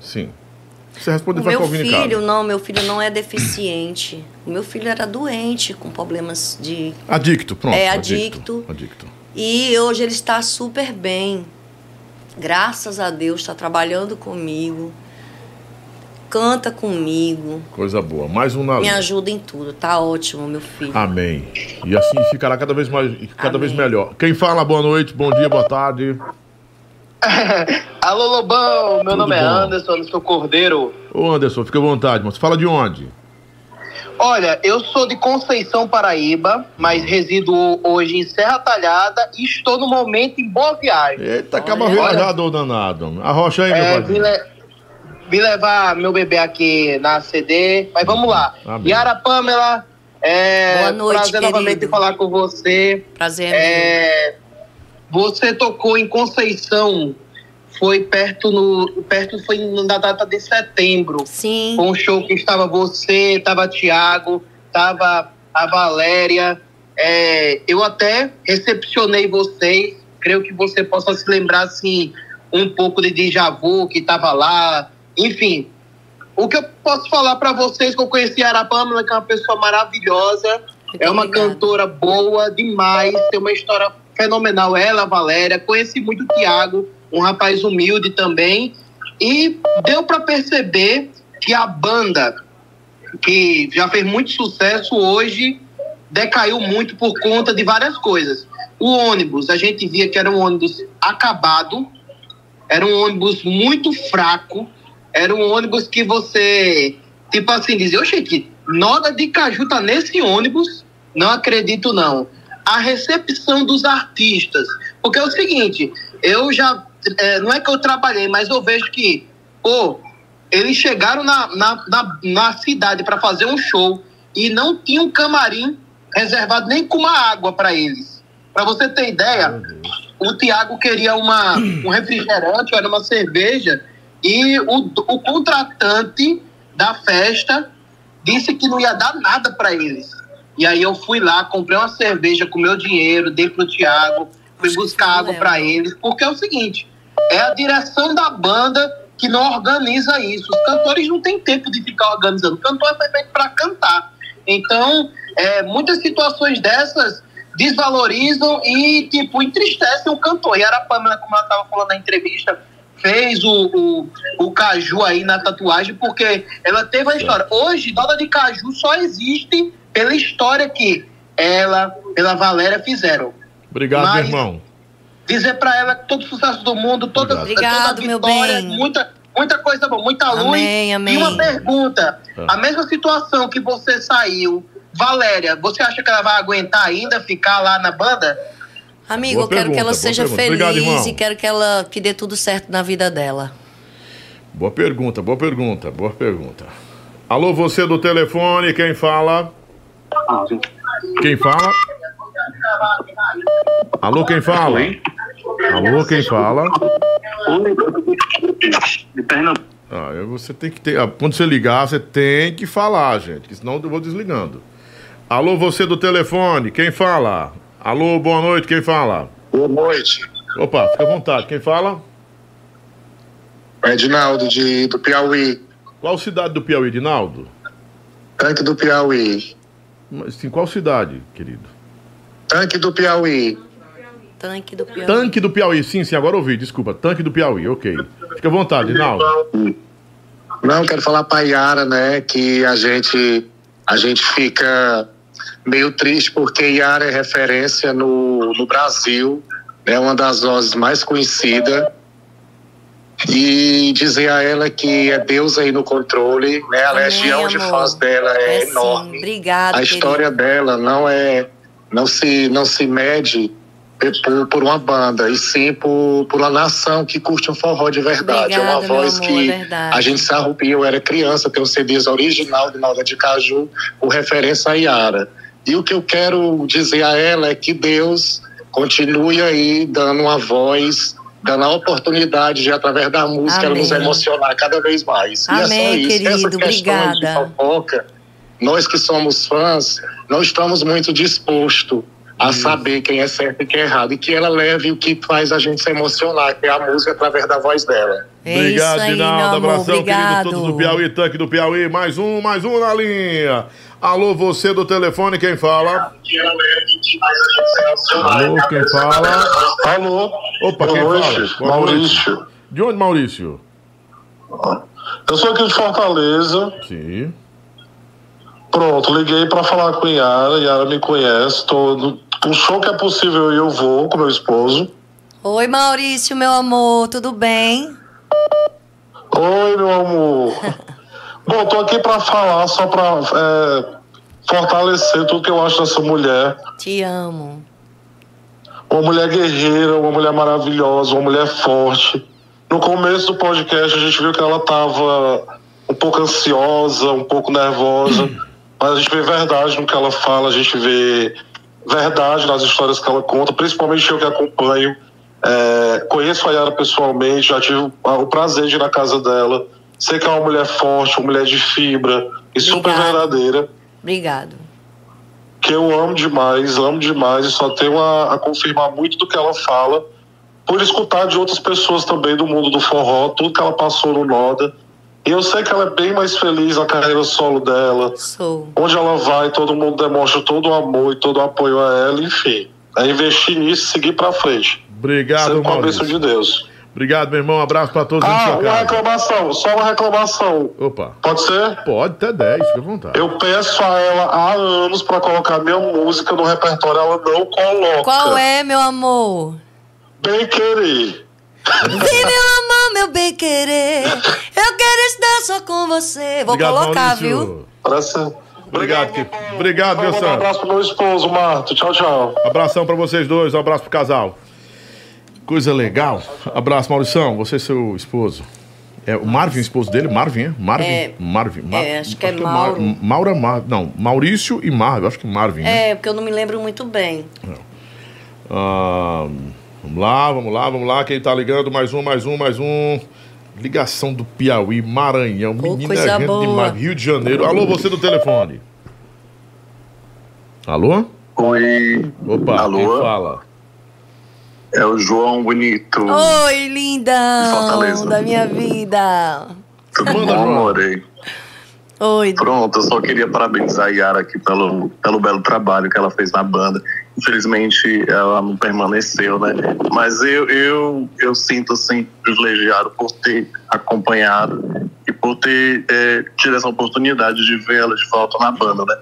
Sim. Você respondeu O meu filho, não, meu filho não é deficiente. O meu filho era doente, com problemas de. Adicto, pronto. É, adicto. Adicto. E hoje ele está super bem. Graças a Deus, está trabalhando comigo. Canta comigo. Coisa boa. Mais um na Me ajuda em tudo. Tá ótimo, meu filho. Amém. E assim ficará cada vez mais, cada Amém. vez melhor. Quem fala boa noite, bom dia, boa tarde. Alô, Lobão, meu Tudo nome é bom? Anderson, eu sou Cordeiro. Ô Anderson, fica à vontade, mas fala de onde? Olha, eu sou de Conceição, Paraíba, mas resido hoje em Serra Talhada e estou no momento em Boa Viagem. Eita, acaba Olha. viajado, ô danado. Arrocha aí, meu É, pai. vim, le- vim levar meu bebê aqui na CD, mas vamos lá. Amém. Yara Pamela, é Boa noite, prazer novamente querido. falar com você. Prazer é meu. Você tocou em Conceição, foi perto no perto foi na data de setembro. Sim. Foi um show que estava você, estava Tiago, estava a Valéria. É, eu até recepcionei vocês. Creio que você possa se lembrar assim um pouco de déjà vu que estava lá. Enfim, o que eu posso falar para vocês que eu conheci a Arapamela, que é uma pessoa maravilhosa, Muito é uma obrigada. cantora boa demais, tem uma história fenomenal. Ela, Valéria, conheci muito o Tiago, um rapaz humilde também. E deu para perceber que a banda, que já fez muito sucesso hoje, decaiu muito por conta de várias coisas. O ônibus, a gente via que era um ônibus acabado, era um ônibus muito fraco, era um ônibus que você, tipo assim, dizia, oxe, que Noda de Caju tá nesse ônibus? Não acredito, não. A recepção dos artistas. Porque é o seguinte, eu já. é, não é que eu trabalhei, mas eu vejo que, pô, eles chegaram na, na, na, na cidade para fazer um show e não tinha um camarim reservado nem com uma água para eles. Para você ter ideia, o Tiago queria uma, um refrigerante, era uma cerveja, e o, o contratante da festa disse que não ia dar nada para eles. E aí eu fui lá, comprei uma cerveja com meu dinheiro, dei pro Tiago, fui Acho buscar água para eles, porque é o seguinte, é a direção da banda que não organiza isso. Os cantores não têm tempo de ficar organizando. O cantor foi feito para cantar. Então, é, muitas situações dessas desvalorizam e, tipo, entristecem o cantor. E a Pamela, como ela estava falando na entrevista, fez o, o, o Caju aí na tatuagem, porque ela teve a história. Hoje, Dona de Caju só existe pela história que ela, pela Valéria, fizeram. Obrigado, Mas- meu irmão. Dizer pra ela que todo sucesso do mundo, toda, Obrigado, toda meu vitória, bem. muita, muita coisa boa, muita luz. Amém, amém. E uma pergunta: a mesma situação que você saiu, Valéria, você acha que ela vai aguentar ainda ficar lá na banda? Amigo, Boa eu quero que ela seja pergunta. feliz Obrigado, e quero que ela que dê tudo certo na vida dela. Boa pergunta, boa pergunta, boa pergunta. Alô, você do telefone, quem fala? Quem fala? Alô, quem fala? Alô, quem fala? De Pernambuco. Ah, você tem que ter. ah, Quando você ligar, você tem que falar, gente, que senão eu vou desligando. Alô, você do telefone, quem fala? Alô, boa noite, quem fala? Boa noite. Opa, fica à vontade, quem fala? Edinaldo de, do Piauí. Qual cidade do Piauí, Dinaldo? Tanque do Piauí. Mas, Sim, qual cidade, querido? Tanque do Piauí. Tanque do Piauí. Tanque do Piauí, sim, sim, agora ouvi, desculpa. Tanque do Piauí, ok. Fica à vontade, Dinaldo. Não, quero falar pra Yara, né, que a gente, a gente fica meio triste porque Yara é referência no, no Brasil, é uma das vozes mais conhecidas. E dizer a ela que é Deus aí no controle, né? A Amém, legião de fãs dela é, É sim. enorme. Obrigada, a história dela não é não se não se mede por, por uma banda e sim por, por uma nação que curte um forró de verdade é uma Obrigada, voz amor, que é a gente se arrupia eu era criança um CDs original de Nalda de Caju com referência a Yara e o que eu quero dizer a ela é que Deus continue aí dando uma voz dando a oportunidade de através da música ela nos Amém. emocionar cada vez mais e é só Amém, isso querido, Essas questões de obrigada. fofoca nós que somos fãs, não estamos muito dispostos a saber quem é certo e quem é errado. E que ela leve o que faz a gente se emocionar, que é a música através da voz dela. Obrigado, Dinaldo. Abração, querido. Todos do Piauí, tanque do Piauí. Mais um, mais um na linha. Alô, você do telefone, quem fala? Alô, quem fala? Alô. Opa, Boa quem noite, fala? Boa Maurício. noite. De onde, Maurício? Eu sou aqui de Fortaleza. Sim. Pronto, liguei pra falar com Yara. Yara me conhece. Tô um show que é possível e eu vou com meu esposo. Oi, Maurício, meu amor, tudo bem? Oi, meu amor. Bom, tô aqui pra falar só pra é, fortalecer tudo que eu acho dessa mulher. Te amo. Uma mulher guerreira, uma mulher maravilhosa, uma mulher forte. No começo do podcast a gente viu que ela tava um pouco ansiosa, um pouco nervosa, mas a gente vê verdade no que ela fala, a gente vê verdade nas histórias que ela conta, principalmente eu que acompanho. É, conheço a Yara pessoalmente, já tive o, prazer de ir na casa dela. Sei que é uma mulher forte, uma mulher de fibra e super verdadeira Obrigado. que eu amo demais, amo demais e só tenho a, a confirmar muito do que ela fala por escutar de outras pessoas também do mundo do forró, tudo que ela passou no Noda. E eu sei que ela é bem mais feliz na carreira solo dela. Sou. Onde ela vai, todo mundo demonstra todo o amor e todo o apoio a ela, enfim. É investir nisso e seguir pra frente. Obrigado, Sempre com a Maurício. bênção de Deus. Obrigado, meu irmão. Abraço pra todos Ah, uma casa. reclamação, só uma reclamação. Opa. Pode ser? Pode, até 10, fica à vontade. Eu peço a ela há anos pra colocar minha música no repertório, ela não coloca. Qual é, meu amor? Bem querer. Vem, meu amor, meu bem querer. Eu quero estar só com você. Vou Obrigado, colocar, Maurício. viu? Parece... Obrigado, que... Obrigado, meu Um abraço pro meu esposo, Marto. Tchau, tchau. Abração pra vocês dois, um abraço pro casal. Coisa legal. Abraço, Maurição, você e seu esposo. É o Marvin, o esposo dele? Marvin, é? Marvin? É. Marvin. Mar- É, acho que é Mar- Mauro. Maura, Mar... Não, Maurício e Marvin. Acho que Marvin, né? É, porque eu não me lembro muito bem. Ah, vamos lá, vamos lá, vamos lá. Quem tá ligando? Mais um, mais um, mais um. Ligação do Piauí, Maranhão. Menina coisa gente boa. demais. Rio de Janeiro. Alô, você do telefone. Alô? Oi. Opa, Alô? quem fala? É o João Bonito. Oi, lindão da minha vida. Tudo bom, amorei? Oi. Pronto, eu só queria parabenizar a Yara aqui pelo, pelo belo trabalho que ela fez na banda. Infelizmente, ela não permaneceu, né? Mas eu, eu, eu sinto, assim, privilegiado por ter acompanhado e por ter é, tido essa oportunidade de vê-la de volta na banda, né?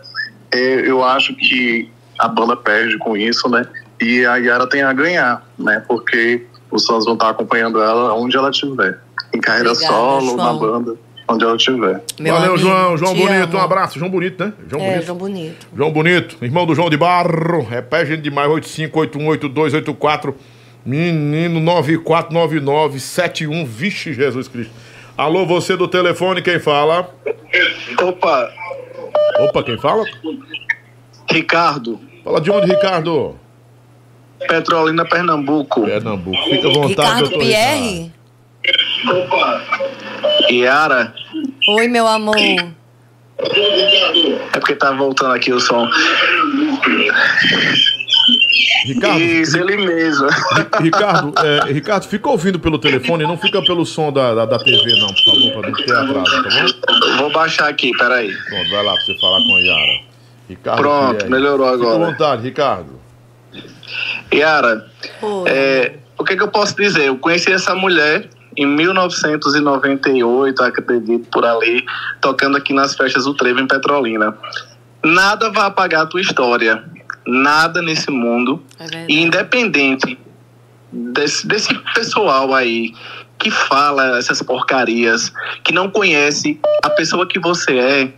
É, eu acho que a banda perde com isso, né? E a Yara tem a ganhar, né? Porque os fãs vão estar acompanhando ela onde ela estiver. Em carreira Obrigada, solo, na João. banda, onde ela estiver. Meu Valeu, amigo, João. João Bonito, amo. um abraço. João Bonito, né? João é, Bonito. João Bonito. João Bonito, irmão do João de Barro. Repete gente demais, 85818284. Menino 949971. Vixe, Jesus Cristo. Alô, você do telefone, quem fala? Opa, Opa, quem fala? Ricardo, Fala de onde, Ricardo? Petrolina, Pernambuco. Pernambuco. Fica à vontade, Ricardo doutor Pierre? Yara, Oi, meu amor. é porque tá voltando aqui o som. Ricardo, Isso, ele mesmo. Ricardo, é, Ricardo, fica ouvindo pelo telefone, não fica pelo som da, da, da TV, não, por favor, pra não ter atraso, tá bom? Vou baixar aqui, peraí. Pronto, vai lá pra você falar com a Yara. Ricardo Pronto, melhorou Fica à agora. vontade, Ricardo. Yara, é, o que, que eu posso dizer? Eu conheci essa mulher em 1998, acredito, por ali, tocando aqui nas festas do Trevo em Petrolina. Nada vai apagar a tua história. Nada nesse mundo. E independente desse, desse pessoal aí que fala essas porcarias, que não conhece a pessoa que você é,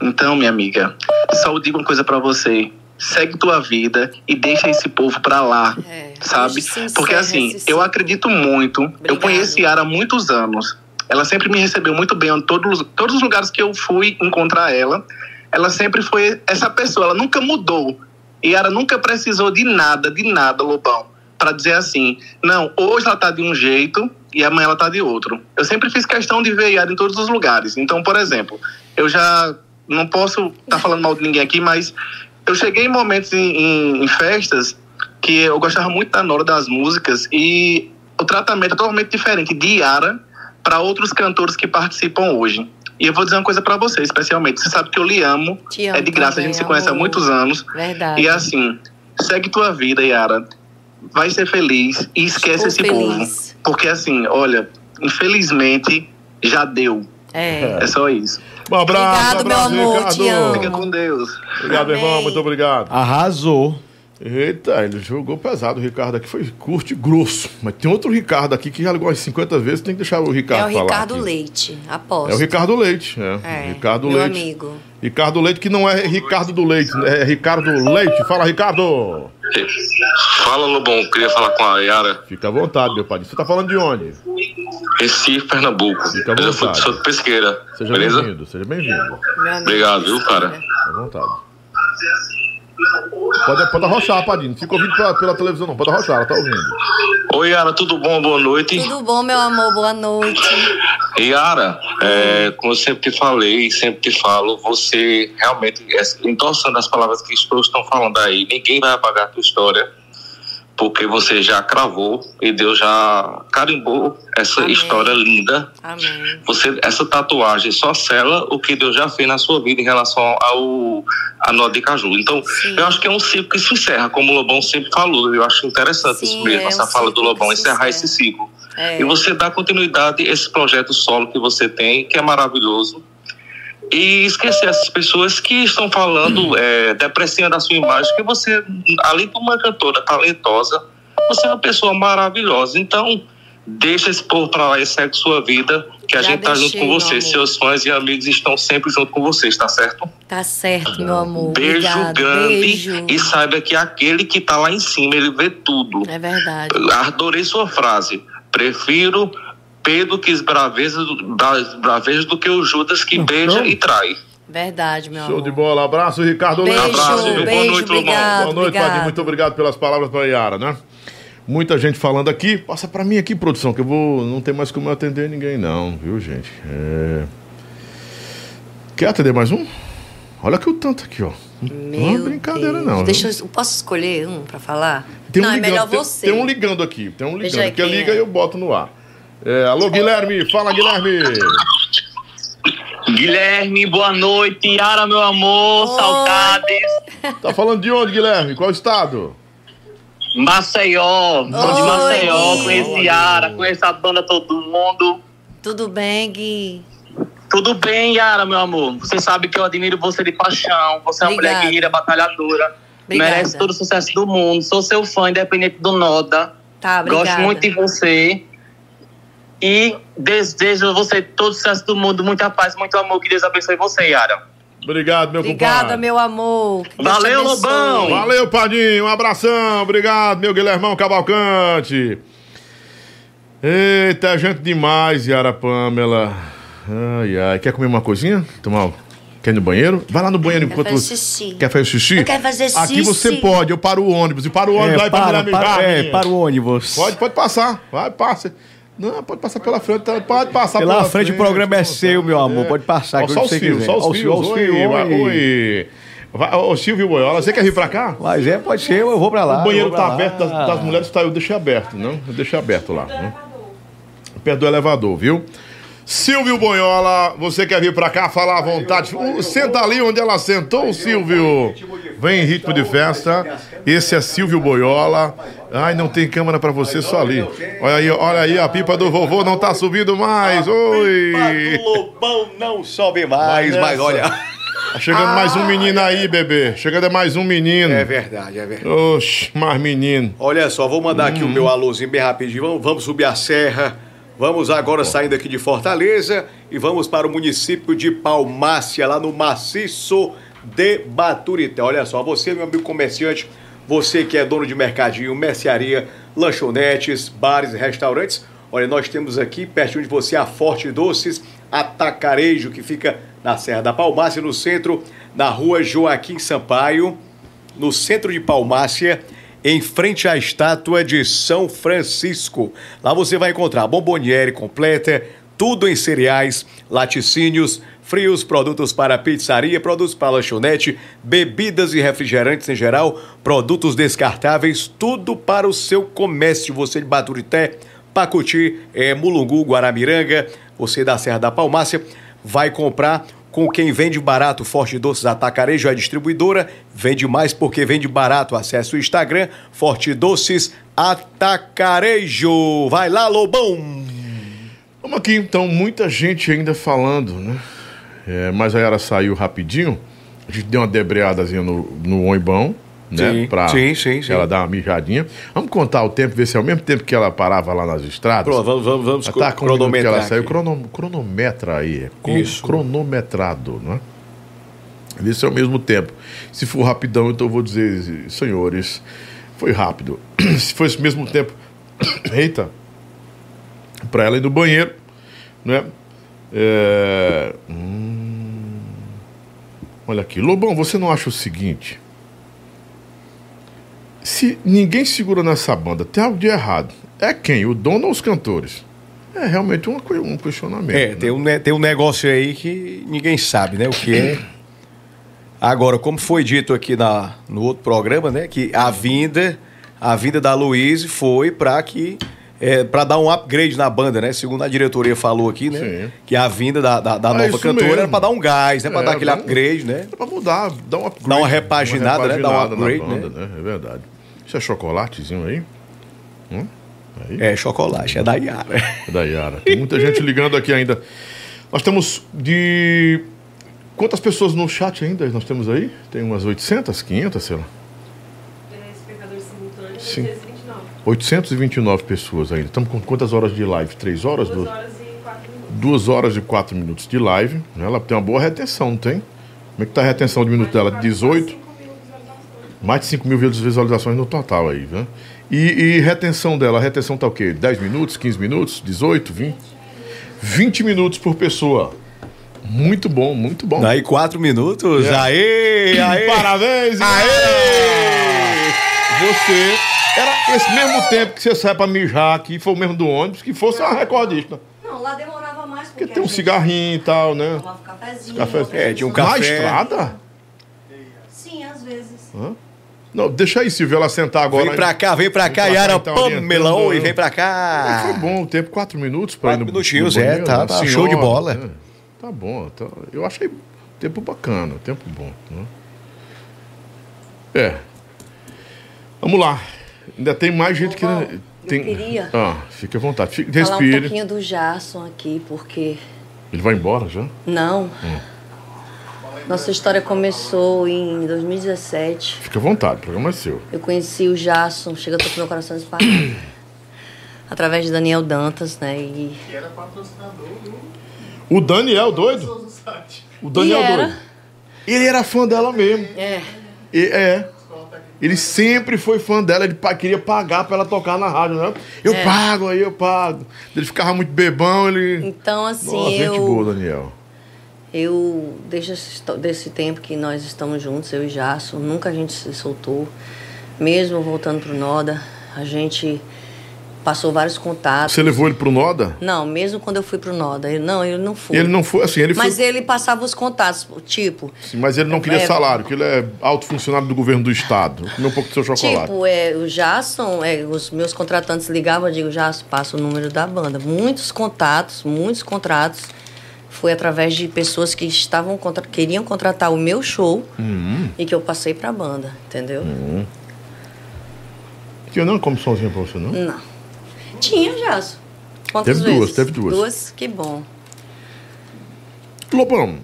então, minha amiga, só eu digo uma coisa pra você. Segue tua vida e deixa esse povo pra lá, sabe? Porque assim, eu acredito muito. Eu conheci Yara há muitos anos. Ela sempre me recebeu muito bem em todos, todos os lugares que eu fui encontrar ela. Ela sempre foi essa pessoa, ela nunca mudou. E Yara nunca precisou de nada, de nada, Lobão, Pra dizer assim, não, hoje ela tá de um jeito e amanhã ela tá de outro. Eu sempre fiz questão de ver Yara em todos os lugares. Então, por exemplo, eu já não posso estar falando mal de ninguém aqui, mas eu cheguei em momentos em, em- em festas que eu gostava muito da Nora das músicas e o tratamento é totalmente diferente de Yara para outros cantores que participam hoje. E eu vou dizer uma coisa para você, especialmente. Você sabe que eu lhe amo. Te amo é de graça, a também, gente se conhece há amor. muitos anos. Verdade. E assim, segue tua vida, Yara. Vai ser feliz e esquece Estou esse feliz. povo. Porque assim, olha, infelizmente já deu. É. É só isso. Um abraço, Obrigado, meu abraço, amor, Ricardo. te amo. Fica com Deus. Obrigado, meu irmão, muito obrigado. Arrasou. Eita, ele jogou pesado o Ricardo aqui, foi curto e grosso. Mas tem outro Ricardo aqui que já ligou umas 50 vezes, tem que deixar o É Ricardo o falar. Ricardo aqui. Leite, aposto. É o Ricardo Leite, é. É, Ricardo meu Leite. amigo. Ricardo Leite, que não é Ricardo do Leite, é Ricardo Leite. Fala, Ricardo! Fala, Lobão. Queria falar com a Yara. Fica à vontade, meu padre. Você tá falando de onde? Recife, Pernambuco. Fica à Eu sou, vontade. sou de pesqueira. Seja bem-vindo, seja bem-vindo. Obrigado, viu, cara? À vontade. Pode, pode arrochar, Padinho. Não fica ouvindo pela, pela televisão, não. Pode arrochar, ela tá ouvindo. Oi, Yara, tudo bom? Boa noite. Tudo bom, meu amor? Boa noite. Yara, é, como eu sempre te falei e sempre te falo, você realmente, é, endossando as palavras que pessoas estão falando aí, ninguém vai apagar a tua história, porque você já cravou e Deus já carimbou essa história linda. Amém. Você, essa tatuagem só sela o que Deus já fez na sua vida em relação ao a nó de caju. Então, eu acho que é um ciclo que se encerra, como o Lobão sempre falou. Eu acho interessante isso mesmo, é um essa fala do Lobão, encerrar encerra. esse ciclo. É. E você dá continuidade a esse projeto solo que você tem, que é maravilhoso. E esquecer essas pessoas que estão falando, é, depreciando a sua imagem, que você, além de uma cantora talentosa, você é uma pessoa maravilhosa. Então, deixa esse povo pra lá e segue sua vida, que a Já gente tá junto deixei, com meu você. Seus fãs e amigos estão sempre junto com vocês, tá certo? Tá certo, meu amor. Beijo Obrigado. grande Beijo. e saiba que aquele que tá lá em cima, ele vê tudo. É verdade. Adorei sua frase. Prefiro Pedro que esbraveja bravejas do que o Judas que beija e trai. Verdade, meu Show amor. de bola. Abraço, Ricardo Beijo, Leite. Abraço, viu? Boa beijo, noite, Lobão. obrigado, Boa noite. Padinho. Muito obrigado pelas palavras para Yara, né? Muita gente falando aqui. Passa para mim aqui, produção, que eu vou. Não tem mais como eu atender ninguém, não, viu, gente? É... Quer atender mais um? Olha que o tanto aqui, ó. não é brincadeira, Deus. não. Deixa eu, posso escolher um pra falar? Tem um não, ligando, é melhor tem- você. Tem, um ligando aqui, tem um ligando. Que liga é. e eu boto no ar. É, alô, Guilherme. Fala, Guilherme. Guilherme, boa noite. Yara, meu amor, saudades. Tá falando de onde, Guilherme? Qual estado? Maceió, sou de Oi, Maceió, conheço Yara, conheço a banda todo mundo. Tudo bem, Gui? Tudo bem, Yara, meu amor. Você sabe que eu admiro você de paixão. Você é uma mulher Obrigada. guerreira, batalhadora. Obrigada. Merece todo o sucesso do mundo. Sou seu fã, independente do Noda. Tá, obrigada. Gosto muito de você. E desejo a você todo o sucesso do mundo, muita paz, muito amor. Que Deus abençoe você, Yara. Obrigado, meu Obrigada, compadre. meu amor. Que Valeu. Lobão. Valeu, Padinho. Um abração. Obrigado, meu Guilhermão Cavalcante. Eita, gente demais, Yara Pamela. Ai, ai. Quer comer uma coisinha? Tomar. Quer ir no banheiro? Vai lá no banheiro enquanto. fazer xixi. Quer fazer xixi? Eu quero fazer Aqui xixi. você pode. Eu paro o ônibus. E paro o ônibus É, lá e para, mulher me para, dar, é, para o ônibus. Pode, pode passar. Vai, passa. Não, pode passar pela frente. tá? Pode passar Pela frente o programa é seu, meu amor. É. Pode passar. Ó, só os fios, só os fios. os Oi, fios, vai, oi. oi. Vai, Ô, Silvio Boiola, você quer vir pra cá? Mas é, pode ser, eu vou pra lá. O banheiro tá lá. aberto, das, das mulheres tá, eu deixei aberto, não? Eu deixei aberto lá. Né? Perto do elevador, viu? Silvio Boiola, você quer vir pra cá falar à vontade? O- Senta ali onde ela sentou, Silvio. Vem em ritmo de festa. Esse é Silvio Boiola. Ai, não tem câmera pra você, só ali. Olha aí, olha aí, a pipa do vovô não tá subindo mais. Oi! O Lobão não sobe mais, mas nessa. olha. Tá chegando mais um menino aí, bebê. Chegando mais um menino. É verdade, é verdade. Oxe, mais menino. Olha só, vou mandar aqui o Hum. meu alôzinho bem rapidinho. Vamos, vamos subir a serra. Vamos agora saindo aqui de Fortaleza e vamos para o município de Palmácia, lá no maciço de Baturité. Olha só, você, meu amigo comerciante, você que é dono de mercadinho, mercearia, lanchonetes, bares e restaurantes. Olha, nós temos aqui pertinho de você a Forte Doces Atacarejo, que fica na Serra da Palmácia, no centro, na rua Joaquim Sampaio, no centro de Palmácia, em frente à estátua de São Francisco. Lá você vai encontrar bomboniere completa, tudo em cereais, laticínios, frios, produtos para pizzaria, produtos para lanchonete, bebidas e refrigerantes em geral, produtos descartáveis, tudo para o seu comércio. Você de Baturité, Pacuti, é, Mulungu, Guaramiranga, você da Serra da Palmácia, vai comprar com quem vende barato. Forte Doces Atacarejo é distribuidora, vende mais porque vende barato. Acesse o Instagram, Forte Doces Atacarejo. Vai lá, Lobão! Vamos aqui, então, muita gente ainda falando, né? É, mas a Yara saiu rapidinho. A gente deu uma debreadazinha no, no oibão, né? Sim, pra sim, sim, sim. ela dar uma mijadinha. Vamos contar o tempo, ver se é o mesmo tempo que ela parava lá nas estradas. Pronto, vamos, vamos, vamos tá com minuto que cronometrar ela saiu. Crono, cronometra aí. É cron- Isso. Cronometrado, né? Vê se é o mesmo tempo. Se for rapidão, então eu vou dizer, senhores, foi rápido. se for esse mesmo tempo, eita, para ela ir no banheiro, né? É, hum, olha aqui, Lobão, você não acha o seguinte? Se ninguém segura nessa banda, tem algo de errado. É quem? O dono ou os cantores? É realmente um, um questionamento. É, né? tem um, tem um negócio aí que ninguém sabe, né? O que é. Agora, como foi dito aqui na, no outro programa, né? Que a vinda, a vinda da Luiz foi para que. É, para dar um upgrade na banda, né? Segundo a diretoria falou aqui, né? Que a vinda da, da, da Ah, nova cantora era mesmo. para dar um gás, né? Para É, dar aquele upgrade, né? Pra mudar, dar um upgrade. Dar uma repaginada, né? Dar um repaginada upgrade, na banda, né? É verdade. Isso é chocolatezinho aí? Hum? Aí? É chocolate, é da Yara. É da Yara. Tem muita gente ligando aqui ainda. Nós temos de. Quantas pessoas no chat ainda nós temos aí? Tem umas 800, 500, sei lá. Sim. 829 pessoas ainda. Estamos com quantas horas de live? Três horas? Duas, Duas horas e quatro minutos de live. né? Ela tem uma boa retenção, não tem? Como é que tá a retenção de minuto dela? 18? Mais de 5 mil visualizações no total aí, né? E, e retenção dela, a retenção tá o quê? 10 minutos, 15 minutos, 18, 20? 20 minutos por pessoa. Muito bom, muito bom. Aí, quatro minutos. É. Aê, aê. Parabéns, Aê! Você era esse mesmo tempo que você sai pra mijar aqui, foi o mesmo do ônibus, que fosse uma recordista. Não, lá demorava mais porque, Porque tem um cigarrinho e tal, né? tomava cafezinho. Café. É, tinha um Na café. estrada? Sim, às vezes. Hã? Não, deixa aí, Silvio, ela sentar agora. Vem pra cá, vem pra Vem cá, pra cá, Yara então, Oi, né? vem pra É, cá. Foi bom o tempo, quatro minutos pra ir no minutinhos, no é, banheiro, tá, né? tá, show de bola. né? Tá bom, tá- eu achei tempo bacana, tempo bom. Né? É. Vamos lá. Ainda tem mais gente que. Tem... queria Ah, fique à vontade. Fique, Falar um respire. pouquinho do Jason aqui, porque Ele vai embora já? não. Hum. Nossa história começou em 2017. Fique à vontade, o programa é seu. Eu conheci o Jason, chega com meu coração disparado. através de Daniel Dantas, né? E O Daniel, doido? O Daniel E era. doido. Ele era fã dela mesmo. é, E, é. Ele sempre foi fã dela, ele queria pagar pra ela tocar na rádio, né? Eu É. pago, aí eu pago. Ele ficava muito bebão, ele. então assim, Nossa, eu gente boa, Daniel. Eu, desde esse, tempo que nós estamos juntos, eu e Jason, nunca a gente se soltou. Mesmo voltando pro Noda, a gente passou vários contatos. Você levou ele pro Noda? Não, mesmo quando eu fui pro Noda. Eu, não, ele não foi. Ele não foi, assim, ele foi. Mas ele passava os contatos, tipo... Sim, mas ele não queria É. salário, porque ele é alto funcionário do governo do estado. Comeu um pouco do seu chocolate. Tipo, é, o Jason, é, os meus contratantes ligavam, eu digo, Jason, passa o número da banda. Muitos contatos, muitos contratos. Foi através de pessoas que estavam contra, queriam contratar o meu show Hum, e que eu passei pra banda, entendeu? hum. Que eu não como sozinho pra você, não? Não. Tinha, Jason. Quantas Teve duas, vezes? teve duas. Duas? Que bom. Lobão,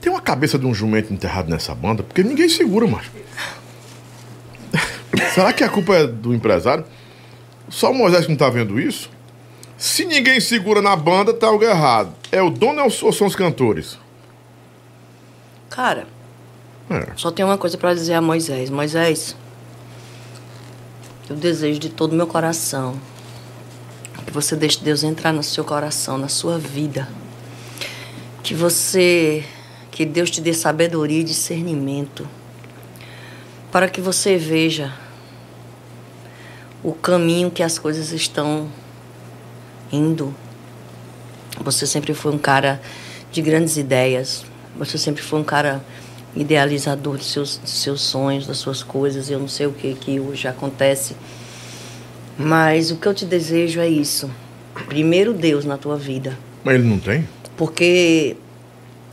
tem uma cabeça de um jumento enterrado nessa banda, porque ninguém segura, macho. Será que a culpa é do empresário? Só o Moisés que não tá vendo isso? Se ninguém segura na banda, tá algo errado. É o dono ou são os cantores? Cara, É. só tenho uma coisa pra dizer a Moisés. Moisés, eu desejo de todo o meu coração que você deixe Deus entrar no seu coração, na sua vida. Que você. Que Deus te dê sabedoria e discernimento. Para que você veja o caminho que as coisas estão indo. Você sempre foi um cara de grandes ideias. Você sempre foi um cara idealizador dos seus, dos seus sonhos, das suas coisas. Eu não sei o que, que hoje acontece. Mas o que eu te desejo é isso. Primeiro, Deus na tua vida. Mas ele não tem? Porque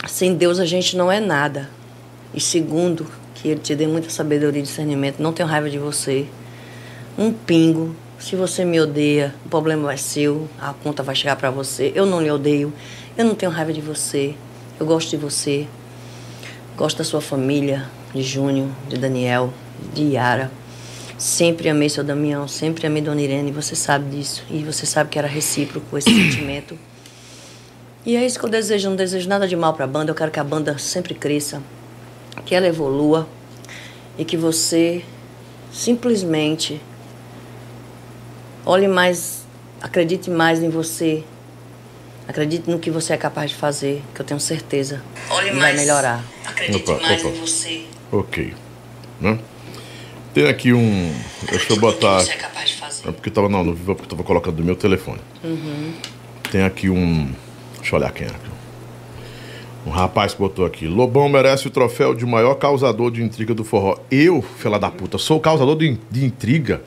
sem Deus a gente não é nada. E segundo, que Ele te dê muita sabedoria e discernimento. Não tenho raiva de você. Um pingo. Se você me odeia, o problema vai ser seu. A conta vai chegar para você. Eu não lhe odeio. Eu não tenho raiva de você. Eu gosto de você. Gosto da sua família, de Júnior, de Daniel, de Yara. Sempre amei seu Damião, sempre amei Dona Irene, você sabe disso. E você sabe que era recíproco esse sentimento. E é isso que eu desejo, não desejo nada de mal para a banda. Eu quero que a banda sempre cresça, que ela evolua e que você simplesmente olhe mais, acredite mais em você, acredite no que você é capaz de fazer, que eu tenho certeza Olhe mais, vai melhorar. Acredite opa, mais opa. em você. Ok. Né? Tem aqui um. Deixa eu botar. Que você é capaz de fazer. É porque tava não, no vivo, porque tava colocando do meu telefone. Uhum. Tem aqui um. Deixa eu olhar quem é. Um rapaz que botou aqui. Lobão merece o troféu de maior causador de intriga do forró. Eu, fela da puta, sou causador de, de intriga?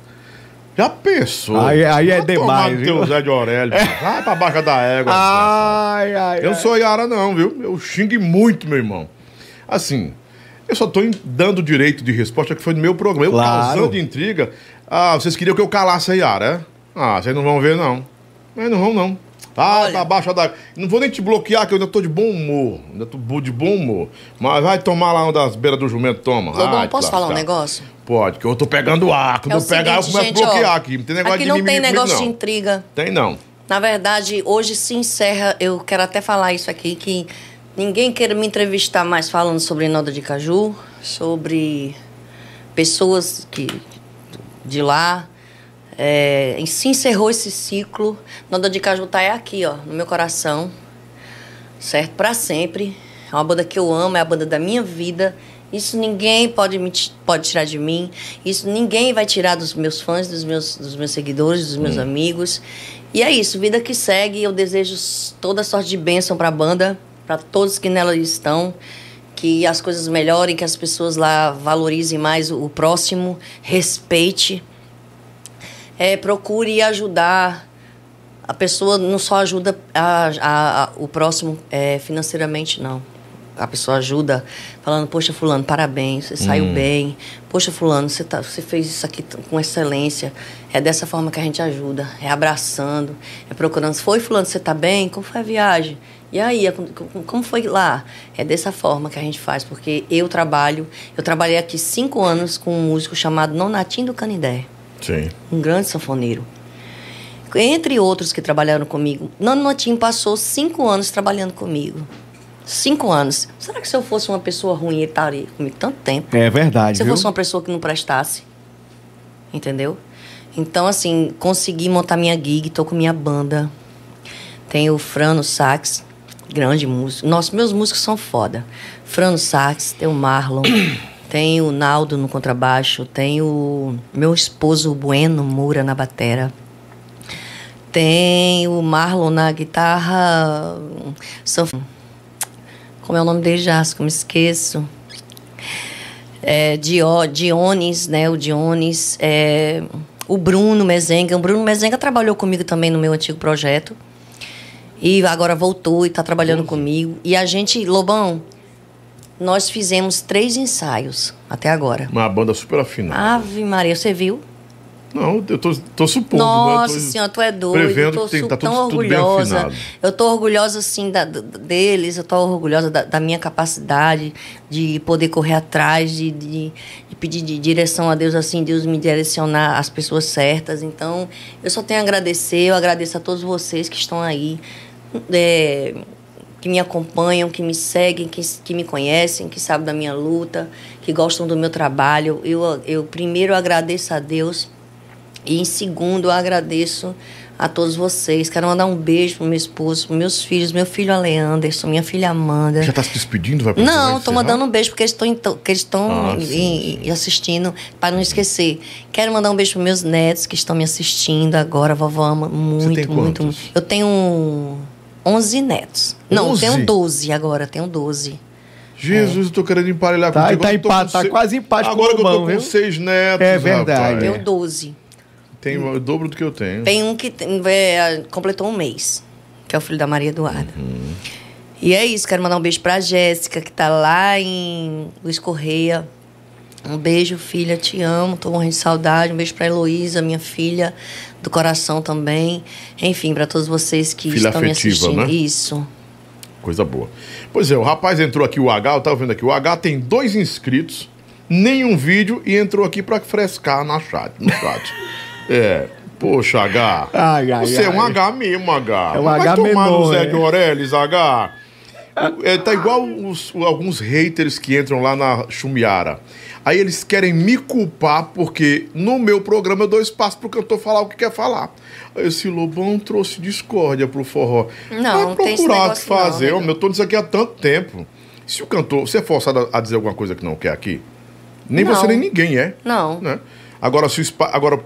Já pensou? Aí, aí é demais, viu? Teu Zé de Aurélio. Vai pra baixo da égua. Ai, ai, Eu não sou Yara não, viu? Eu xingue muito, meu irmão. Assim, eu só tô dando direito de resposta que foi no meu programa. Eu Claro. causando de intriga. Ah, vocês queriam que eu calasse a Yara, é? Ah, vocês não vão ver, não. Mas não vão, não. Ah, tá abaixo da. Não vou nem te bloquear, que eu ainda tô de bom humor. Ainda tô de bom humor. Mas vai tomar lá uma das beiras do jumento, toma. Lobão, Ai, posso te falar um lascar. negócio? Pode, que eu tô pegando ar. Quando É eu pegar, seguinte, eu começo gente, a bloquear ó, aqui. Não tem negócio aqui de não tem negócio de intriga. Tem não. Na verdade, hoje se encerra, eu quero até falar isso aqui, que ninguém queira me entrevistar mais falando sobre Noda de Caju, sobre pessoas que de lá. É, se encerrou esse ciclo. Noda de Caju tá é aqui, ó, no meu coração. Certo? Pra sempre. É uma banda que eu amo, é a banda da minha vida. Isso ninguém pode, me, pode tirar de mim. Isso ninguém vai tirar dos meus fãs, dos meus, dos meus seguidores, dos meus amigos. E é isso, vida que segue. Eu desejo toda sorte de bênção pra banda, pra todos que nela estão. Que as coisas melhorem, que as pessoas lá valorizem mais o, o próximo, respeite. É, procure ajudar. A pessoa não só ajuda a- a- a- o próximo é, financeiramente, não. A pessoa ajuda falando, poxa, fulano, parabéns, você saiu Hum. bem. Poxa, fulano, você, tá, você fez isso aqui com excelência. É dessa forma que a gente ajuda. É abraçando, é procurando. Foi, fulano, você tá bem? Como foi a viagem? E aí, como- foi lá? É dessa forma que a gente faz, porque eu trabalho, eu trabalhei aqui cinco anos com um músico chamado Nonatinho do Canidé Sim. um grande sanfoneiro. Entre outros que trabalharam comigo, Nano Notinho passou cinco anos trabalhando comigo. Cinco anos. Será que se eu fosse uma pessoa ruim, ele estaria comigo tanto tempo? É verdade, Se eu viu? fosse uma pessoa que não prestasse. Entendeu? Então, assim, consegui montar minha gig, tô com minha banda. Tem o Frano Sax, grande músico. Nossa, meus músicos são foda. Frano Sax, tem o Marlon, tem o Naldo no contrabaixo, tem o meu esposo o Bueno Moura na batera. Tem o Marlon na guitarra. sanf- Como é o nome dele já? Me esqueço. É, Dio, Dionis, né? O Dionis. É, o Bruno Mezenga. O Bruno Mezenga trabalhou comigo também no meu antigo projeto. E agora voltou e está trabalhando comigo. E a gente, Lobão, nós fizemos três ensaios até agora. Uma banda super afinada. Ave Maria, você viu? Não, eu tô, tô supondo. Nossa né? Tô senhora, tu é doido. Prevendo eu tô que tem, tá tudo, tão tudo orgulhosa. afinado. Eu tô orgulhosa, assim, da- deles, eu tô orgulhosa da, da minha capacidade de poder correr atrás, de, de, de pedir de direção a Deus, assim, Deus me direcionar as pessoas certas. Então, eu só tenho a agradecer, eu agradeço a todos vocês que estão aí, é, que me acompanham, que me seguem, que, que me conhecem, que sabem da minha luta, que gostam do meu trabalho. Eu, eu primeiro agradeço a Deus e em segundo, eu agradeço a todos vocês. Quero mandar um beijo pro meu esposo, pros meus filhos, meu filho Aleanderson, minha filha Amanda. Já tá se despedindo? Vai Não, tô mandando um beijo porque eles estão Ah, assistindo para não esquecer. Quero mandar um beijo para meus netos que estão me assistindo agora. A vovó ama muito, muito, muito. Eu tenho um- 11 netos. Não, 11? tenho 12 agora, tenho 12. Jesus, eu tô querendo emparelhar Tá, contigo. tá eu tô com empate, tá seis- quase empate com Agora o que eu tô com viu? seis netos, É verdade. rapaz. Tenho 12. Tem o dobro do que eu tenho. Tem um que tem- é, completou um mês, que é o filho da Maria Eduarda. E é isso, quero mandar um beijo pra Jéssica, que tá lá em Luiz Correia. Um beijo, filha, te amo, tô morrendo de saudade. Um beijo pra Heloísa, minha filha do coração também. Enfim, pra todos vocês que Filha estão me afetiva, assistindo. né? Isso. Coisa boa. Pois é, o rapaz entrou aqui, o H, eu tava vendo aqui, o H tem dois inscritos, nenhum vídeo e entrou aqui pra frescar na chat, no chat. é, poxa, H. Ai, ai, você é um ai. H mesmo, H. É um Vai H tomar no menor, Zé é. de Orelhas, H. É, tá igual os- alguns haters que entram lá na Chumiara. Aí eles querem me culpar porque no meu programa eu dou espaço pro cantor falar o que quer falar. Aí Esse Lobão trouxe discórdia pro forró. Não, Vai não procurar negócio não, fazer. Homem, eu tô nisso aqui há tanto tempo. Se o cantor, você é forçado a dizer alguma coisa que não quer aqui, nem Não. você nem ninguém é. Não. Né? Agora, se o agora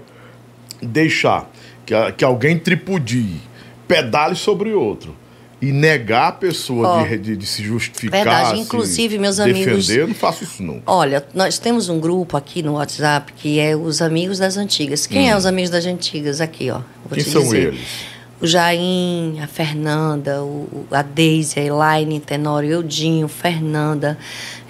deixar que, que alguém tripudie, pedale sobre outro e negar a pessoa Ó, de, de- de se justificar, verdade. Inclusive, meus amigos- defender, não faço isso não. Olha, nós temos um grupo aqui no WhatsApp que é os Amigos das Antigas. Quem é os Amigos das Antigas aqui, ó? Vou Hum. Quem são dizer. eles? O Jaim, a Fernanda, o, a Deise, a Elaine, Tenório, Eudinho, Fernanda,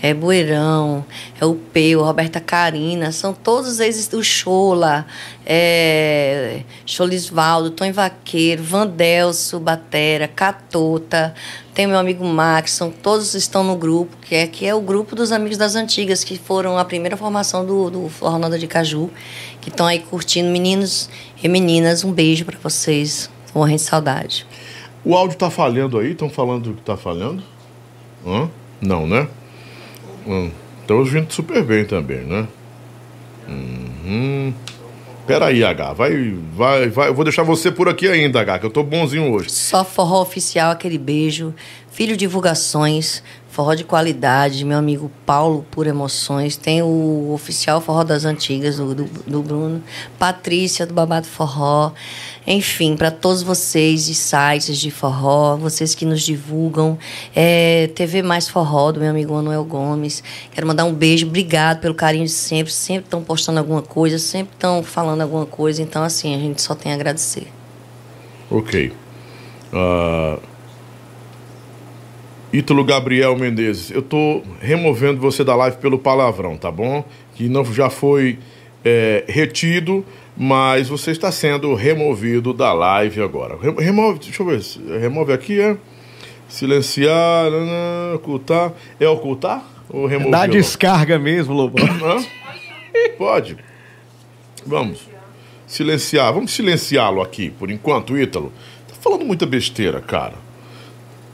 é Bueirão, é o Peu, Roberta Carina, são todos eles, o Chola, é, Cholisvaldo, Tom Vaqueiro, Vandelso, Batera, Catota, tem meu amigo Max, são, todos estão no grupo, que é, que é o grupo dos Amigos das Antigas, que foram a primeira formação do, do Nada de Caju, que estão aí curtindo. Meninos e meninas, um beijo para vocês. Morrendo de saudade. O áudio tá falhando aí? Estão falando que tá falhando? Hã? Não, né? Hum. Estamos vindo super bem também, né? Uhum. Peraí, H. Vai, vai, vai. Eu vou deixar você por aqui ainda, H, que eu tô bonzinho hoje. Só forró oficial, aquele beijo. Filho Divulgações, forró de qualidade. Meu amigo Paulo, por emoções. Tem o oficial Forró das Antigas, do, do, do Bruno. Patrícia, do Babado Forró. Enfim, para todos vocês de sites de forró, vocês que nos divulgam. É, TV Mais Forró, do meu amigo Manuel Gomes. Quero mandar um beijo. Obrigado pelo carinho de sempre. Sempre estão postando alguma coisa, sempre estão falando alguma coisa. Então, assim, a gente só tem a agradecer. Ok. Ah, Ítalo Gabriel Menezes, eu tô removendo você da live pelo palavrão, tá bom? Que não já foi é, retido, mas você está sendo removido da live agora. Re- Remove, deixa eu ver, remove aqui, é? Silenciar, ocultar. É ocultar? Ou remover? Dá descarga mesmo, Lobão. Pode. Vamos. Silenciar. Vamos silenciá-lo aqui, por enquanto, Ítalo. Tá falando muita besteira, cara.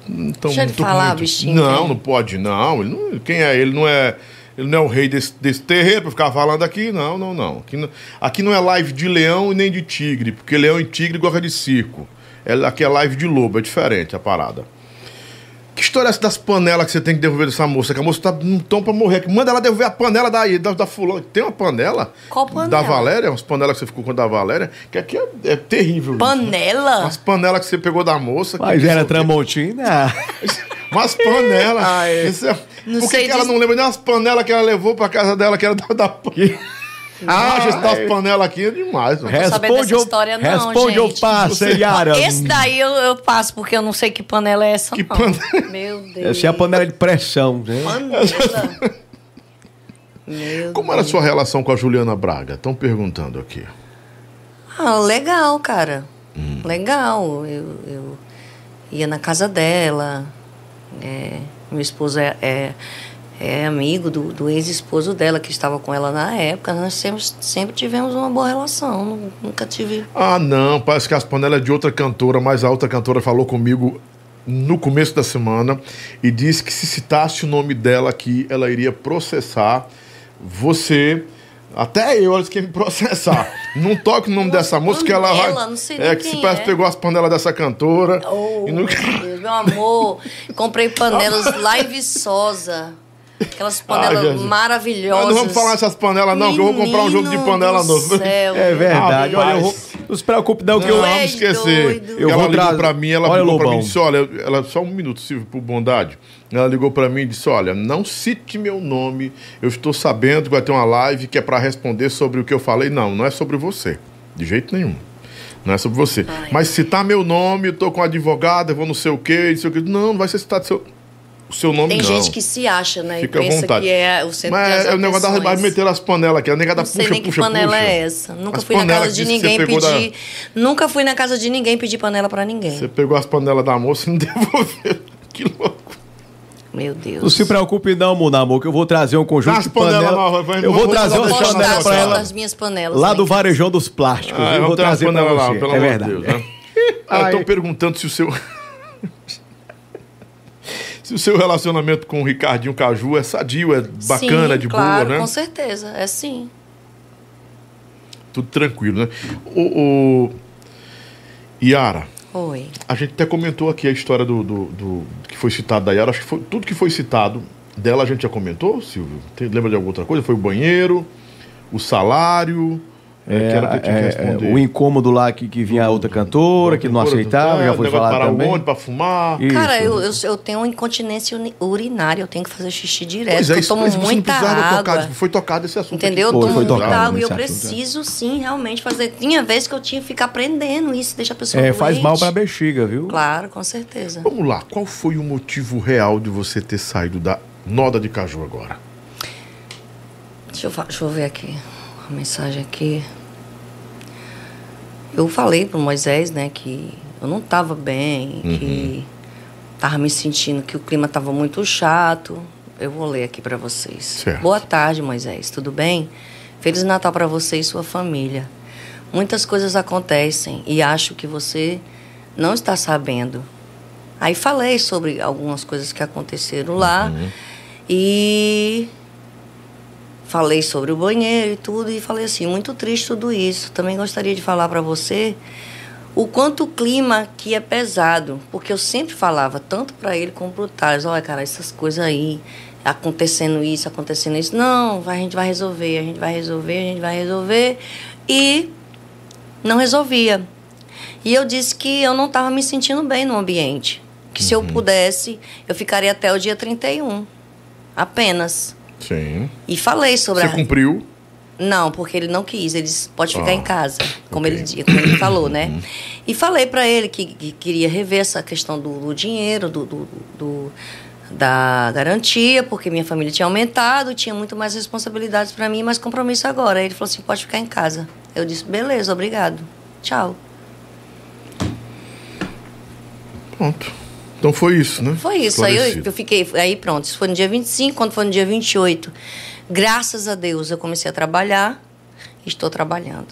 Então, Deixa ele tô falar, bichinho, Não, não pode, não. Ele não. Quem é? Ele não é. Ele não é o rei desse, desse terreiro pra ficar falando aqui. Não, não, não. Aqui, não. aqui não é live de leão e nem de tigre, porque leão e tigre gosta de circo. É, aqui é live de lobo, é diferente a parada. Que história é essa das panelas que você tem que devolver dessa moça? Que a moça tá num tom pra morrer. Manda ela devolver a panela daí, da, da fulana. Tem uma panela? Qual panela? Da Valéria? Umas panelas que você ficou com a da Valéria. Que aqui é, é terrível. isso, né? Panela? Umas panelas que você pegou da moça. Mas que- era Tramontina? Umas panelas. Ah, é. Isso é- Não Por que, sei que ela não lembra nem as panelas que ela levou pra casa dela, que era da. da... Ah, já está as panelas aqui é demais. mano. Saber dessa história, não, responde ou gente. passa, Yara. Esse daí eu, eu passo, porque eu não sei que panela é essa, não. Meu Deus. Essa é a panela de pressão, né? Panela. Meu Como era a sua relação com a Juliana Braga? Estão perguntando aqui. Ah, legal, cara. Hum. Legal. Eu, eu ia na casa dela. É, meu esposo é, é, é amigo do, do ex-esposo dela, que estava com ela na época. Nós sempre, sempre tivemos uma boa relação. nu- Nunca tive. Ah, não, parece que as panelas é de outra cantora, mas a outra cantora falou comigo no começo da semana e disse que se citasse o nome dela aqui, ela iria processar você. Até eu, eles querem me processar. Não toque o nome dessa moça que ela vai. Não sei é que se parece é. que pegou as panelas dessa cantora. Oh, nunca- meu Deus, meu amor. Comprei panelas lá em Viçosa. Aquelas panelas Jesus. maravilhosas. Mas não vamos falar nessas panelas, não, que eu vou comprar um jogo de Menino panela do novo. céu. É verdade. Olha, eu vou. Não se preocupe não, que eu... Não, vamos esquecer. Eu ela vou ligou trazer... pra mim, ela Olha, ligou pra mim e disse, olha, ela, só um minuto, Silvio, por bondade. Ela ligou pra mim e disse, olha, não cite meu nome, eu estou sabendo que vai ter uma live que é pra responder sobre o que eu falei. Não, não é sobre você, de jeito nenhum. Não é sobre você. Mas citar meu nome, eu tô com advogado, eu vou não sei o quê, não sei o quê. Não, não vai ser citado seu, o seu nome, Tem não. gente que se acha, né? Fica à e pensa vontade. que é o centro Mas das é o negócio atenções. mas meteram as panelas aqui. A negada Não sei puxa, nem puxa, que panela puxa. é essa. Nunca As fui na casa de ninguém pegou da- pedir. Nunca fui na casa de ninguém pedir panela pra ninguém. Você pegou as panelas da moça e não devolveu. Que louco. Meu Deus. Não se preocupe não, Mona, amor, que eu vou trazer um conjunto Nas de panelas panela. eu vou vamos trazer lá umas panelas sala. pra ela. as minhas panelas. Lá do Varejão dos Plásticos. Ah, eu vou trazer pra panelas lá, pelo é amor de verdade. Deus, né? Ah, Ai. Estão perguntando se o seu. Se o seu relacionamento com o Ricardinho Caju é sadio, é bacana, sim, é de claro, boa, né? com certeza. É sim. Tudo tranquilo, né? O, o... Yara, Oi. a gente até comentou aqui a história do, do, do- que foi citado da Yara. Acho que foi, tudo que foi citado dela a gente já comentou, Silvio? Tem- lembra de alguma outra coisa? Foi o banheiro, o salário. É, que era que eu tinha que é, responder. é, o incômodo lá que, que vinha a outra cantora, que não aceitava, já foi negócio de falado parar também. o ônibus pra fumar. Isso. Cara, eu, eu, eu tenho uma incontinência uni- urinária, eu tenho que fazer xixi direto, Pois é, porque eu tomo isso você não muita precisava água. tocar, foi tocado esse assunto. Entendeu? aqui. Eu tomo muita tocado água e eu nesse assunto, é. preciso sim, realmente fazer. Tinha vezes que eu tinha que ficar aprendendo isso, deixa a pessoa É, faz doente. mal pra bexiga, viu? Claro, com certeza. Vamos lá, qual foi o motivo real de você ter saído da Noda de Caju agora? Deixa eu, fa- deixa eu ver aqui. A mensagem aqui. Eu falei pro Moisés, né, que eu não tava bem, que tava me sentindo que o clima tava muito chato. Eu vou ler aqui para vocês. Certo. Boa tarde, Moisés. Tudo bem? Feliz Natal para você e sua família. Muitas coisas acontecem e acho que você não está sabendo. Aí falei sobre algumas coisas que aconteceram lá e falei sobre o banheiro e tudo e falei assim, muito triste tudo isso. Também gostaria de falar para você o quanto o clima aqui é pesado, porque eu sempre falava tanto para ele como pro Thales, olha, cara, essas coisas aí, acontecendo isso, acontecendo isso. Não, a gente vai resolver, a gente vai resolver, a gente vai resolver. E não resolvia. E eu disse que eu não estava me sentindo bem no ambiente. Que se eu pudesse, eu ficaria até o dia 31. Apenas. Sim. E falei sobre Você a. cumpriu? Não, porque ele não quis. Ele disse, pode ficar Ah, em casa, como, ele, di- como ele falou, né? E falei para ele que, que queria rever essa questão do, do dinheiro, do, do- do- da garantia, porque minha família tinha aumentado, tinha muito mais responsabilidades para mim, mais compromisso agora. Aí ele falou assim, pode ficar em casa. Eu disse, beleza, obrigado. Tchau. Pronto. Então foi isso, né? Foi isso. Aí eu, eu fiquei. Aí pronto. Isso foi no dia 25, quando foi no dia 28. Graças a Deus eu comecei a trabalhar. Estou trabalhando.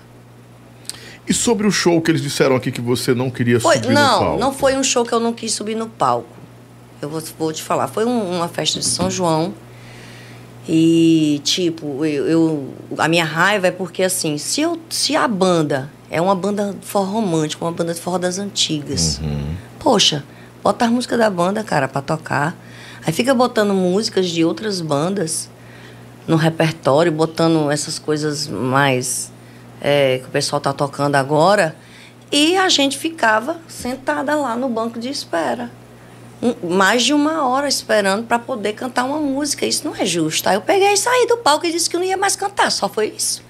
E sobre o show que eles disseram aqui que você não queria Foi- subir no não, palco? não foi um show que eu não quis subir no palco. Eu vou, vou te falar. Foi um- uma festa de São João. E, tipo, eu, eu- a minha raiva é porque, assim, se, eu, se a banda é uma banda de forró romântica, uma banda de forró das antigas, poxa, bota a música da banda, cara, pra tocar. Aí fica botando músicas de outras bandas no repertório, botando essas coisas mais é, que o pessoal tá tocando agora. E a gente ficava sentada lá no banco de espera. Um- mais de uma hora esperando para poder cantar uma música. Isso não é justo. Aí eu peguei e saí do palco e disse que não ia mais cantar, só foi isso.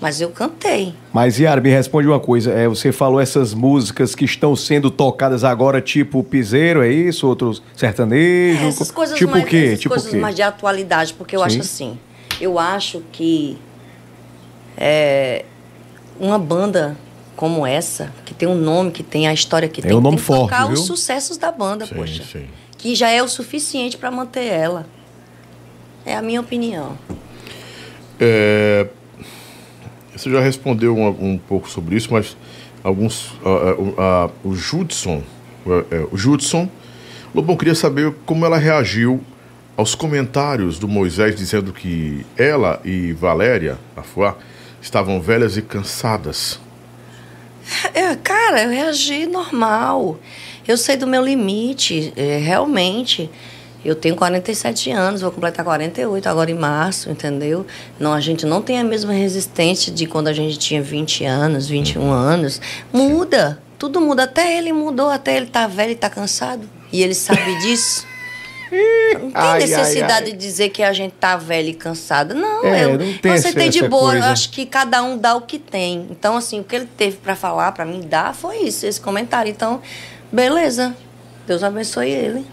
Mas eu cantei. Mas, Yara, me responde uma coisa. É, você falou essas músicas que estão sendo tocadas agora, tipo piseiro, é isso? Outros sertanejos? É, essas coisas, tipo mais, o quê? essas Tipo o coisas quê? mais de atualidade, porque eu Sim. acho assim. Eu acho que é, uma banda como essa, que tem um nome, que tem a história que É tem, um nome tem que tocar forte, os viu? sucessos da banda, Sim, poxa. sim. Que já é o suficiente para manter ela. É a minha opinião. É, Você já respondeu um, um pouco sobre isso, mas alguns. ah, o- ah, o Judson. é, o Judson. Lobão queria saber como ela reagiu aos comentários do Moisés dizendo que ela e Valéria, a Fuá, estavam velhas e cansadas. É, cara, eu reagi normal. Eu sei do meu limite, é, realmente. Eu tenho 47 anos, vou completar 48 agora em março, entendeu? Não, a gente não tem a mesma resistência de quando a gente tinha 20 anos, 21 anos. Muda, tudo muda. Até ele mudou, até ele tá velho e tá cansado. E ele sabe disso. Não tem Ai, necessidade ai, ai. de dizer que a gente tá velho e cansado. Não, É, eu, não tem eu essa- aceitei de boa. Eu coisa. acho que cada um dá o que tem. Então, assim, o que ele teve pra falar, pra mim dar, foi isso, esse comentário. Então, beleza. Deus abençoe ele.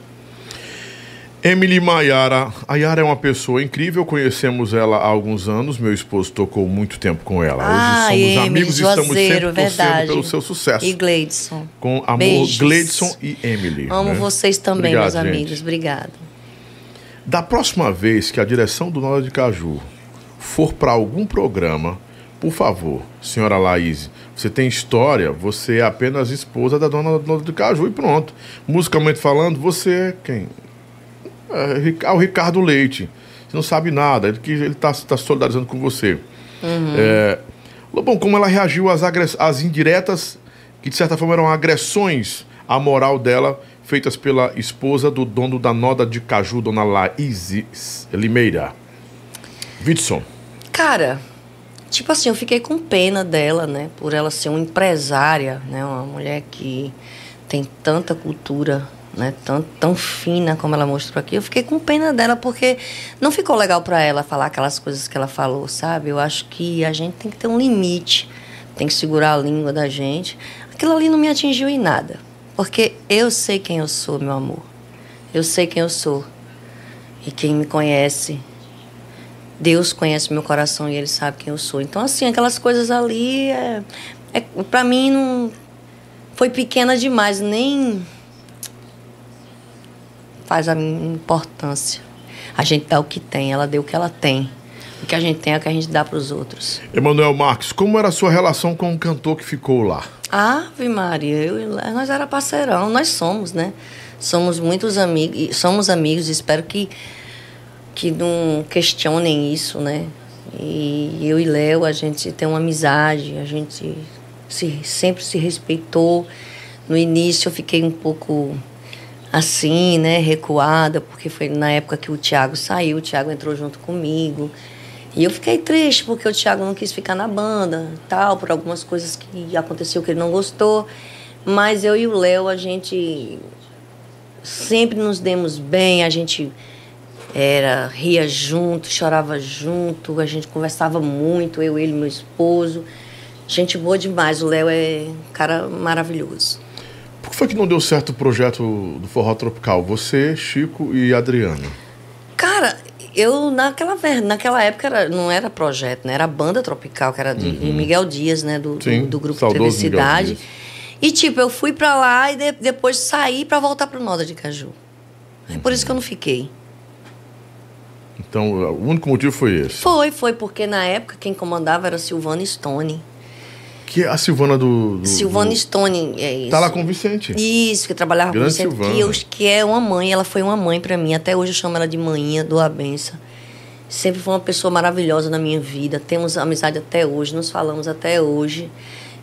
Emily Maiara. A Yara é uma pessoa incrível, conhecemos ela há alguns anos. Meu esposo tocou muito tempo com ela. Hoje Ah, somos Emily, amigos e estamos sempre torcendo verdade. pelo seu sucesso. E Gleidson. Com amor, Beijos. Gleidson e Emily. Amo né? vocês também, Obrigado, meus gente. amigos. Obrigada. Da próxima vez que a direção do Nora de Caju for para algum programa, por favor, senhora Laís, você tem história, você é apenas esposa da dona Nora de Caju e pronto. Musicalmente falando, você é quem? É, Ric- ah, o Ricardo Leite. Você não sabe nada, ele está tá solidarizando com você. Uhum. É, Lobão, como ela reagiu às, agress- às indiretas, que de certa forma eram agressões à moral dela, feitas pela esposa do dono da Noda de Caju, dona Laís Limeira. Vitson. Cara, tipo assim, eu fiquei com pena dela, né? Por ela ser uma empresária, né? Uma mulher que tem tanta cultura, né? Tão, tão fina como ela mostrou aqui. Eu fiquei com pena dela porque não ficou legal pra ela falar aquelas coisas que ela falou, sabe? Eu acho que a gente tem que ter um limite, tem que segurar a língua da gente. Aquilo ali não me atingiu em nada, porque eu sei quem eu sou, meu amor. Eu sei quem eu sou. E quem me conhece Deus conhece meu coração e Ele sabe quem eu sou. Então, assim, aquelas coisas ali, é, é, para mim, não foi pequena demais, nem faz a importância. A gente dá o que tem, ela deu o que ela tem. O que a gente tem é o que a gente dá para os outros. Emanuel Marques, como era a sua relação com o cantor que ficou lá? Ave Maria, eu, e Léo, nós era parceirão, nós somos, né? Somos muitos amigos, somos amigos, espero que, que não questionem isso, né? E eu e Léo, a gente tem uma amizade, a gente se, sempre se respeitou. No início eu fiquei um pouco assim, né, recuada, porque foi na época que o Thiago saiu, o Thiago entrou junto comigo. E eu fiquei triste porque o Thiago não quis ficar na banda, tal, por algumas coisas que aconteceu que ele não gostou. Mas eu e o Léo, a gente sempre nos demos bem, a gente era ria junto, chorava junto, a gente conversava muito, eu, ele, meu esposo. Gente boa demais, o Léo é um cara maravilhoso. Que foi que não deu certo o projeto do Forró Tropical? Você, Chico e Adriana. Cara, eu naquela, naquela época era- não era projeto, né? Era banda tropical, que era de de Miguel Dias, né? Do, do- Sim, do, grupo saudoso. Dias. E tipo, eu fui pra lá e de- depois saí pra voltar pro Noda de Caju. É por isso que eu não fiquei. Então, o único motivo foi esse. Foi, foi porque na época quem comandava era Silvana Stone. Que é a Silvana do. do Silvana do... Stone, é isso. Tá lá com o Vicente. Isso, que trabalhava com Grande você, Silvana. que, é uma mãe, ela foi uma mãe pra mim. Até hoje eu chamo ela de manhinha do a benção. Sempre foi uma pessoa maravilhosa na minha vida. Temos amizade até hoje, nos falamos até hoje.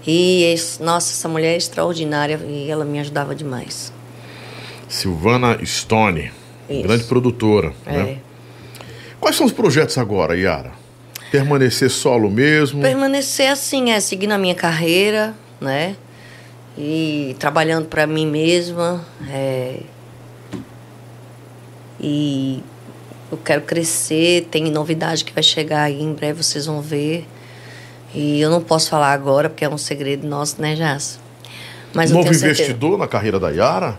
E, nossa, essa mulher é extraordinária e ela me ajudava demais. Silvana Stone. Isso. Grande produtora. É. Né? Quais são os projetos agora, Yara? Permanecer solo mesmo? Permanecer assim, é seguir na minha carreira, né? E trabalhando para mim mesma. é, E eu quero crescer, tem novidade que vai chegar aí em breve, vocês vão ver. E eu não posso falar agora, porque é um segredo nosso, né, Jasso? Mas Novo investidor na carreira da Yara?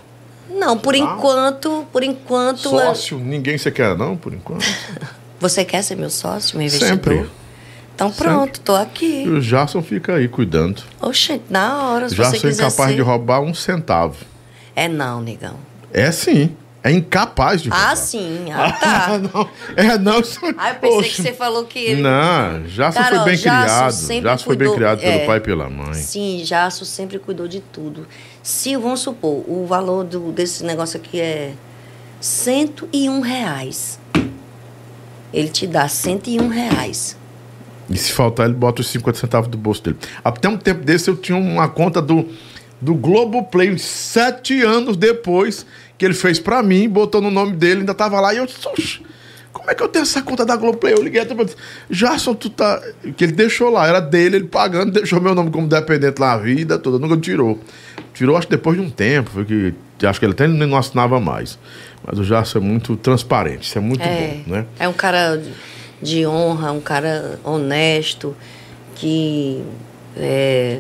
Não, por enquanto, por enquanto. eu- Sócio? Ninguém você quer, não, por enquanto? Você quer ser meu sócio, meu investidor? Sempre. Então pronto, tô aqui. E o Jason fica aí cuidando. Oxente, na hora, se Jason você é quiser incapaz ser. de roubar um centavo. É não, negão. É sim. É incapaz de roubar. Ah, sim. Ah, tá. não. É não. Isso... Ah, eu pensei Oxe. que você falou que ele... Não, Cara, foi bem Jason criado. Jason foi bem criado pelo é. pai e pela mãe. Sim, Jasso sempre cuidou de tudo. Se, vamos supor, o valor do, desse negócio aqui é 101 reais. Ele te dá 101 reais. E se faltar, ele bota os 50 centavos do bolso dele. Até um tempo desse eu tinha uma conta do, do Globoplay, sete anos depois que ele fez pra mim, botou no nome dele, ainda tava lá, e eu disse, "Oxe, como é que eu tenho essa conta da Globoplay? Eu liguei até pra Jason, tu tá. Que ele deixou lá, era dele, ele pagando, deixou meu nome como dependente lá a vida toda, nunca tirou. Tirou, acho que depois de um tempo, foi que. Acho que ele até não assinava mais. Mas o Jason é muito transparente, isso é muito É. bom, né? É um cara de honra, um cara honesto, que é,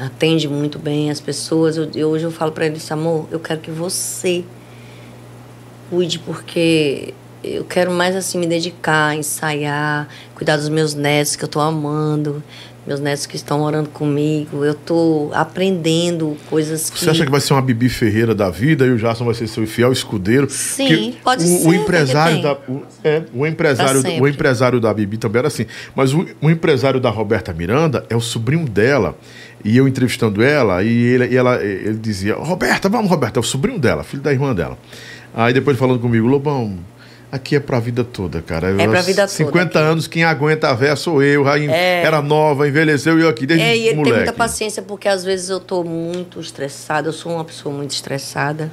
atende muito bem as pessoas. Eu, eu- hoje eu falo pra ele, amor, eu quero que você cuide, porque eu quero mais assim me dedicar, ensaiar, cuidar dos meus netos que eu tô amando, meus netos que estão morando comigo. Eu tô aprendendo coisas que. Você acha que vai ser uma Bibi Ferreira da vida e o Jason vai ser seu fiel escudeiro? Sim, pode o, ser, O empresário da, o, é, o empresário, Pra o empresário da Bibi também era assim. Mas o, o empresário da Roberta Miranda é o sobrinho dela. E eu entrevistando ela, e ele, e ela, ele dizia: Roberta, vamos, Roberta, é o sobrinho dela, filho da irmã dela. Aí depois falando comigo, Lobão, aqui é pra vida toda, cara. É pra vida toda 50 anos, quem aguenta a véia sou eu. É. Era nova, envelheceu e eu aqui desde É, e ele tem muita paciência porque às vezes eu tô muito estressada, eu sou uma pessoa muito estressada.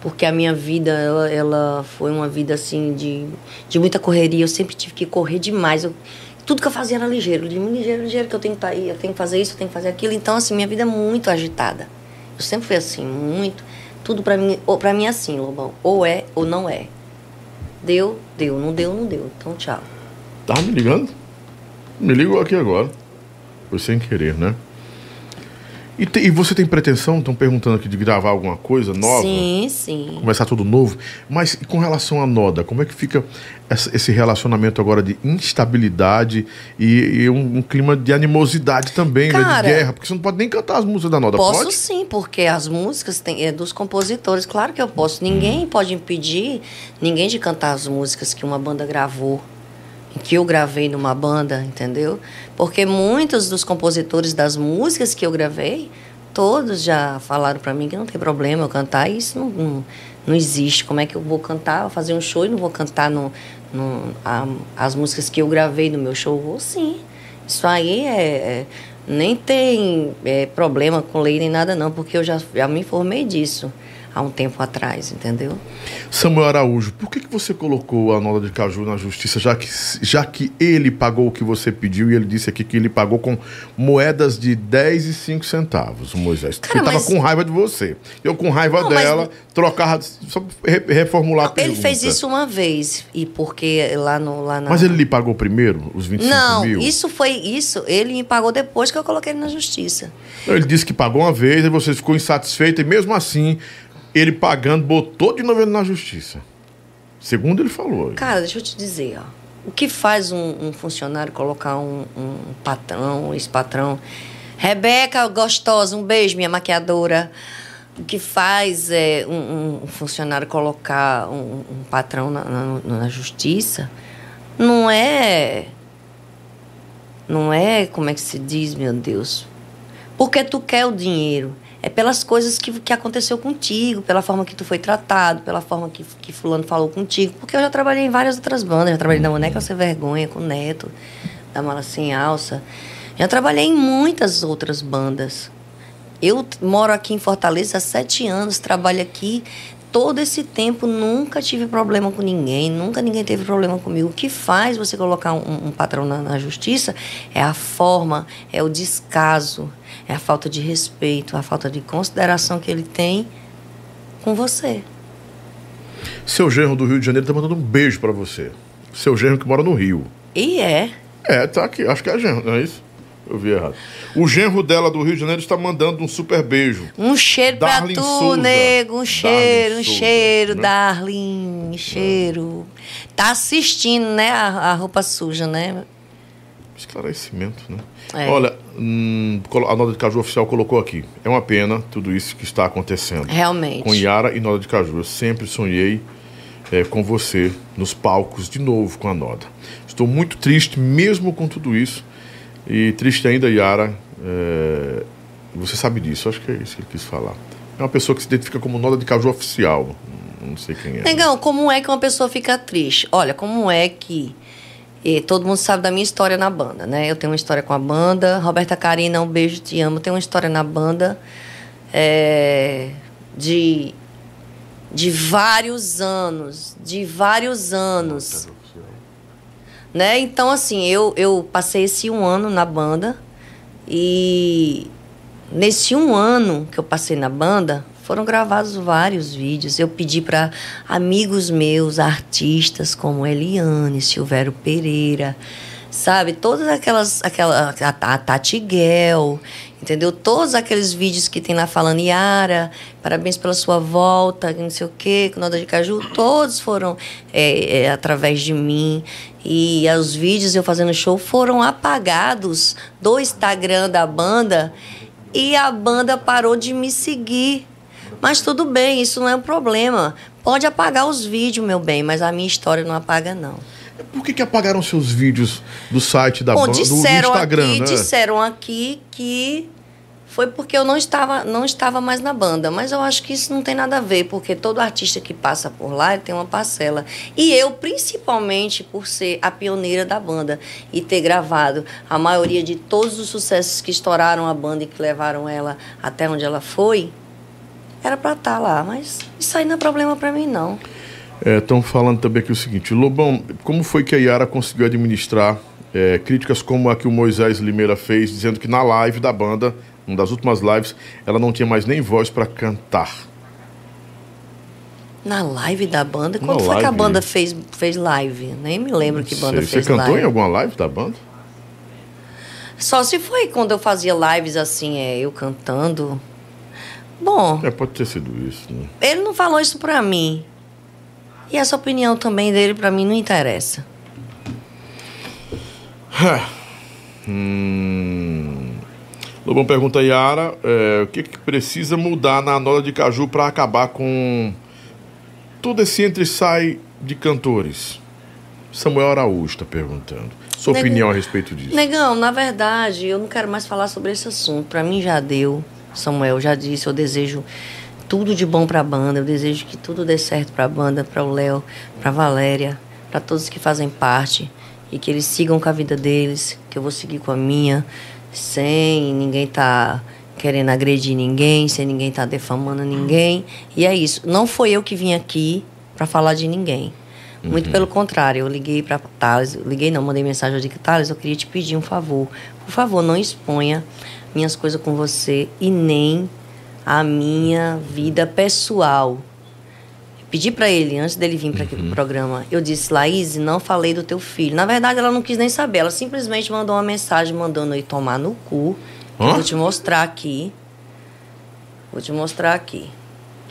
Porque a minha vida, ela, ela foi uma vida assim de, de muita correria, eu sempre tive que correr demais. Eu, tudo que eu fazia era ligeiro, ligeiro, ligeiro, que eu tenho que estar aí, eu tenho que fazer isso, eu tenho que fazer aquilo. Então, assim, minha vida é muito agitada. Eu sempre fui assim, muito. Tudo pra mim, ou pra mim é assim, Lobão. Ou é ou não é. Deu, deu, não deu, não deu. Então, tchau. Tá me ligando? Me ligou aqui agora. Foi sem querer, né? E, te- e você tem pretensão, estão perguntando aqui, de gravar alguma coisa nova? Sim, sim. Começar tudo novo. Mas com relação à Noda, como é que fica essa- esse relacionamento agora de instabilidade e, e um, um clima de animosidade também, né? Cara, De guerra? Porque você não pode nem cantar as músicas da Noda, Posso pode? sim, porque as músicas tem, é dos compositores. Claro que eu posso. Ninguém pode impedir ninguém de cantar as músicas que uma banda gravou. Que eu gravei numa banda, entendeu? Porque muitos dos compositores das músicas que eu gravei, todos já falaram pra mim que não tem problema eu cantar. Isso não, não, não existe. Como é que eu vou cantar, vou fazer um show e não vou cantar no, no, a- as músicas que eu gravei no meu show? Vou sim. Isso aí é, é- nem tem é, problema com lei nem nada não, porque eu já, já me informei disso há um tempo atrás, entendeu? Samuel Araújo, por que, que você colocou a Noda de Caju na justiça, já que, já que ele pagou o que você pediu e ele disse aqui que ele pagou com moedas de 10 e 5 centavos, Moisés? Porque ele Cara, tava mas- com raiva de você. Eu com raiva Não, mas- dela, trocava, só re- reformular a Ele pergunta. fez isso uma vez, e porque lá, no, lá na... Mas ele lhe pagou primeiro, os 25 Não, mil? isso foi isso. Ele me pagou depois que eu coloquei ele na justiça. Não, Ele disse que pagou uma vez, aí você ficou insatisfeito, e mesmo assim, ele pagando, botou de novo ele na justiça. Segundo ele falou. Cara, deixa eu te dizer, ó. O que faz um, um funcionário colocar um, um patrão, um ex-patrão? Rebeca, gostosa, um beijo, minha maquiadora. O que faz é um, um funcionário colocar um, um patrão na, na, na justiça não é. Não é, como é que se diz, meu Deus? Porque tu quer o dinheiro. É pelas coisas que, que aconteceu contigo, pela forma que tu foi tratado, pela forma que, que fulano falou contigo. Porque eu já trabalhei em várias outras bandas. Já trabalhei na Boneca Sem Vergonha, com o Neto, da Mala Sem Alça. Já trabalhei em muitas outras bandas. Eu moro aqui em Fortaleza há sete anos, trabalho aqui. Todo esse tempo nunca tive problema com ninguém, nunca ninguém teve problema comigo. O que faz você colocar um, um patrão na, na justiça é a forma, é o descaso, é a falta de respeito, a falta de consideração que ele tem com você. Seu genro do Rio de Janeiro tá mandando um beijo pra você. Seu genro que mora no Rio. E é. É, tá aqui. Acho que é genro, não é isso? Eu vi errado. O genro dela do Rio de Janeiro está mandando um super beijo. Um cheiro Darlin pra tu, Souza. nego. Um cheiro, um Souza, cheiro, né? Darlin. Um cheiro. Tá assistindo, né? A, a roupa suja, né? Esclarecimento, né? É. Olha, hum, a nota de caju oficial colocou aqui. É uma pena tudo isso que está acontecendo. Realmente. Com Yara e Noda de Caju. Eu sempre sonhei eh, com você nos palcos de novo com a Noda. Estou muito triste, mesmo com tudo isso. E triste ainda, Yara. eh, você sabe disso, acho que é isso que ele quis falar. É uma pessoa que se identifica como Noda de Caju oficial. Não sei quem é. Negão, como é que uma pessoa fica triste? Olha, como é que. Eh, todo mundo sabe da minha história na banda, né? Eu tenho uma história com a banda. Roberta Carina, um beijo, te amo. Tenho uma história na banda eh, de de vários anos, de vários anos. Né? Então, assim, eu, eu passei esse um ano na banda e nesse um ano que eu passei na banda, foram gravados vários vídeos. Eu pedi para amigos meus, artistas como Eliane, Silvério Pereira, sabe? Todas aquelas, aquela, a, a Tati Guel, entendeu? Todos aqueles vídeos que tem lá falando, Yara, parabéns pela sua volta, não sei o quê, com nota de caju, todos foram é, é, através de mim. E os vídeos eu fazendo show foram apagados do Instagram da banda e a banda parou de me seguir. Mas tudo bem, isso não é um problema. Pode apagar os vídeos, meu bem, mas a minha história não apaga, não. Por que, que apagaram seus vídeos do site da Bom, banda, do, Instagram, aqui, né? disseram aqui que foi porque eu não estava, não estava mais na banda. Mas eu acho que isso não tem nada a ver, porque todo artista que passa por lá tem uma parcela. E eu, principalmente por ser a pioneira da banda e ter gravado a maioria de todos os sucessos que estouraram a banda e que levaram ela até onde ela foi, era para estar lá. Mas isso aí não é problema para mim, não. Estão falando também aqui o seguinte, Lobão, como foi que a Yara conseguiu administrar é, críticas como a que o Moisés Limeira fez, dizendo que na live da banda, uma das últimas lives, ela não tinha mais nem voz para cantar? Na live da banda? Na Quando foi que a live. banda fez, fez live? Nem me lembro que banda fez você cantou live. em alguma live da banda? Só se foi quando eu fazia lives assim, é, eu cantando. Bom, É, pode ter sido isso, né? ele não falou isso pra mim. E essa opinião também dele pra mim não interessa. Hum. Lobão pergunta a Yara é, o que, que precisa mudar na Nora de Caju para acabar com todo esse entre e sai de cantores. Samuel Araújo está perguntando. Sua opinião a respeito disso. Negão, na verdade, eu não quero mais falar sobre esse assunto. Pra mim já deu. Samuel já disse, eu desejo tudo de bom pra banda. Eu desejo que tudo dê certo pra banda, para o Léo, pra Valéria, pra todos que fazem parte e que eles sigam com a vida deles, que eu vou seguir com a minha, sem ninguém tá querendo agredir ninguém, sem ninguém tá defamando ninguém. E é isso. Não foi eu que vim aqui pra falar de ninguém. Muito pelo contrário, eu liguei para Thales, liguei não, mandei mensagem, eu disse, Thales, eu queria te pedir um favor. Por favor, não exponha minhas coisas com você e nem a minha vida pessoal. Pedi para ele, antes dele vir para aqui pro programa, eu disse, Laís, não falei do teu filho. Na verdade, ela não quis nem saber, ela simplesmente mandou uma mensagem mandando eu ir tomar no cu. Hã? vou te mostrar aqui. Vou te mostrar aqui.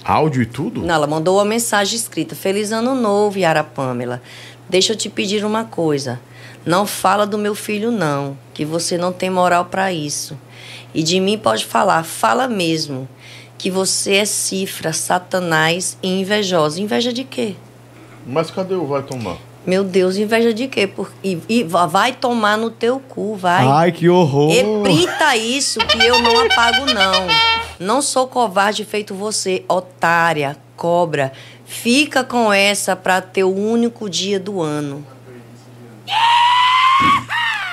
Áudio e tudo? Não, ela mandou uma mensagem escrita. Feliz ano novo, Yara Pamela. Deixa eu te pedir uma coisa. Não fala do meu filho, não, que você não tem moral para isso. E de mim pode falar, fala mesmo, que você é cifra, satanás e invejosa. Inveja de quê? Mas cadê o vai tomar? Meu Deus, inveja de quê? Por, e, e va- vai tomar no teu cu, vai. Ai, que horror. Eprita isso que eu não apago, não. Não sou covarde feito você, otária, cobra. Fica com essa pra teu único dia do ano.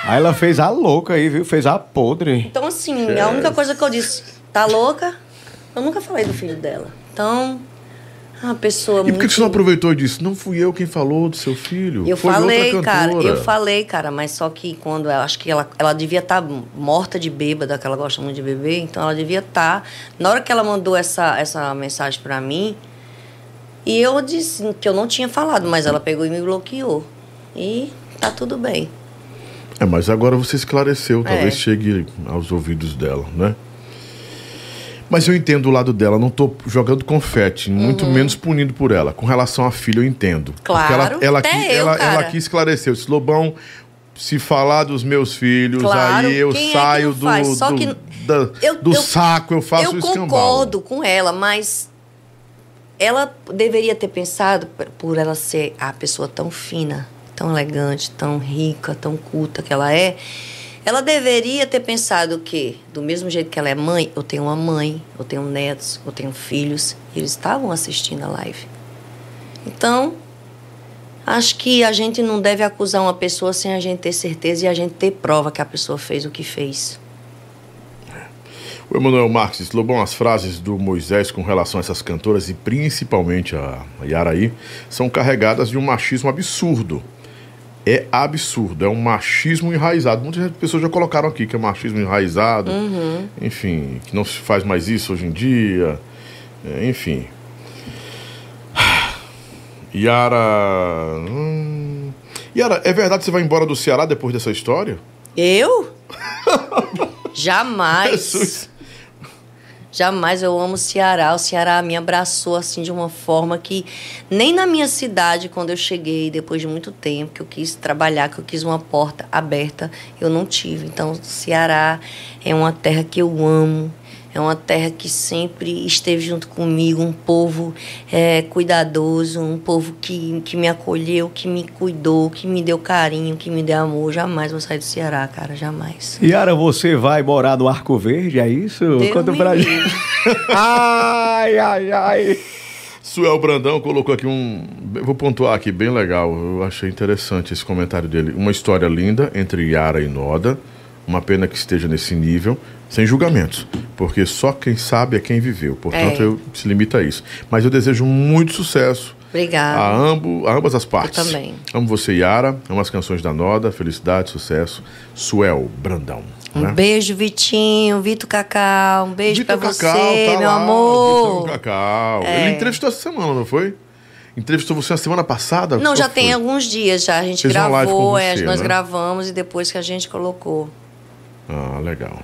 Aí ela fez a louca aí, viu? Fez a podre. Então, assim, a única coisa que eu disse, tá louca? Eu nunca falei do filho dela. Então, a pessoa E por que você não aproveitou e disse? Não fui eu quem falou do seu filho. Eu foi falei, outra cara, cantora." eu falei, cara, mas só que quando ela, acho que ela, ela devia estar morta de bêbada, que ela gosta muito de beber, então ela devia estar. Na hora que ela mandou essa, essa mensagem pra mim, e eu disse que eu não tinha falado, mas ela pegou e me bloqueou. E tá tudo bem. É, mas agora você esclareceu, talvez É. chegue aos ouvidos dela, né? Mas eu entendo o lado dela, não tô jogando confete, muito menos punindo por ela. Com relação à filha, eu entendo. Porque Uhum. Claro, ela, ela, aqui, eu, ela, ela aqui esclareceu. Disse, Lobão, se falar dos meus filhos, Claro, aí eu é saio não do, do, que da- eu- do eu- saco, eu faço eu o escambau. concordo com ela, mas ela deveria ter pensado, por ela ser a pessoa tão fina, tão elegante, tão rica, tão culta que ela é, ela deveria ter pensado que, do mesmo jeito que ela é mãe, eu tenho uma mãe, eu tenho netos, eu tenho filhos, e eles estavam assistindo a live. Então, acho que a gente não deve acusar uma pessoa sem a gente ter certeza e a gente ter prova que a pessoa fez o que fez. O Emanuel Marques, Lobão, as frases do Moisés com relação a essas cantoras e principalmente a Yaraí são carregadas de um machismo absurdo. É absurdo, é um machismo enraizado. Muitas pessoas já colocaram aqui que é machismo enraizado, Uhum. enfim, que não se faz mais isso hoje em dia, é, enfim. Yara. Hum... Yara, é verdade que você vai embora do Ceará depois dessa história? Eu? Jamais. Jamais, eu amo o Ceará. O Ceará me abraçou assim de uma forma que nem na minha cidade, quando eu cheguei, depois de muito tempo, que eu quis trabalhar, que eu quis uma porta aberta, eu não tive. Então, Ceará é uma terra que eu amo. É uma terra que sempre esteve junto comigo, um povo é, cuidadoso, um povo que, que me acolheu, que me cuidou, que me deu carinho, que me deu amor. Jamais vou sair do Ceará, cara, jamais. Yara, você vai morar no Arco Verde, é isso? Deus Conta me pra livre. gente. ai, ai, ai. Suel Brandão colocou aqui um. Vou pontuar aqui, bem legal. Eu achei interessante esse comentário dele. Uma história linda entre Yara e Noda. Uma pena que esteja nesse nível, sem julgamentos. Porque só quem sabe é quem viveu. Portanto, É. eu se limita a isso. Mas eu desejo muito sucesso Obrigada. a, ambo, a ambas as partes. Eu também. Amo você, Yara. Amo as canções da Noda. Felicidade, sucesso. Suel Brandão. Um né? beijo, Vitinho, Vitor Cacau. Um beijo Cacau, você, tá meu lá, amor. Vitor Cacau. É. Ele entrevistou essa semana, não foi? Entrevistou você na semana passada? Não, já foi? tem alguns dias já. A gente Fez gravou, você, é, nós né? gravamos e depois que a gente colocou. Ah, legal.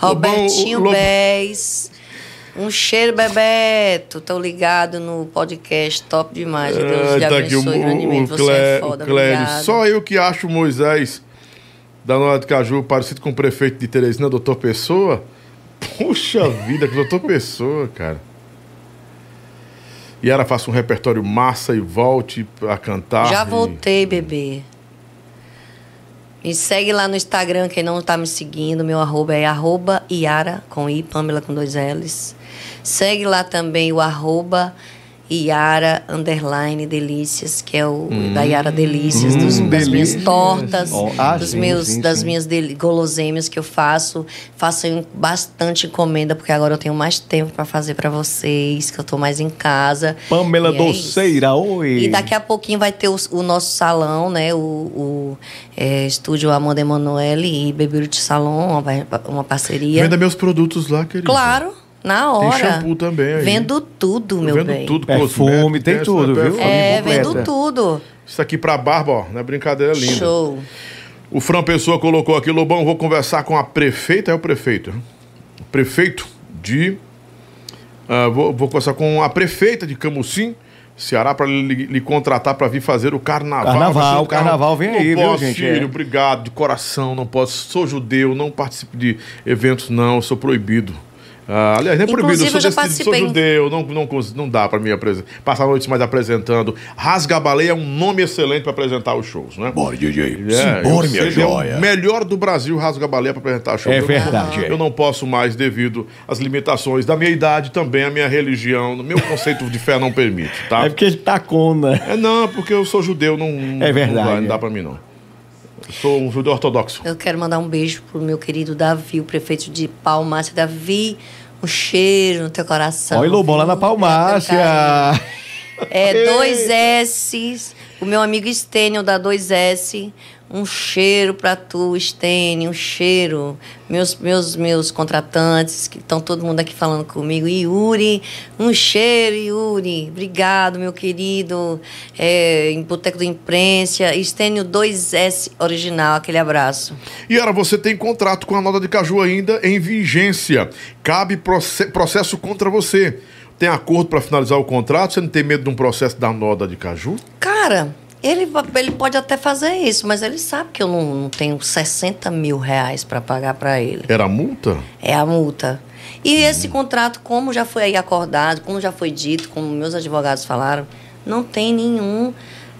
Robertinho Lobo- Bez. Um cheiro, Bebeto. Tô ligado no podcast. Top demais. Deus Ah, te tá aqui o, abençoe grandemente. o, Você é Clé- foda. o. Só eu que acho o Moisés da Nova de Caju parecido com o prefeito de Teresina, doutor Pessoa. Puxa vida, que doutor Pessoa, cara. E ela faça um repertório massa e volte a cantar. Já e- voltei, bebê. Me segue lá no Instagram, quem não tá me seguindo, meu arroba é arroba Iara, com I, Pamela com dois L's. Segue lá também o arroba Iara Underline Delícias, que é o Hum. da Iara Delícias, Hum, dos, das minhas tortas, Ó, ah, dos sim, meus, sim, das sim. minhas guloseimas que eu faço. Faço bastante encomenda, porque agora eu tenho mais tempo para fazer para vocês, que eu tô mais em casa. Pamela E é isso. Doceira, oi. E daqui a pouquinho vai ter o, o nosso salão, né? O, o é, estúdio Amanda Emanuele e Beberuti Salon, uma, uma parceria. Venda meus produtos lá, querido. Claro, na Tem hora. shampoo também aí. Vendo tudo, meu Vendo bem. tudo, Perfume, tem tudo, viu? É, vendo tudo. Isso aqui pra barba, ó, não é brincadeira linda. Show. O Fran Pessoa colocou aqui, Lobão, vou conversar com a prefeita, é o prefeito, né? O prefeito de... ah, vou, vou conversar com a prefeita de Camusim, Ceará, para lhe, lhe contratar para vir fazer o carnaval. Carnaval, o carnaval vem não aí, viu, posso, gente? Filho, É. obrigado, de coração, não posso. Sou judeu, não participo de eventos, não, sou proibido. Ah, aliás, não é proibido, eu sou, eu sou judeu, não, não, não dá para mim passar a noite mais apresentando. Rasga a Baleia é um nome excelente para apresentar os shows, né? Bora, DJ. É, Simbora, minha joia. É o melhor do Brasil, Rasga a Baleia para apresentar shows. É Eu não- verdade, é. Eu não posso mais devido às limitações da minha idade, também a minha religião, o meu conceito de fé não permite, tá? É porque ele tá com, né? É não, porque eu sou judeu, não, É verdade, não, dá, não é. dá para mim não. Eu sou um judeu ortodoxo. Eu quero mandar um beijo pro meu querido Davi, o prefeito de Palmácia. Davi, um cheiro no teu coração. Olha o Lobão lá na Palmácia. É, dois S. O meu amigo Estênio da 2S. Um cheiro pra tu, Estênio, um cheiro. Meus, meus, meus contratantes, que estão todo mundo aqui falando comigo. Yuri, um cheiro, Yuri. Obrigado, meu querido. É, em Boteco do Imprensa. Estênio 2S original, aquele abraço. E era, você tem contrato com a nota de caju ainda em vigência. Cabe proce- processo contra você. Tem acordo para finalizar o contrato? Você não tem medo de um processo da nota de caju? Cara, ele, ele pode até fazer isso, mas ele sabe que eu não, não tenho 60 mil reais para pagar para ele. Era multa? É a multa. E esse contrato, como já foi aí acordado, como já foi dito, como meus advogados falaram, não tem nenhum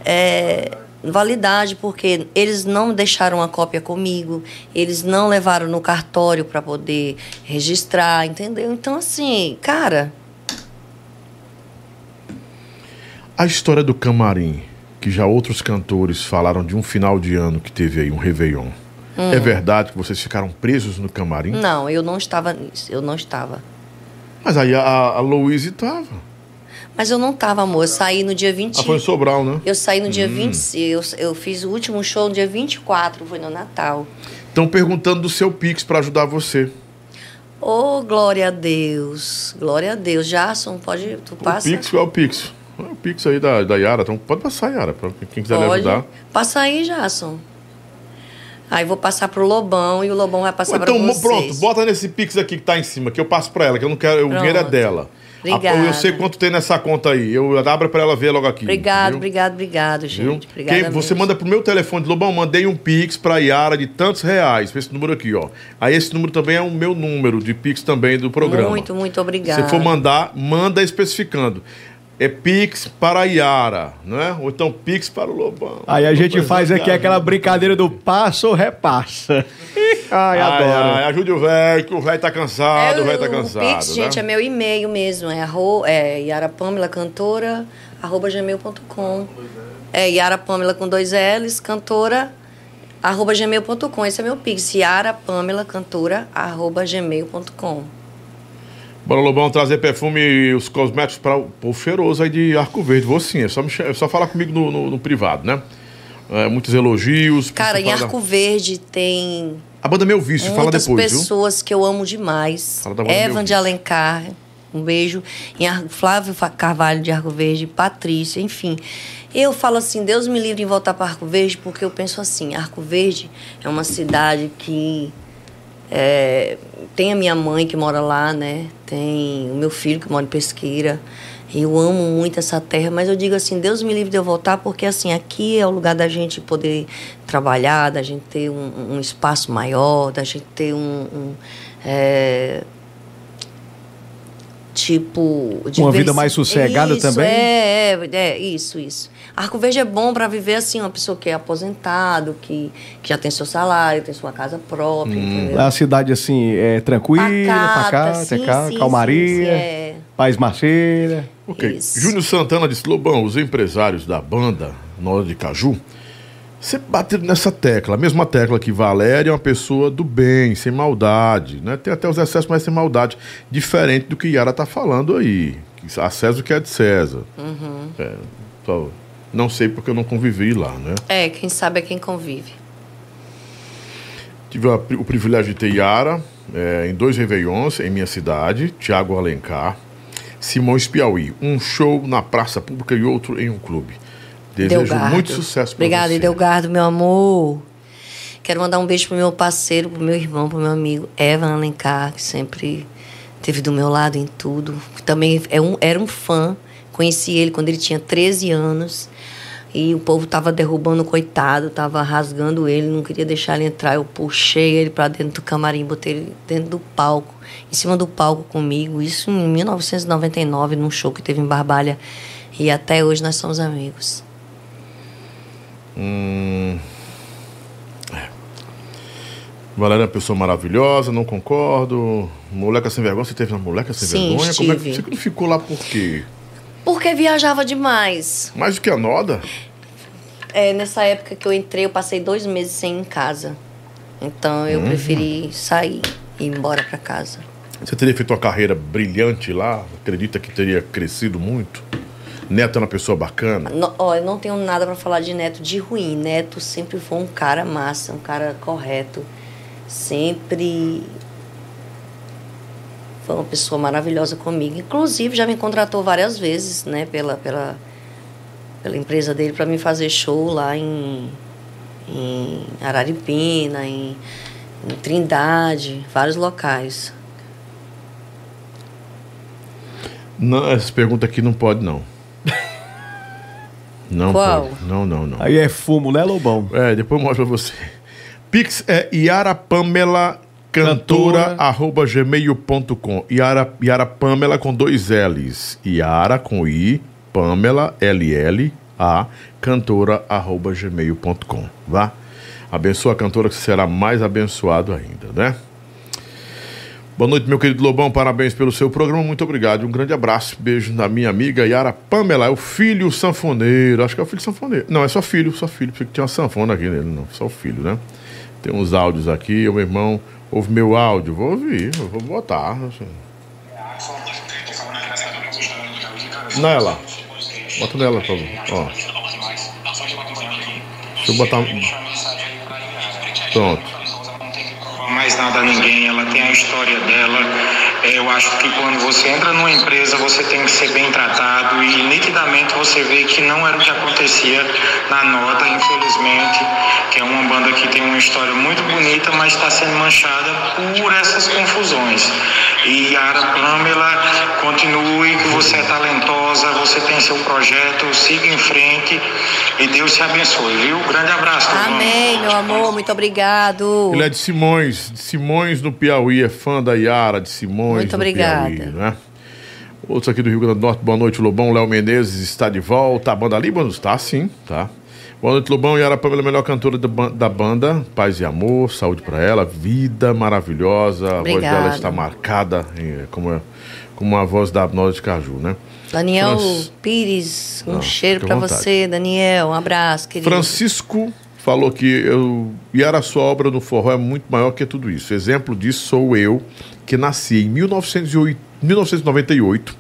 é, validade, porque eles não deixaram a cópia comigo, eles não levaram no cartório para poder registrar, entendeu? Então, assim, cara, A história do camarim, que já outros cantores falaram de um final de ano que teve aí, um Réveillon. Hum. É verdade que vocês ficaram presos no camarim? Não, eu não estava nisso. Eu não estava. Mas aí a, a Louise estava. Mas eu não estava, amor. Eu saí no dia 20. Ah, foi em Sobral, né? Eu saí no dia Hum. 20. Eu, eu fiz o último show no dia 24, foi no Natal. Estão perguntando do seu Pix para ajudar você. Ô, glória a Deus. Glória a Deus. Jason, pode. Tu passa? O Pix, qual é o Pix? É o Pix aí da, da Yara. Então pode passar, Yara, para quem quiser lhe Pode. ajudar. Passa aí, Jason. Aí vou passar pro Lobão e o Lobão vai passar Então, mo- vocês. pronto, bota nesse Pix aqui que tá em cima, que eu passo para ela, que eu não quero. O dinheiro é dela. Obrigada. A- eu sei quanto tem nessa conta aí. Eu abro para ela ver logo aqui. Obrigado, viu? obrigado, obrigado, gente. Obrigada Quem- você manda pro meu telefone Lobão, mandei um Pix pra Yara de tantos reais. Esse número aqui, ó. Aí esse número também é o meu número de Pix também do programa. Muito, muito obrigada. Se for mandar, manda especificando. É Pix para a Yara, né? Ou então Pix para o Lobão. Aí a gente faz aqui aquela brincadeira do passa ou repassa. Ai, Ai, adoro. ai, ajude o velho, que o velho tá cansado, o velho tá cansado. O Pix, né? gente, é meu e-mail mesmo. É, arro, é Yara Pamela Cantora, arroba gmail.com. É Yara Pamela com dois L's, cantora, arroba gmail.com. Esse é meu Pix. Yara Pamela Cantora, arroba gmail.com. Bora, Lobão, trazer perfume e os cosméticos para o povo cheiroso aí de Arco Verde. Vou sim, é só, me, é só falar comigo no, no- no privado, né? É, muitos elogios. Cara, em fala da- Arco Verde tem A banda Meu Vício, fala muitas depois, viu? pessoas que eu amo demais. Fala da banda Meu Evan de. Alencar, um beijo. Em Ar- Flávio Carvalho de Arco Verde, Patrícia, enfim. Eu falo assim, Deus me livre em voltar para Arco Verde, porque eu penso assim, Arco Verde é uma cidade que é, tem a minha mãe que mora lá, né? Tem o meu filho que mora em Pesqueira. Eu amo muito essa terra, mas eu digo assim, Deus me livre de eu voltar, porque assim, aqui é o lugar da gente poder trabalhar, da gente ter um, um espaço maior, da gente ter um, um, é, tipo Uma vida mais sossegada Isso, também? É, é, é, isso, isso. Arco Verde é bom para viver assim, uma pessoa que é aposentado, que, que já tem seu salário, tem sua casa própria, entendeu? A cidade, assim, é tranquila, Pacata, pacata, sim, ca- sim, calmaria, sim, sim, é. paz marceira. Ok. Júnior Santana disse: Lobão, os empresários da banda Nós de Caju sempre bateram nessa tecla, a mesma tecla que Valéria é uma pessoa do bem, sem maldade, né? Tem até os excessos, mas sem maldade, diferente do que Yara tá falando aí. Que A César o que é de César. Uhum. É, só não sei porque eu não convivi lá, né? É, quem sabe é quem convive. Tive o privilégio de ter Yara é, em dois Réveillons em minha cidade, Tiago Alencar, Simões Piauí. Um show na praça pública e outro em um clube. Desejo Delgardo. muito sucesso para Obrigada, você. Delgardo, meu amor. Quero mandar um beijo pro meu parceiro, pro meu irmão, pro meu amigo Evan Alencar, que sempre esteve do meu lado em tudo. Também é um, era um fã. Conheci ele quando ele tinha 13 anos. E o povo tava derrubando o coitado, tava rasgando ele, não queria deixar ele entrar. Eu puxei ele para dentro do camarim, botei ele dentro do palco, em cima do palco comigo. Isso em 1999, num show que teve em Barbalha. E até hoje nós somos amigos. Hum, é. Valéria é uma pessoa maravilhosa, não concordo. Moleca sem vergonha, você teve uma moleca sem Sim, vergonha? Como é que estive. você não ficou lá por quê? Porque viajava demais. Mais do que a Noda? É, nessa época que eu entrei, eu passei dois meses sem ir em casa. Então eu Uhum. preferi sair e ir embora para casa. Você teria feito uma carreira brilhante lá? Acredita que teria crescido muito? Neto é uma pessoa bacana? No, ó, eu não tenho nada para falar de Neto de ruim. Neto sempre foi um cara massa, um cara correto. Sempre foi uma pessoa maravilhosa comigo. Inclusive, já me contratou várias vezes, né, pela, pela, pela empresa dele para me fazer show lá em, em Araripina, em, em Trindade, vários locais. Não, essa pergunta aqui não pode, não. Não Qual? pode. Não, não, não. Aí é fumo, né, Lobão? É, depois eu mostro pra você. Pix é Yara Pamela cantora arroba gmail.com Yara, Yara Pamela com dois L's Yara com I Pamela LL A cantora arroba gmail.com vá abençoa a cantora que será mais abençoado ainda né Boa noite, meu querido Lobão. Parabéns pelo seu programa. Muito obrigado. Um grande abraço. Beijo da minha amiga Yara Pamela. É o filho sanfoneiro. Acho que é o filho sanfoneiro. Não, é só filho, só filho. Porque tinha uma sanfona aqui nele. Não, só o filho, né? Tem uns áudios aqui, o meu irmão ouve meu áudio. Vou ouvir, vou botar. assim. Nela. Bota nela, por favor. Ó. Deixa eu botar. Pronto. Mais nada a ninguém, ela tem a história dela. É, Eu acho que quando você entra numa empresa, você tem que ser bem tratado e nitidamente você vê que não era o que acontecia na nota, infelizmente, que é uma banda que tem uma história muito bonita, mas está sendo manchada por essas confusões. E Yara Pamela, continue, que você é talentosa, você tem seu projeto, siga em frente e Deus te abençoe, viu? Grande abraço. Amém, meu amor, muito obrigado. Ele é de Simões, de Simões no Piauí, é fã da Yara de Simões Muito obrigada. Piauí, né? Outros aqui do Rio Grande do Norte, boa noite, Lobão. Léo Menezes está de volta. A banda mano, está sim, tá. Boa noite, Lobão. Yara Pamela, melhor cantora da ban- da banda. Paz e amor, saúde para ela, vida maravilhosa. A voz Obrigada. dela está marcada como, como a voz da Nós de Caju, né? Daniel Francis- Pires, um Ah, cheiro vontade. você, Daniel. Um abraço, querido. Francisco falou que eu, Yara, sua obra no forró é muito maior que tudo isso. Exemplo disso sou eu, que nasci em 1908 1998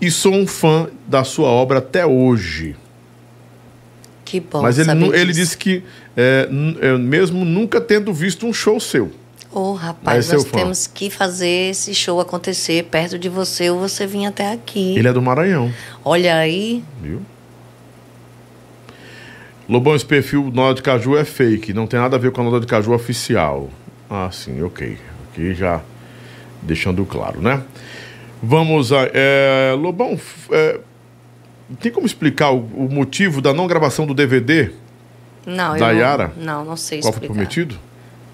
e sou um fã da sua obra até hoje. Que bom Mas ele, ele disse que, é, é, mesmo nunca tendo visto um show seu. Ô, Mas rapaz, seu nós temos que fazer esse show acontecer perto de você ou você vir até aqui. Ele é do Maranhão, Olha aí, viu? Lobão, esse perfil Nota de Caju é fake, não tem nada a ver com a Nota de Caju oficial. Ah, sim, ok. Aqui já deixando claro, né? Vamos a. é, Lobão, é, tem como explicar o, o motivo da não gravação do DVD não, da eu não- Yara? Não, não sei Qual foi explicar. prometido?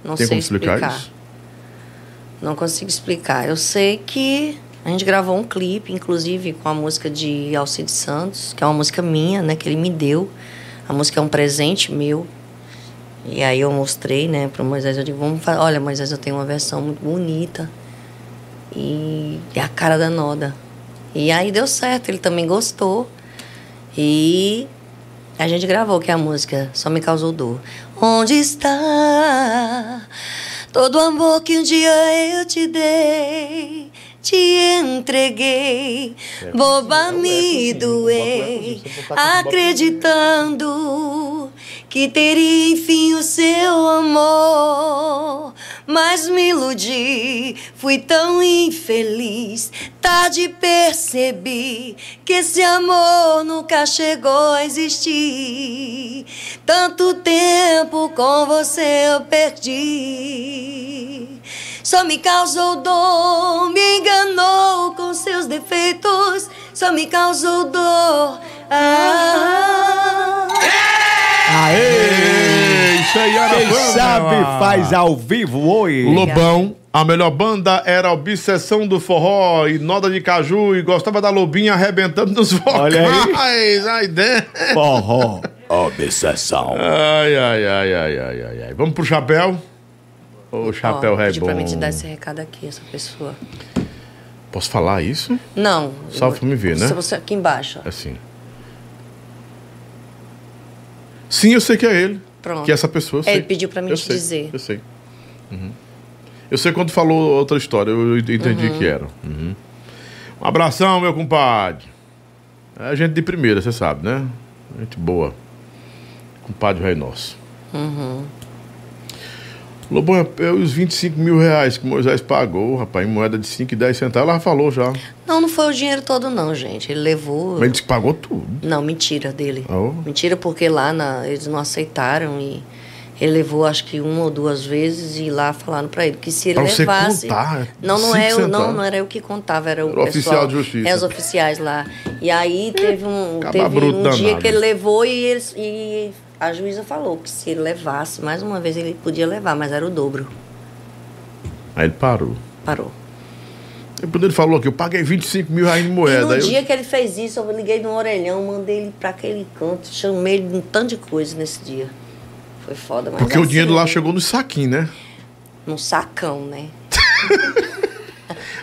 Não tem sei como explicar, explicar. isso? Não consigo explicar. Eu sei que a gente gravou um clipe, inclusive, com a música de Alcide Santos, que é uma música minha, né? Que ele me deu. A música é um presente meu. E aí eu mostrei, né, pro Moisés. Eu digo, vamos olha, Moisés, eu tenho uma versão muito bonita. E é a cara da Noda. E aí deu certo, ele também gostou. E a gente gravou, que a música Só Me Causou Dor. Onde está todo o amor que um dia eu te dei? Te entreguei, boba me doei, acreditando que teria enfim o seu amor. Mas me iludi, fui tão infeliz. Tarde percebi que esse amor nunca chegou a existir. Tanto tempo com você eu perdi. Só me causou dor, me enganou com seus defeitos. Só me causou dor. Ah. Aê! Isso aí era Quem banda. sabe faz ao vivo, oi. Lobão, a melhor banda era Obsessão do Forró e Noda de Caju e gostava da Lobinha arrebentando nos vocais. Olha aí. Dentro. Forró. Obsessão. Ai, ai, ai, ai, ai, ai, ai. Vamos pro chapéu? O chapéu Ó, é pediu bom. pra mim te dar esse recado aqui, essa pessoa. Posso falar isso? Não. Só pra me ver, né? Você, você aqui embaixo. ó. Assim. Sim, eu sei que é ele. Pronto. Que é essa pessoa. Ele pediu pra mim Eu te sei, dizer. Eu sei. Uhum. Eu sei quando falou outra história, eu entendi Uhum. que era. Uhum. Um abração, meu compadre. É gente de primeira, você sabe, né? Gente boa. Compadre Rei Nosso. Uhum. Lobão, é, é os 25 mil reais que Moisés pagou, rapaz, em moeda de 5 e 10 centavos, ela falou já. Não, não foi o dinheiro todo, não, gente. Ele levou. Mas ele disse que pagou tudo. Não, mentira dele. Oh. Mentira porque lá na- eles não aceitaram e ele levou acho que uma ou duas vezes e lá falaram pra ele que se ele Pra levasse. contar, não, não cinco é eu, não, não era eu que contava, era o, Era o pessoal, oficial de justiça. É os oficiais lá. E aí teve um, Acaba teve um dia que ele levou e, eles, e a juíza falou que se ele levasse, mais uma vez ele podia levar, mas era o dobro. Aí ele parou. Parou. E quando ele falou que eu paguei 25 mil reais em E moeda. no eu- dia que ele fez isso, eu liguei no orelhão, mandei ele pra aquele canto, chamei ele de um tanto de coisa nesse dia. Foi foda, mas Porque o assim, dinheiro lá chegou no saquinho, né? Num sacão, né?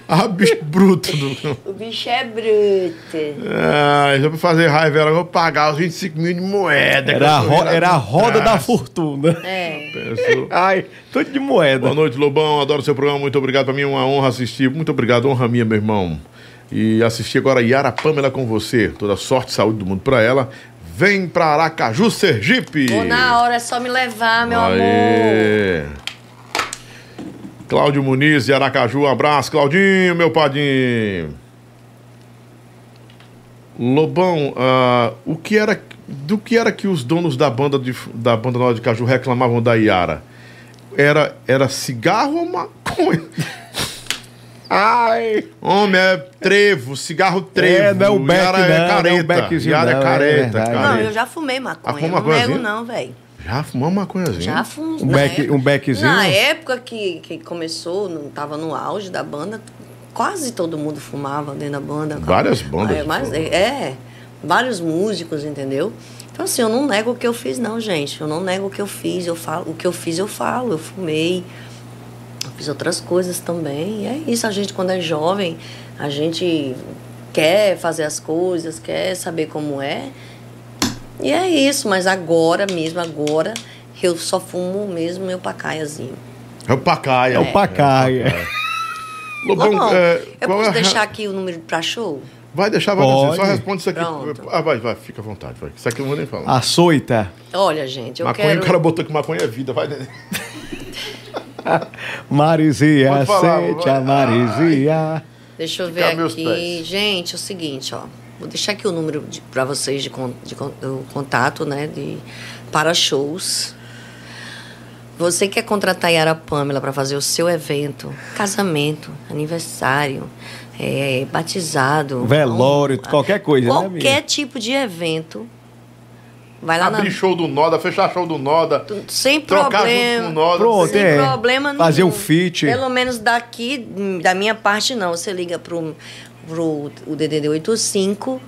Ah, bicho bruto. Do... O bicho é bruto. Ah, já pra fazer raiva, ela vou pagar os 25 mil de moeda. Era a, ro- era a roda da fortuna. É. Pensou. Ai, tudo de moeda. Boa noite, Lobão. Adoro seu programa. Muito obrigado. Pra mim é uma honra assistir. Muito obrigado. Honra minha, meu irmão. E assistir agora Yara Pamela com você. Toda sorte e saúde do mundo pra ela. Vem pra Aracaju, Sergipe. Vou na hora, é só me levar, meu amor. Cláudio Muniz de Aracaju, um abraço. Claudinho, meu padinho. Lobão, ah, o que era, do que era que os donos da banda de, da banda Nova de Caju reclamavam da Iara? Era, era cigarro ou maconha? Ai! Homem, é trevo, cigarro trevo. É, não é o beck, Iara não, é não é o careta. beckzinho, Iara é não, é careta, verdade. Não, careta. eu já fumei maconha. Ah, não nego, não, velho. Já fumou uma maconhazinha? Já fumou. Um na beck- época- um beckzinho? Na época que, que começou, não tava no auge da banda, quase todo mundo fumava dentro da banda. Várias bandas É, mas, é, vários músicos, entendeu? Então, assim, eu não nego o que eu fiz, não, gente. Eu não nego o que eu fiz. Eu falo, o que eu fiz, eu falo. Eu fumei. Eu fiz outras coisas também. E é isso, a gente, quando é jovem, a gente quer fazer as coisas, quer saber como é. E é isso, mas agora mesmo, agora, eu só fumo mesmo meu pacaiazinho. É o Pacaia. É o Pacaia. Lobão, Lobão, é, eu qual posso é deixar aqui o número pra show? Vai deixar, vai Pode. Só responde isso aqui. Pronto. Ah, vai, vai, fica à vontade. Vai. Isso aqui eu não vou nem falar. Açoita. Olha, gente, eu maconha, quero... o cara botou que maconha é vida, vai. Marizia, Pode falar, sente vai. a Marizia. Deixa eu ver aqui. Gente, é o seguinte, ó. Vou deixar aqui o número de, para vocês de, con- de o contato, né? De, para shows. Você quer contratar a Yara Pamela para fazer o seu evento, casamento, aniversário, é, batizado, Velório, qualquer coisa, né, qualquer amiga? tipo de evento, vai lá Abrir na, show do Noda, fechar show do Noda. sem problema. o Noda. Pronto, sem é. problema Fazer nenhum. um feat. Pelo menos daqui, da minha parte, não. Você liga pro, pro o DDD 85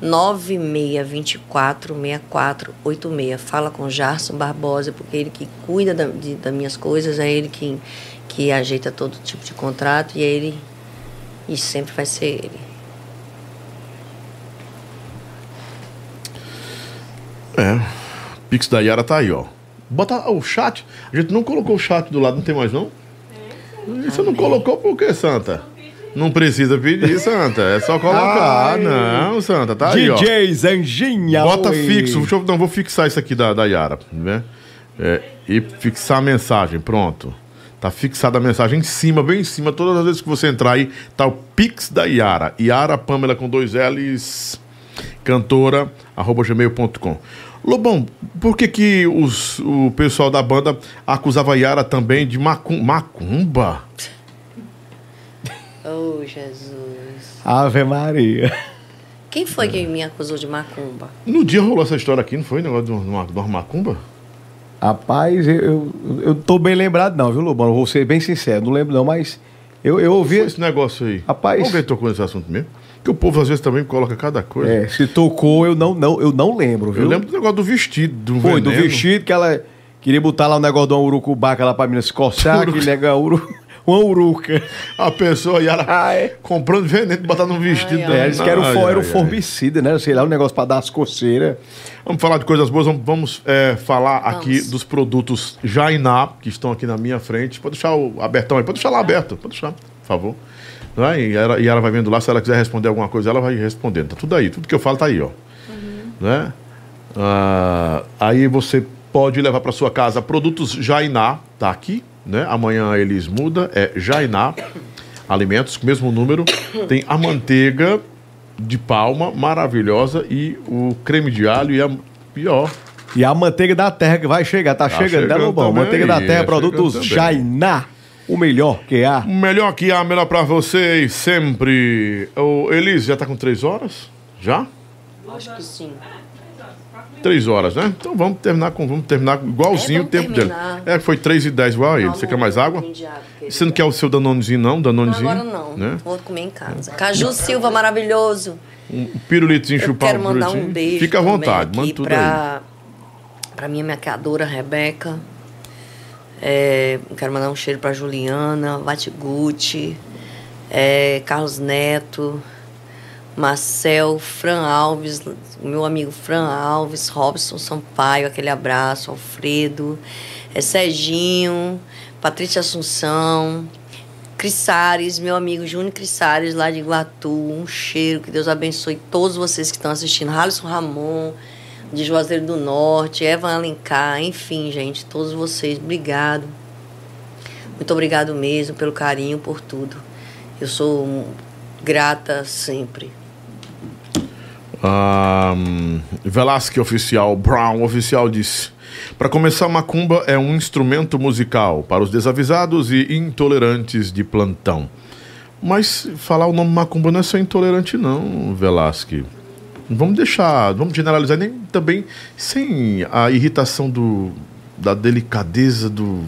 9624 6486. Fala com o Jarson Barbosa, porque ele que cuida da, de, das minhas coisas, é ele que, que ajeita todo tipo de contrato e é ele. E sempre vai ser ele. É. Pix da Yara tá aí, ó. Bota o chat. A gente não colocou o chat do lado, não tem mais, não? Você não colocou por quê, Santa? Não precisa pedir, Santa. É só colocar. Ai. não, Santa, tá aí, ó. DJ Zanjinha. Bota oi. fixo. Deixa eu, não, vou fixar isso aqui da, da Yara, né? É, e fixar a mensagem, pronto. Tá fixada a mensagem em cima, bem em cima. Todas as vezes que você entrar aí, tá o Pix da Yara. Yara Pamela com dois L's, cantora, arroba gmail.com. Lobão, por que que os, o pessoal da banda acusava a Yara também de macum, macumba? Oh, Jesus. Ave Maria. Quem foi que me acusou de macumba? No dia rolou essa história aqui, não foi? Negócio de uma, de uma macumba? Rapaz, eu, eu, eu tô bem lembrado não, viu, Lobão? Vou ser bem sincero, não lembro não, mas eu, eu ouvi... Foi esse negócio aí. Rapaz... Alguém tocou nesse assunto mesmo? Que o povo às vezes também coloca cada coisa. É, se tocou, eu não, não, eu não lembro, viu? Eu lembro do negócio do vestido, do Foi, do veneno. vestido que ela queria botar lá o negócio de uma urucubaca lá pra menina se coçar, aquele negócio, uru, uma uruca. A pessoa ia lá comprando veneno, botar num vestido. É, eles que era o, Ai, for, era o ai, ai. formicida, né? Sei lá, um negócio pra dar as coceiras. Vamos falar de coisas boas, vamos, vamos, é, falar aqui dos produtos Jainá, que estão aqui na minha frente. Pode deixar o abertão aí, pode deixar lá aberto, pode deixar, por favor. Né? E, ela, e ela vai vendo lá, se ela quiser responder alguma coisa, ela vai respondendo. Tá tudo aí, tudo que eu falo tá aí, ó. Né? Ah, aí você pode levar para sua casa produtos Jainá, tá aqui, né? Amanhã eles mudam, é Jainá Alimentos, mesmo número. Tem a manteiga de palma maravilhosa e o creme de alho e a e ó, E a manteiga da terra que vai chegar, tá, Tá chegando, né, Lobão? também, Manteiga da terra, é, produtos. Jainá, o melhor que há. O melhor que há, melhor pra vocês, sempre. O Elise, já tá com três horas? Já? Acho que sim. Três horas, né? Então vamos terminar com. Vamos terminar igualzinho É, o tempo terminar. dele. É, foi três e dez igual a ele. Você quer mais água? Você não quer o seu danonezinho, não? Danonezinho? Agora não. Né? Vou comer em casa. Caju Silva, maravilhoso. Um pirulitinho Eu chupar quero mandar um beijo. Fica à vontade, manda tudo pra, Pra minha maquiadora, Rebeca. É, quero mandar um cheiro pra Juliana, Vatiguti. é, Carlos Neto, Marcel, Fran Alves, meu amigo Fran Alves, Robson Sampaio, aquele abraço, Alfredo, é, Serginho, Patrícia Assunção, Crissares, meu amigo Júnior Crissares, lá de Iguatu, um cheiro, que Deus abençoe todos vocês que estão assistindo, Halisson Ramon, de Juazeiro do Norte, Evan Alencar, enfim, gente, todos vocês, obrigado. Muito obrigado mesmo pelo carinho, por tudo. Eu sou grata sempre. Um, Velasque Oficial, Brown Oficial disse: Para começar, macumba é um instrumento musical para os desavisados e intolerantes de plantão. Mas falar o nome macumba não é só intolerante, não, Velasque. Vamos deixar, vamos generalizar, nem também sem a irritação do, da delicadeza do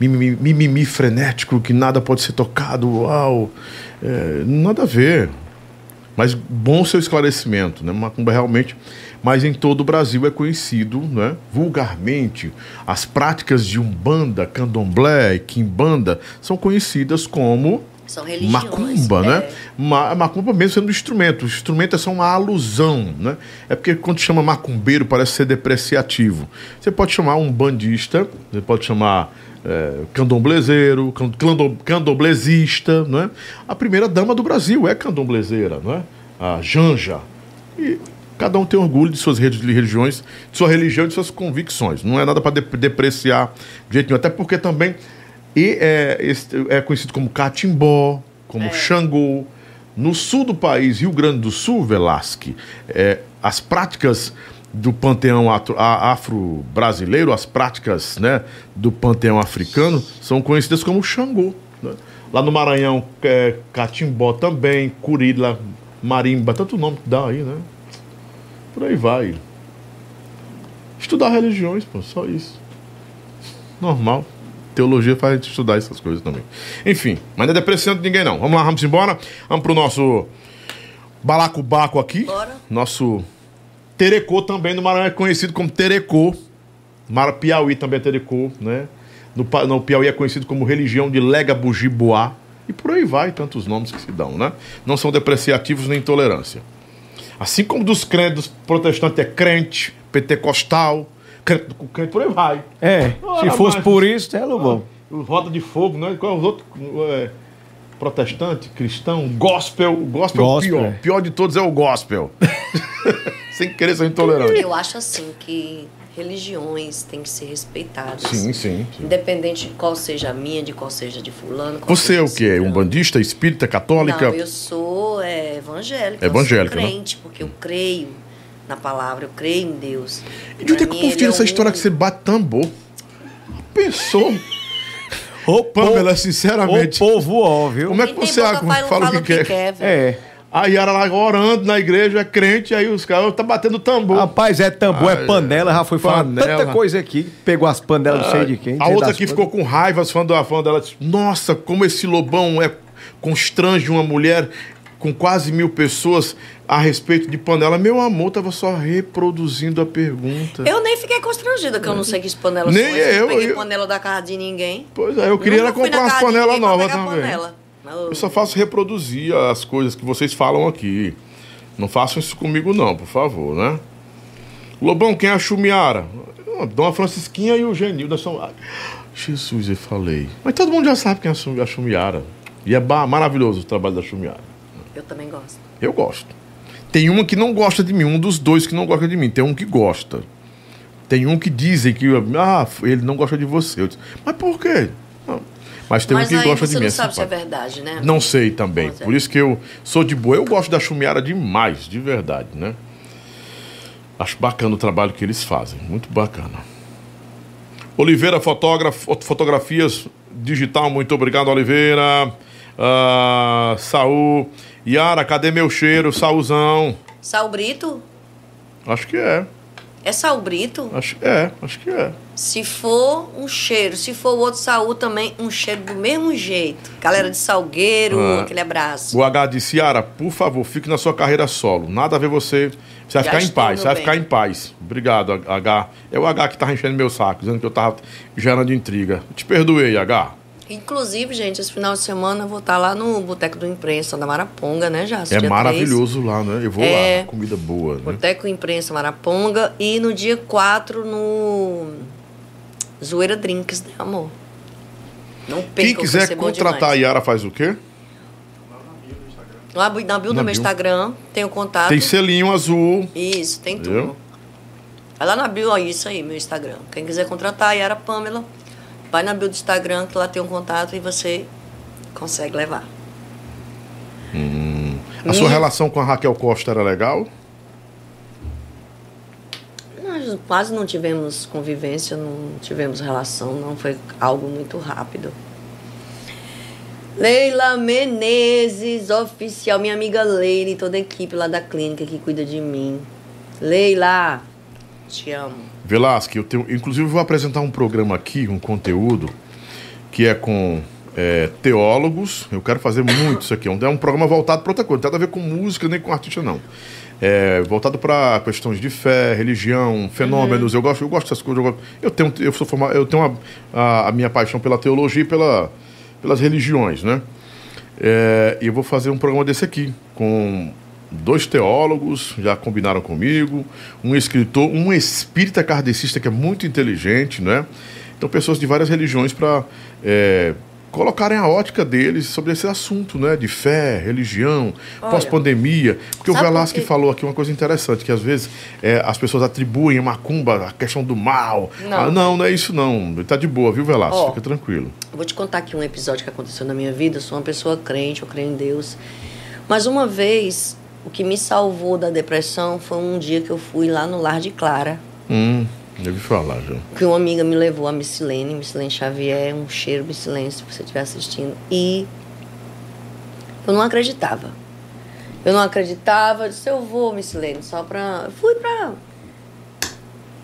mimimi, mimimi frenético que nada pode ser tocado, uau. É, nada a ver. Mas bom seu esclarecimento, né? Macumba realmente, mas em todo o Brasil é conhecido, né? Vulgarmente, as práticas de umbanda, candomblé e quimbanda são conhecidas como são religiões. Macumba, é. né? Ma macumba mesmo sendo um instrumento. O instrumento é só uma alusão, né? É porque quando chama macumbeiro parece ser depreciativo. Você pode chamar um bandista, você pode chamar é, candomblezeiro, candomblesista, né? A primeira dama do Brasil é candomblezeira, né? A Janja. E cada um tem orgulho de suas religiões, de sua religião e de suas convicções. Não é nada para depreciar de jeito nenhum. Até porque também e é, é conhecido como catimbó, como é. xangô. No sul do país, Rio Grande do Sul, Velasque, é, as práticas do panteão afro-brasileiro, as práticas né, do panteão africano, são conhecidas como Xangô. Né? Lá no Maranhão, é, Catimbó também, Curila, Marimba, tanto nome que dá aí, né? Por aí vai. Estudar religiões, pô, só isso. Normal teologia faz estudar essas coisas também. Enfim, mas não é depreciando ninguém não. Vamos lá, vamos embora. Vamos pro nosso balacobaco aqui. Bora. Nosso Terecô também no Maranhão é conhecido como Terecô. Mara Piauí também é Terecô, né? No, no Piauí é conhecido como religião de Lega Bujiboá. E por aí vai, tantos nomes que se dão, né? Não são depreciativos nem intolerância. Assim como dos crentes, dos protestantes é crente, pentecostal, crente, por aí vai. É, se fosse mais, por isso, é bom. Roda de fogo, né? Qual é os outros? É, protestante, cristão, gospel. O gospel, gospel. é o pior. O pior de todos é o gospel. Sem querer ser intolerante. Eu acho assim que religiões têm que ser respeitadas. Sim, sim, sim. Independente de qual seja a minha, de qual seja de fulano. Você é o quê? Um bandista, espírita, católica? Não, eu sou é, evangélica. Evangélica. Eu sou crente, né? porque eu creio na palavra, eu creio em Deus. E de onde é que o povo tira é essa história que você bate tambor? Pensou? Ô, Pamela, sinceramente. O povo óbvio. Como é que você fala, fala, o que, que quer? quer é. A Yara lá orando na igreja, é crente, aí os caras tá batendo tambor. Rapaz, é tambor, é panela, já foi falando tanta coisa aqui. Pegou as panelas, não sei de quem. A outra aqui ficou com raiva, as fãs da fã dela disse, Nossa, como esse lobão é constrange uma mulher com quase mil pessoas a respeito de panela. Meu amor, tava só reproduzindo a pergunta. Eu nem fiquei constrangida, que eu não sei que panela nem eu, eu. não peguei eu, panela da casa de ninguém. Pois é, eu queria comprar umas panelas novas também. Panela. Eu só faço reproduzir as coisas que vocês falam aqui. Não façam isso comigo não, por favor, né? Lobão, quem é a Chumiara? Dona Francisquinha e o Genil. Nós somos... Jesus, eu falei. Mas todo mundo já sabe quem é a Chumiara. E é maravilhoso o trabalho da Chumiara. Eu também gosto. Eu gosto. Tem uma que não gosta de mim, um dos dois que não gosta de mim. Tem um que gosta. Tem um que dizem que ah, ele não gosta de você. Disse, Mas por quê? Não. Mas tem Mas um que gosta de mim. Você não sabe se é verdade, né? Não sei também. É. Por isso que eu sou de boa. Eu gosto da Chumiara demais, de verdade, né? Acho bacana o trabalho que eles fazem. Muito bacana. Oliveira Fotógrafo, Fotografias Digital, muito obrigado, Oliveira. Uh, Saul. Yara, cadê meu cheiro? Saulzão. Saul Brito? Acho que é. É Saul Brito? Acho, é, acho que é. Se for um cheiro, se for o outro Saul também, um cheiro do mesmo jeito. Galera de Salgueiro, ah. aquele abraço. O H disse, Yara, por favor, fique na sua carreira solo. Nada a ver você. Você vai Já ficar em paz, você vai ficar em paz. Obrigado, H. É o H que tá enchendo meu saco, dizendo que eu tava gerando intriga. Te perdoei, H. Inclusive, gente, esse final de semana eu vou estar lá no Boteco do Imprensa da Maraponga, né, já? É maravilhoso lá, né? Eu vou É. lá, comida boa. Né? Boteco Imprensa Maraponga. E no dia 4 no Zoeira Drinks, né, amor? Não perca, Quem quiser contratar a. Yara faz o quê? Lá na bio do Na meu bio. Instagram, tem o contato. Tem selinho azul. Isso, tem tudo. Vai lá na bio, ó, isso aí, meu Instagram. Quem quiser contratar a Yara Pamela, vai na bio do Instagram, que lá tem um contato e você consegue levar. Hum. A E- sua relação com a Raquel Costa era legal? Nós quase não tivemos convivência, não tivemos relação, não foi algo muito rápido. Leila Menezes, oficial, minha amiga Leila e toda a equipe lá da clínica que cuida de mim. Leila, te amo. Velasque, eu tenho, inclusive eu vou apresentar um programa aqui, um conteúdo, que é com é, teólogos. Eu quero fazer muito isso aqui. É um, é um programa voltado para outra coisa, não tem nada a ver com música nem com artista, não. É, voltado para questões de fé, religião, fenômenos. Eu gosto, eu gosto dessas coisas. Eu, gosto- eu tenho, eu sou formado, eu tenho a, a, a minha paixão pela teologia e pela, pelas religiões, né? É, e eu vou fazer um programa desse aqui com dois teólogos, já combinaram comigo, um escritor, um espírita kardecista que é muito inteligente, né? Então pessoas de várias religiões para colocarem a ótica deles sobre esse assunto, né? De fé, religião, pós-pandemia. Porque o Velasque quê? falou aqui uma coisa interessante, que às vezes é, as pessoas atribuem a macumba a questão do mal. Não. Ah, não, não é isso não. Tá de boa, viu, Velasque? Fica tranquilo. Vou te contar aqui um episódio que aconteceu na minha vida. Eu sou uma pessoa crente, eu creio em Deus. Mas uma vez, o que me salvou da depressão foi um dia que eu fui lá no Lar de Clara, Hum, deve falar, já. que uma amiga me levou a Missilene, Missilene Xavier, um cheiro Missilene, se você estiver assistindo. E eu não acreditava. Eu não acreditava, eu disse, eu vou, Missilene, só pra... Eu fui pra,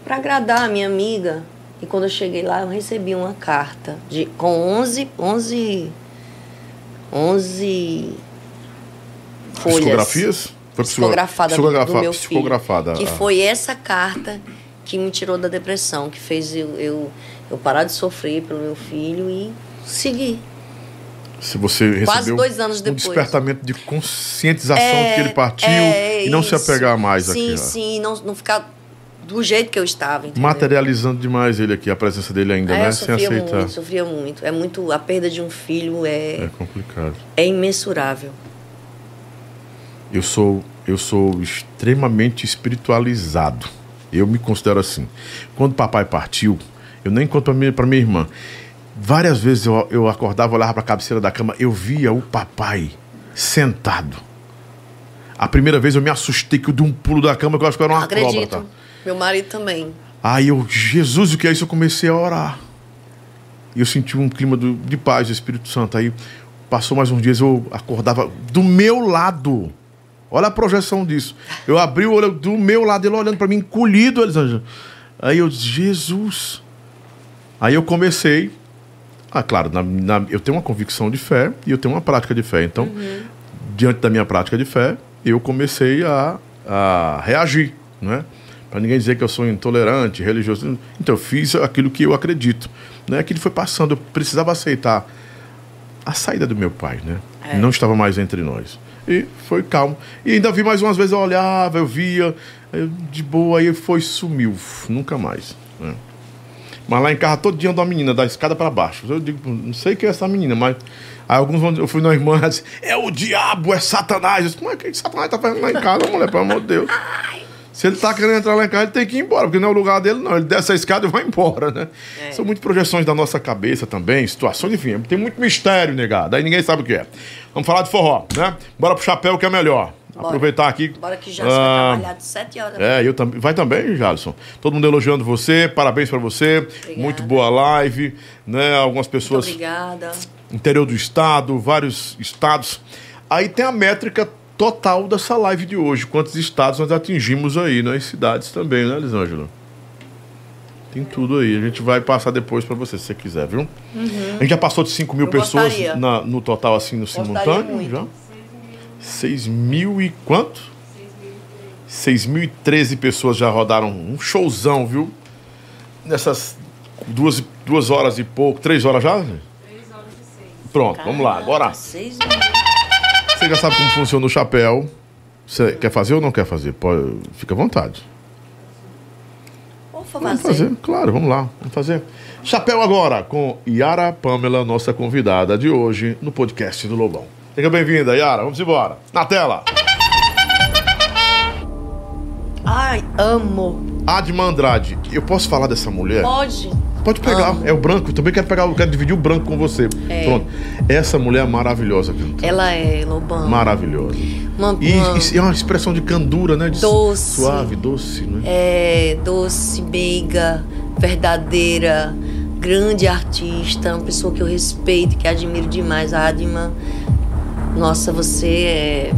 pra agradar a minha amiga. E quando eu cheguei lá, eu recebi uma carta de, com 11, 11, 11 folhas. Psicografias? Foi psico- psicografada do- meu filho. psicografada, Que ah. foi essa carta que me tirou da depressão, que fez eu, eu, eu parar de sofrer pelo meu filho e seguir. Se você recebeu Quase dois anos um depois. despertamento de conscientização É, de que ele partiu é e não se isso. apegar mais sim, aqui. ó. Sim, não, não ficar do jeito que eu estava. entendeu? Materializando demais ele aqui, a presença dele ainda, É, né? Sem aceitar. muito, sofria muito. É muito. A perda de um filho é, É complicado. é imensurável. Eu sou, eu sou extremamente espiritualizado. Eu me considero assim. Quando papai partiu, eu nem conto para minha, pra minha irmã. Várias vezes eu, eu acordava, olhava para a cabeceira da cama, eu via o papai sentado. A primeira vez eu me assustei que eu dei um pulo da cama que eu acho que era uma Acredito. acróbata. Meu marido também. Aí eu, Jesus, o que é isso? Eu comecei a orar. E eu senti um clima do- de paz do Espírito Santo. Aí passou mais uns dias, eu acordava do meu lado. Olha a projeção disso. Eu abri o olho do meu lado, ele olhando para mim, encolhido, Elisângela. Aí eu disse, Jesus. Aí eu comecei. Ah, claro, na- na- eu tenho uma convicção de fé e eu tenho uma prática de fé. Então, diante da minha prática de fé, eu comecei a, a reagir, né? Para ninguém dizer que eu sou intolerante, religioso. Então, eu fiz aquilo que eu acredito. Né? Aquilo foi passando. Eu precisava aceitar a saída do meu pai, né? É. Não estava mais entre nós. E foi calmo. E ainda vi mais umas vezes, eu olhava, eu via, eu, de boa, aí foi sumiu. Nunca mais. né? Mas lá em casa todo dia anda uma menina, da escada para baixo. Eu digo, não sei quem é essa menina, mas. Aí alguns vão, eu fui na irmã e disse, é o diabo, é Satanás. Eu disse, mas o que que Satanás tá fazendo lá em casa, mulher, pelo amor de Deus? Se ele tá querendo entrar lá em casa, ele tem que ir embora, porque não é o lugar dele, não. Ele desce a escada e vai embora, né? São muitas projeções da nossa cabeça também, situações, enfim, tem muito mistério, negado. Aí ninguém sabe o que é. Vamos falar de forró, né? Bora pro chapéu que é melhor. Bora. Aproveitar aqui. Bora que já Ah, vai trabalhar de 7 horas. é, eu também. Vai também, Jalisson. Todo mundo elogiando você, parabéns pra você. Muito boa live, né? Algumas pessoas Obrigada. interior do estado, vários estados. Aí tem a métrica total dessa live de hoje. Quantos estados nós atingimos aí, né? E cidades também, né, Elisângela? Tem tudo aí. A gente vai passar depois pra você, se você quiser, viu? Uhum. A gente já passou de 5 mil Eu pessoas na- no total, assim, no simultâneo. muito. Já? 6 mil e quanto? 6.013 pessoas já rodaram um showzão, viu? Nessas duas, duas horas e pouco, três horas já? Pronto, vamos lá. Agora. Você já sabe como funciona o chapéu. Você quer fazer ou não quer fazer? Pode, fica à vontade. Vou Vamos fazer, claro, vamos lá, vamos fazer. Chapéu agora com Yara Pamela, nossa convidada de hoje no podcast do Lobão. Seja bem-vinda, Yara, vamos embora. Na tela. Ai, amo. Adma Andrade, eu posso falar dessa mulher? Pode. Pode pegar, é o branco. Também quero pegar, eu quero dividir o branco com você. É. Pronto. Essa mulher é maravilhosa, cantora. Ela é, Lobão. Maravilhosa. Uma, E, uma- e é uma expressão de candura, né? De Doce. Suave, doce, né? é doce, meiga, verdadeira, grande artista, uma pessoa que eu respeito, que admiro demais, a Adma. Nossa, você é,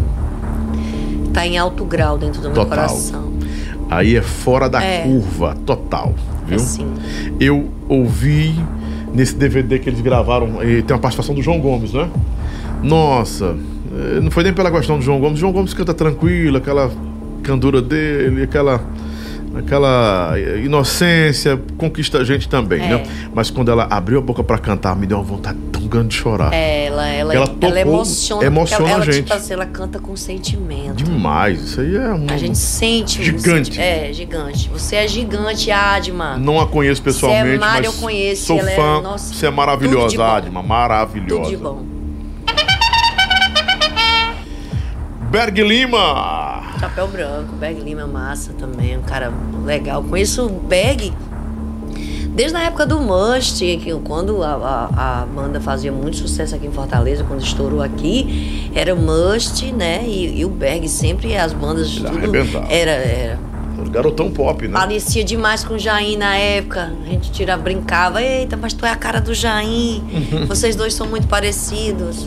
tá em alto grau dentro do meu Total. coração. Aí é fora da É. curva, total. Viu? Assim. Eu ouvi nesse DVD que eles gravaram, e tem uma participação do João Gomes, né? Nossa, eh, não foi nem pela questão do João Gomes. O João Gomes canta tranquilo, aquela candura dele, aquela aquela inocência conquista a gente também, É. né? Mas quando ela abriu a boca pra cantar, me deu uma vontade tão grande de chorar. Ela, ela, Ela ela, tocou- emociona, porque emociona ela, a gente. Tipo assim, ela canta com sentimento. Demais, isso aí é um A gente sente gigante. É, gigante. Você é gigante, Adma. Não a conheço pessoalmente, Se é mas eu conheço, sou ela é- fã. nossa, você é maravilhosa. Adma, maravilhosa. Tudo de bom. Berg Lima. Chapéu branco, Berg Lima massa também, um cara legal. Conheço o Berg desde a época do Must, que quando a, a, a banda fazia muito sucesso aqui em Fortaleza, quando estourou aqui, era Must, né? E, e o Berg sempre, as bandas, tudo arrebentava. era, era. Garotão pop, né? Parecia demais com o Jair na época. A gente tira, brincava, eita, mas tu é a cara do Jair. Vocês dois são muito parecidos.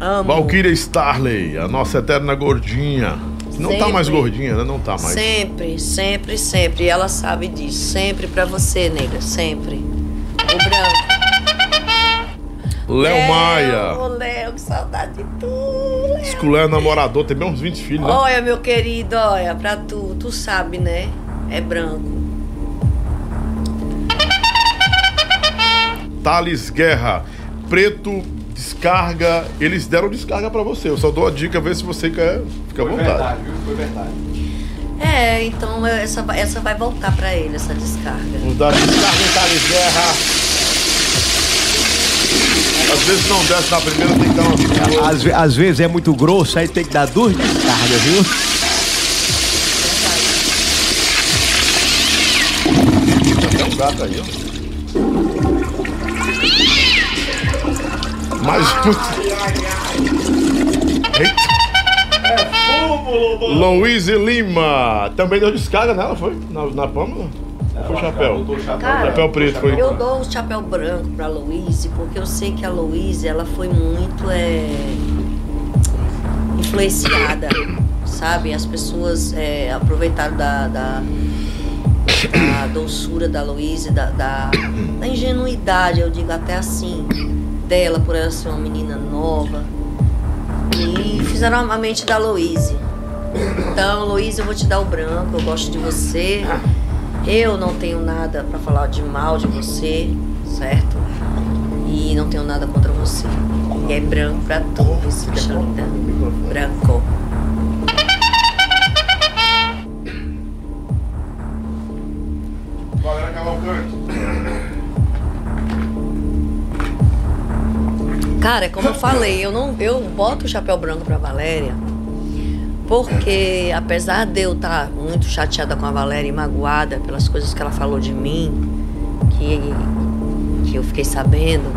Amo. Valkyria Starley, a nossa eterna gordinha. Não tá Sempre. mais gordinha, né? Não tá mais. Sempre, sempre, sempre. E ela sabe disso. Sempre pra você, nega. Sempre. O branco. Léo Maia. Ô, Léo, que saudade de tu. Diz que o Léo é namorador, tem bem uns 20 filhos, né? Olha, meu querido, olha, pra tu. Tu sabe, né? É branco. Thales Guerra, preto, descarga. Eles deram descarga pra você. Eu só dou a dica, ver se você quer. Fica à vontade. Foi verdade. É, então essa, vai- essa vai voltar pra ele, essa descarga. Vamos dar descarga em Thales Guerra. Às vezes não desce na primeira, tem que dar uma segunda. Às, às vezes é muito grosso, aí tem que dar duas descargas, viu? Tem um gato aí, ó. Mas. Eita. Louise Lima. Também deu descarga nela, foi? Na, na Pâmela? Foi o chapéu. Cara, chapéu preto foi. Eu dou o chapéu branco pra Louise, porque eu sei que a Louise, ela foi muito é, influenciada, sabe? As pessoas é, aproveitaram da, da, da doçura da Louise, da, da, da ingenuidade, eu digo até assim, dela, por ela ser uma menina nova. E fizeram a mente da Louise. Então, Louise, eu vou te dar o branco, eu gosto de você. Eu não tenho nada pra falar de mal de você, certo? E não tenho nada contra você. E é branco pra vestida linda. Branco. Valéria Cavalcante. Cara, como eu falei, eu não eu boto o chapéu branco pra Valéria porque apesar de eu estar muito chateada com a Valéria e magoada pelas coisas que ela falou de mim, que, que eu fiquei sabendo,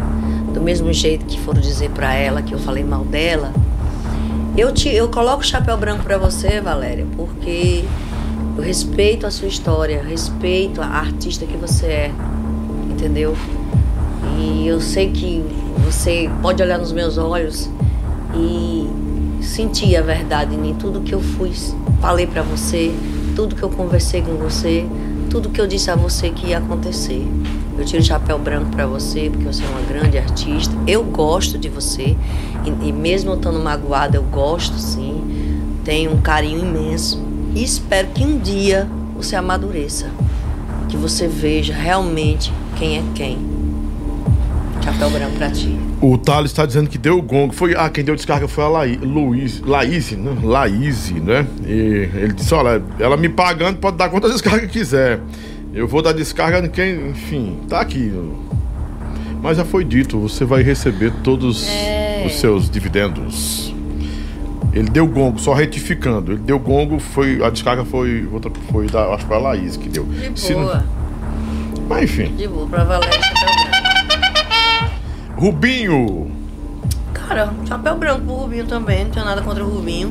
do mesmo jeito que foram dizer pra ela que eu falei mal dela, eu te eu coloco o chapéu branco pra você, Valéria, porque eu respeito a sua história, respeito a artista que você é, entendeu? E eu sei que você pode olhar nos meus olhos e sentir a verdade em tudo que eu fui, falei pra você, tudo que eu conversei com você, tudo que eu disse a você que ia acontecer. Eu tiro o chapéu branco pra você porque você é uma grande artista. Eu gosto de você e, e mesmo estando magoada, eu gosto sim. Tenho um carinho imenso e espero que um dia você amadureça, que você veja realmente quem é quem. Branco pra ti. O Thales está dizendo que deu o gongo. Foi, ah, quem deu descarga foi a Laí, Luiz, Laís, né? Laís, né? E ele disse: olha, ela me pagando pode dar quantas descargas quiser. Eu vou dar descarga em quem, enfim, tá aqui. Mas já foi dito, você vai receber todos É. os seus dividendos. Ele deu gongo, só retificando. Ele deu gongo, foi a descarga foi outra, foi da, acho que foi a Laís que deu. De Se não- boa. Mas enfim, De boa, pra branco. Rubinho. Cara, chapéu branco pro Rubinho também, não tenho nada contra o Rubinho.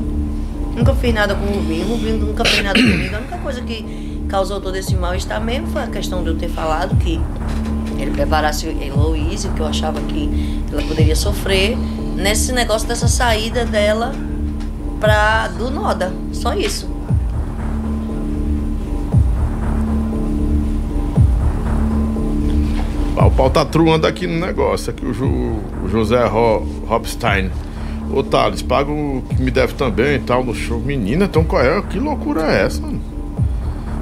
Nunca fiz nada com o Rubinho, o Rubinho nunca fez nada comigo. A única coisa que causou todo esse mal-estar mesmo foi a questão de eu ter falado que ele preparasse a Heloísa, que eu achava que ela poderia sofrer, nesse negócio dessa saída dela pra, do Noda. Só isso. Ah, o pau tá truando aqui no negócio. Aqui o, Ju- o José Ro, Robstein. Ô Thales, paga o que me deve também e tal no show. Menina, então qual é? Que loucura é essa, mano?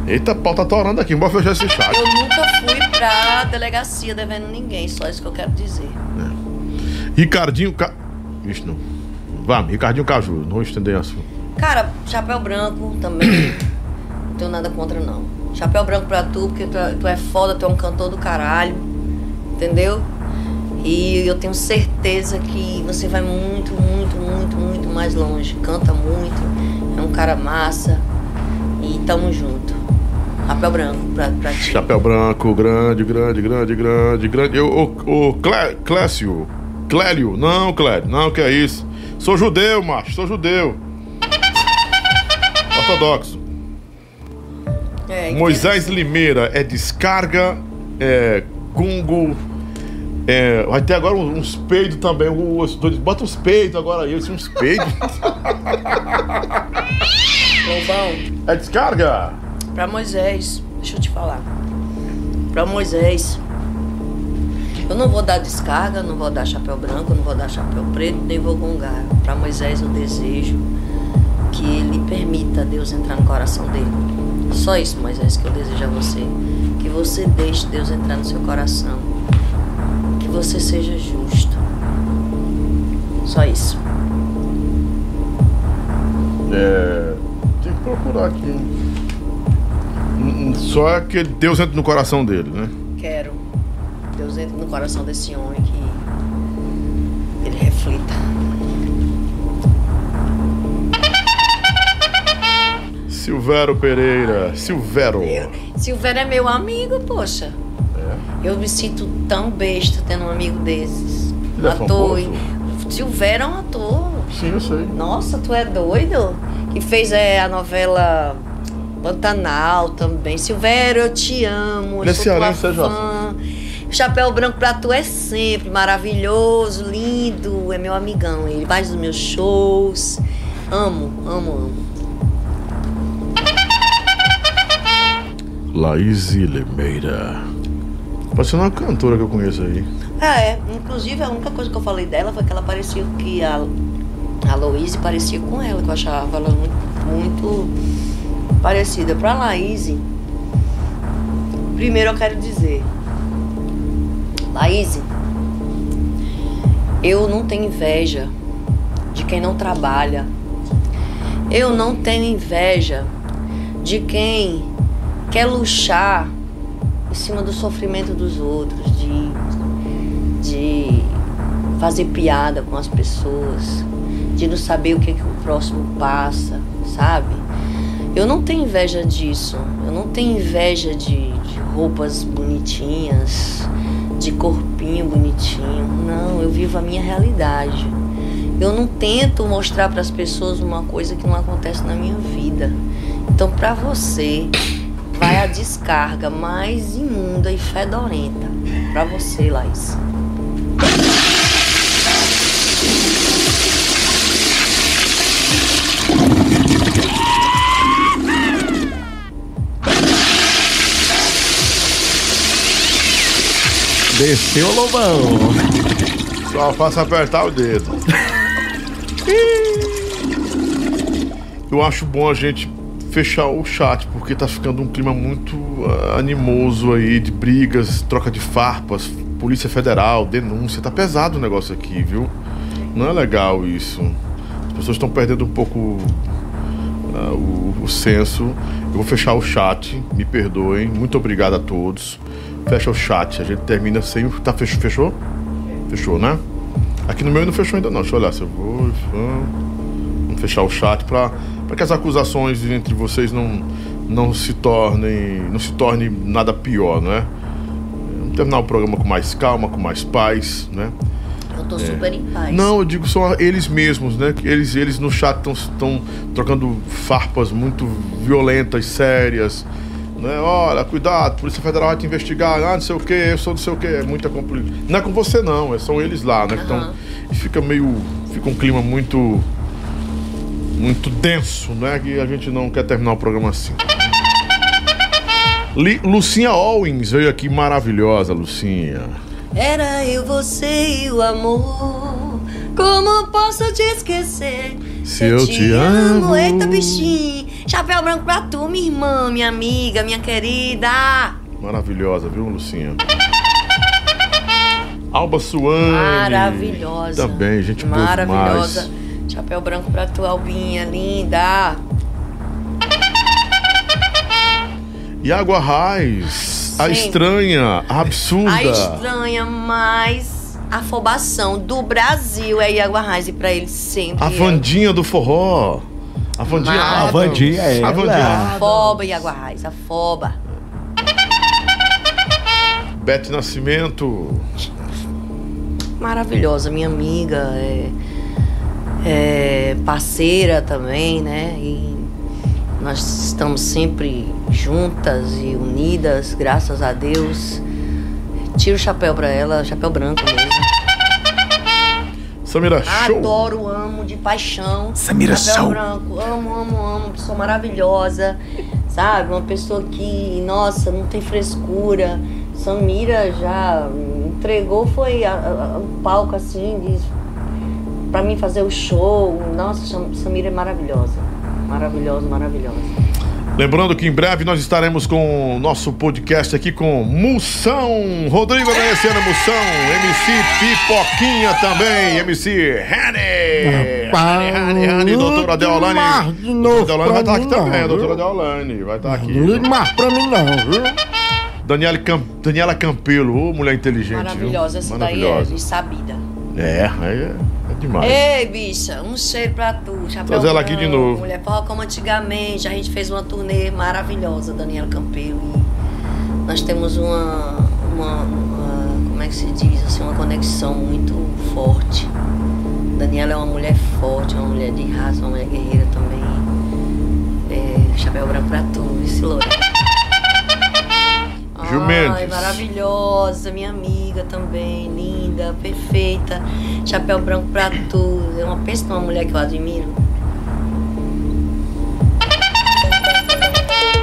Eita, pau tá torando aqui. Bora fechar esse chat. Eu nunca fui pra delegacia devendo ninguém, só isso que eu quero dizer. Ricardinho. Ca... Vixe, não. Vamos, Ricardinho Caju. Não vou estender assunto. Cara, chapéu branco também. não tenho nada contra, não. Chapéu branco pra tu, porque tu é, tu é foda, tu é um cantor do caralho. Entendeu? E eu tenho certeza que você vai muito, muito, muito, muito mais longe. Canta muito, é um cara massa. E tamo junto. Chapéu branco pra, pra ti. Chapéu branco, grande, grande, grande, grande, grande. Eu, o, o Clé, Clécio. Clélio. Não, Clélio. Não, que é isso. Sou judeu, macho. Sou judeu. Ortodoxo. É, Moisés Limeira é descarga, é gungo, é, vai ter agora uns, uns peidos também. Os dois, bota uns peidos agora aí, uns peidos. Lobão. É descarga? Pra Moisés, deixa eu te falar. Pra Moisés, eu não vou dar descarga, não vou dar chapéu branco, não vou dar chapéu preto, nem vou gongar. Pra Moisés eu desejo que ele permita Deus entrar no coração dele. Só isso, Moisés, que eu desejo a você. Que você deixe Deus entrar no seu coração. Que você seja justo. Só isso. É. Tem que procurar aqui. Hum, hum, Só que Deus entra no coração dele, né? Quero. Deus entre no coração desse homem que ele reflita. Silvério Pereira. Silvério. Silvério é meu amigo, poxa. Eu me sinto tão besta tendo um amigo desses. Ele é ator. Silvério é um ator. Sim, eu sei. Nossa, tu é doido? Que fez é, a novela Pantanal também. Silvério, eu te amo. É eu sou tua cearense, é, fã. Chapéu branco pra tu é sempre maravilhoso, lindo. É meu amigão. Ele faz os meus shows. Amo, amo, amo. Laís Limeira. Ser uma cantora que eu conheço aí. Ah, é. Inclusive, a única coisa que eu falei dela foi que ela parecia que a, a Louise parecia com ela, que eu achava ela muito, muito parecida. Pra Laís, primeiro eu quero dizer, Laís, eu não tenho inveja de quem não trabalha. Eu não tenho inveja de quem quer luxar em cima do sofrimento dos outros, de, de fazer piada com as pessoas, de não saber o que, que o próximo passa, sabe? Eu não tenho inveja disso. Eu não tenho inveja de, de roupas bonitinhas, de corpinho bonitinho. Não, eu vivo a minha realidade. Eu não tento mostrar para as pessoas uma coisa que não acontece na minha vida. Então, para você, vai a descarga mais imunda e fedorenta. Para você, Laís. Desceu o lobão. Só faço apertar o dedo. Eu acho bom a gente fechar o chat, porque tá ficando um clima muito ah, animoso aí, de brigas, troca de farpas, Polícia Federal, denúncia. Tá pesado o negócio aqui, viu? Não é legal isso. As pessoas estão perdendo um pouco ah, o, o senso. Eu vou fechar o chat, me perdoem. Muito obrigado a todos. Fecha o chat, a gente termina sem. Tá, fechou? Fechou, fechou né? Aqui no meu não fechou ainda não. Deixa eu olhar se eu vou. Vamos fechar o chat para que as acusações entre vocês não, não se tornem. não se torne nada pior, né? Vamos terminar o programa com mais calma, com mais paz, né? Eu tô super em paz. Não, eu digo são eles mesmos, né? Eles, eles no chat estão trocando farpas muito violentas, sérias. Né? Olha, cuidado, Polícia Federal vai te investigar, ah, não sei o que, eu sou não sei o que, é muita complicação. Não é com você não, é, são eles lá, né? que tão- e fica meio. Fica um clima muito. Muito denso, né? Que a gente não quer terminar o programa assim. Lucinha Owens veio aqui maravilhosa, Lucinha. Era eu, você e o amor. Como posso te esquecer? Se eu te amo. Eita, bichinho. Chapéu branco pra tu, minha irmã, minha amiga, minha querida. Maravilhosa, viu, Lucinha? Alba Suane. Maravilhosa. Também, gente boa Maravilhosa. Chapéu branco pra tu, Albinha, linda. Iago Arraes. A estranha, a absurda. A estranha mais afobação do Brasil é Iago Arraes e pra ele sempre. A é. Vandinha do forró. A Vandinha A Adams. Vandinha é A. Vandinha. Afoba, Iago Arraes, afoba. Bete Nascimento. Maravilhosa, minha amiga, é, é parceira também, né? E nós estamos sempre juntas e unidas, graças a Deus. Tiro o chapéu pra ela, chapéu branco mesmo. Samira Show. Adoro, amo de paixão. Samira Chapéu Show. branco, amo, amo, amo. Pessoa maravilhosa, sabe? Uma pessoa que, nossa, não tem frescura. Samira já entregou, foi o palco assim, pra mim fazer o show. Nossa, Sam- Samira é maravilhosa. Maravilhosa, maravilhosa. Lembrando que em breve nós estaremos com o nosso podcast aqui com Moção. Rodrigo Amanhecendo Moção. MC Pipoquinha também. MC Rani. Rani, Rani. Doutora Deolane. Doutora Deolane vai estar aqui também. Doutora Deolane vai estar aqui. Não mais pra mim, não, viu? Daniela, Cam... Daniela Campelo, ô mulher inteligente. Maravilhosa, viu? essa daí é Maravilhosa. de sabida. É, aí é, é demais. Ei, bicha, um cheiro pra tu. Chapéu Trazer ela aqui de novo. Mulher forró como antigamente. A gente fez uma turnê maravilhosa, Daniela Campelo. E nós temos uma, uma, uma- Como é que se diz? Assim, uma conexão muito forte. Daniela é uma mulher forte, uma mulher de raça, uma mulher guerreira também. É, chapéu branco pra tu, esse loiro. Gil Ai, maravilhosa, minha amiga também, linda, perfeita. Chapéu branco pra tudo. É uma pensa numa mulher que eu admiro.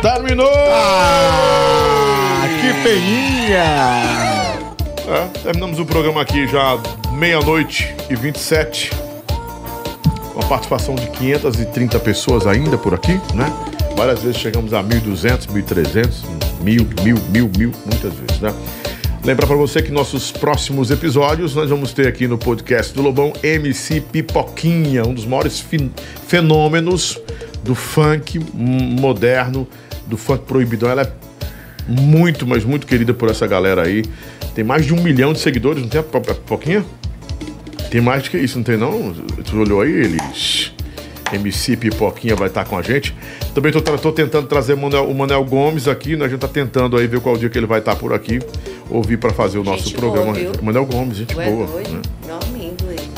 Terminou! Ah, que peninha! É, terminamos o programa aqui já meia-noite e 27. Com a participação de 530 pessoas ainda por aqui, né? Várias vezes chegamos a 1.200, 1.300, 1.000, 1.000, 1.000, 1.000, muitas vezes, né? Lembrar pra você que nossos próximos episódios nós vamos ter aqui no podcast do Lobão MC Pipoquinha, um dos maiores fenômenos do funk moderno, do funk proibidão. Ela é muito, mas muito querida por essa galera aí. Tem mais de um milhão de seguidores, não tem a Pi- a Pipoquinha? Tem mais do que isso, não tem não? Tu olhou aí, eles? MC Pipoquinha vai estar com a gente. Também tô tentando trazer o Manel, o Manel Gomes aqui, né? A gente tá tentando aí ver qual dia que ele vai estar por aqui, ouvir para fazer o nosso Gente programa. boa, viu? Manel Gomes, gente boa. doido? né? Meu amigo, ele.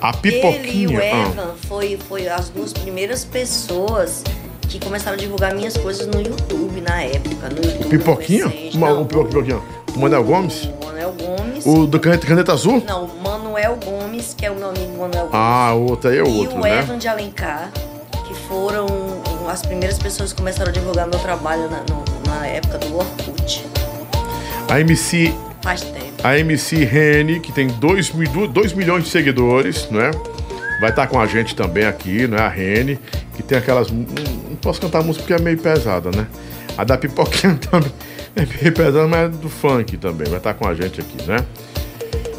A Ele e Pipoquinha. o ah. Evan foi, foi as duas primeiras pessoas que começaram a divulgar minhas coisas no YouTube na época. No YouTube. Pipoquinha? recente. Uma- Não, o Pipoquinha. O Manel Gomes? o Manuel Gomes. O do Caneta, Caneta Azul? Não, Manuel Gomes, que é o meu amigo Manuel Gomes. Ah, o outro aí é o e outro, o né? Evan de Alencar, que foram as primeiras pessoas que começaram a divulgar meu trabalho na, no- na época do Orkut. A MC Faz tempo. a MC Rene, que tem 2 milhões de seguidores, né? Vai estar com a gente também aqui, né? A Rene, que tem aquelas. Um, um posso cantar música porque é meio pesada, né? A da pipoquinha também é meio pesada, mas é do funk também. Vai estar com a gente aqui, né?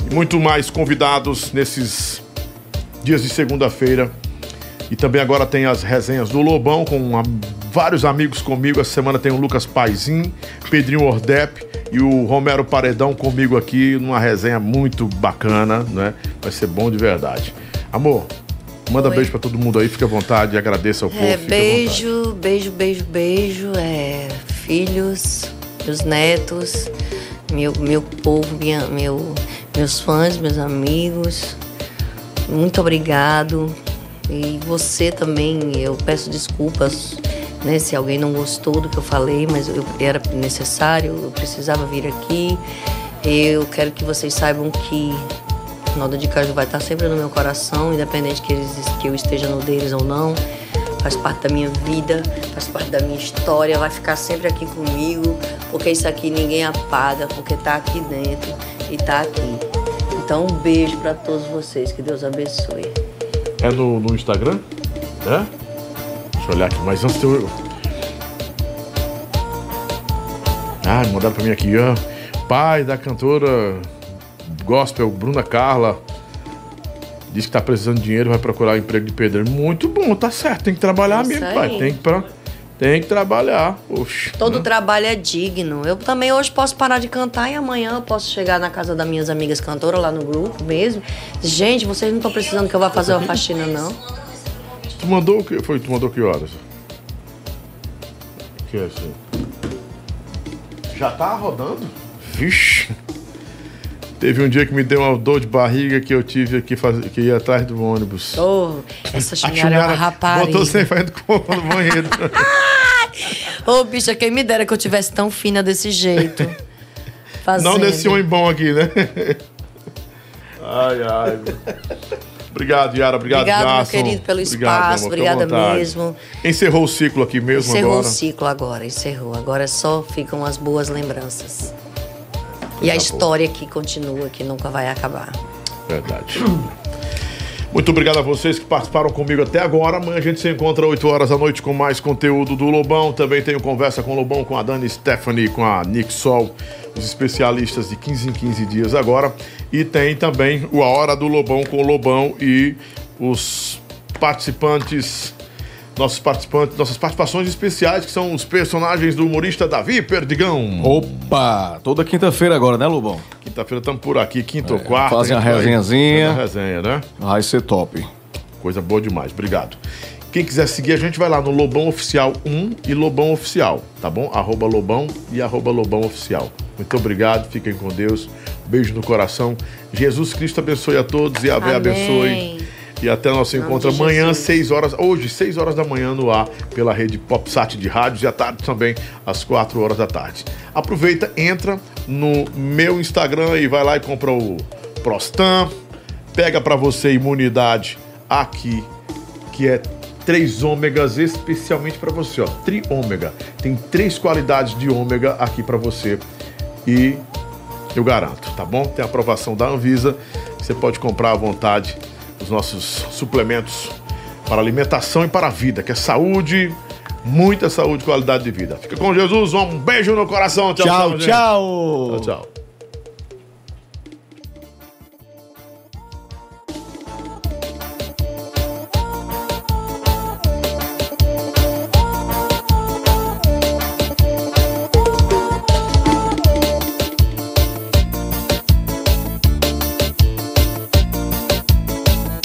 E muito mais convidados nesses dias de segunda-feira. E também agora tem as resenhas do Lobão com a- vários amigos comigo. Essa semana tem o Lucas Paizin, Pedrinho Ordep e o Romero Paredão comigo aqui numa resenha muito bacana, né? Vai ser bom de verdade. Amor, manda Oi. beijo pra todo mundo aí, fica à vontade, agradeça ao povo. É, à vontade. beijo, beijo, beijo, beijo. É, filhos, meus netos, meu, meu povo, minha, meu, meus fãs, meus amigos. Muito obrigado. E você também, eu peço desculpas né, se alguém não gostou do que eu falei, mas eu, era necessário, eu precisava vir aqui. Eu quero que vocês saibam que Naldo de Caju vai estar sempre no meu coração, independente que, eles, que eu esteja no deles ou não. Faz parte da minha vida, faz parte da minha história, vai ficar sempre aqui comigo, porque isso aqui ninguém apaga, porque tá aqui dentro e tá aqui. Então, um beijo para todos vocês, que Deus abençoe. É no, no Instagram? É? Deixa eu olhar aqui, mas antes eu. Ah, mandaram pra mim aqui, ó. Pai da cantora gospel Bruna Carla. Diz que tá precisando de dinheiro, vai procurar emprego de pedreiro. Muito bom, tá certo. Tem que trabalhar Isso mesmo, pai. Tem que, pra... tem que trabalhar. Oxe. Todo né? trabalho é digno. Eu também hoje posso parar de cantar e amanhã eu posso chegar na casa das minhas amigas cantoras lá no grupo mesmo. Gente, vocês não estão precisando que eu vá fazer uma faxina, não. Tu mandou o que? Foi, tu mandou que horas? Que é assim? Já tá rodando? Vixe. Teve um dia que me deu uma dor de barriga que eu tive que fazer, que ir atrás do ônibus. Oh, essa chunhara é uma rapariga. Botou sem fazendo compra no banheiro. Ô, bicha, quem me dera que eu tivesse tão fina desse jeito. Fazendo. Não nesse homem bom aqui, né? Ai, ai. Obrigado, Yara. Obrigado, Obrigado, meu querido, pelo Obrigado, espaço. amor, à Obrigada mesmo. Encerrou o ciclo aqui mesmo Encerrou agora. o ciclo agora, encerrou. Agora só ficam as boas lembranças. E a história que continua, que nunca vai acabar. Verdade. Muito obrigado a vocês que participaram comigo até agora. Amanhã a gente se encontra 8 horas da noite com mais conteúdo do Lobão. Também tenho conversa com o Lobão, com a Dani Stephanie, com a Nick Sol, os especialistas de 15 em 15 dias agora. E tem também o A Hora do Lobão com o Lobão e os participantes, nossos participantes, nossas participações especiais, que são os personagens do humorista Davi Perdigão. Opa! Toda quinta-feira agora, né, Lobão? Quinta-feira estamos por aqui, quinta ou quarta. Fazem a a gente vai resenhazinha. fazendo a resenha, né? Vai ser top. Coisa boa demais, obrigado. Quem quiser seguir a gente vai lá no Lobão Oficial 1 e Lobão Oficial, tá bom? Arroba Lobão e arroba Lobão Oficial. Muito obrigado, fiquem com Deus. Beijo no coração. Jesus Cristo abençoe a todos e a Vé Amém. abençoe. E até nosso encontro amanhã, Jesus. 6 horas, hoje, 6 horas da manhã no ar, pela rede PopSat de rádios e à tarde também, às 4 horas da tarde. Aproveita, entra no meu Instagram e vai lá e compra o Prostam, pega pra você imunidade aqui, que é 3 ômegas especialmente pra você, ó, tri ômega. Tem três qualidades de ômega aqui pra você e eu garanto, tá bom? Tem aprovação da Anvisa, você pode comprar à vontade os nossos suplementos para alimentação e para a vida, que é saúde, muita saúde qualidade de vida. Fica com Jesus, um beijo no coração. Tchau, Tchau, gente. tchau. Tchau, tchau.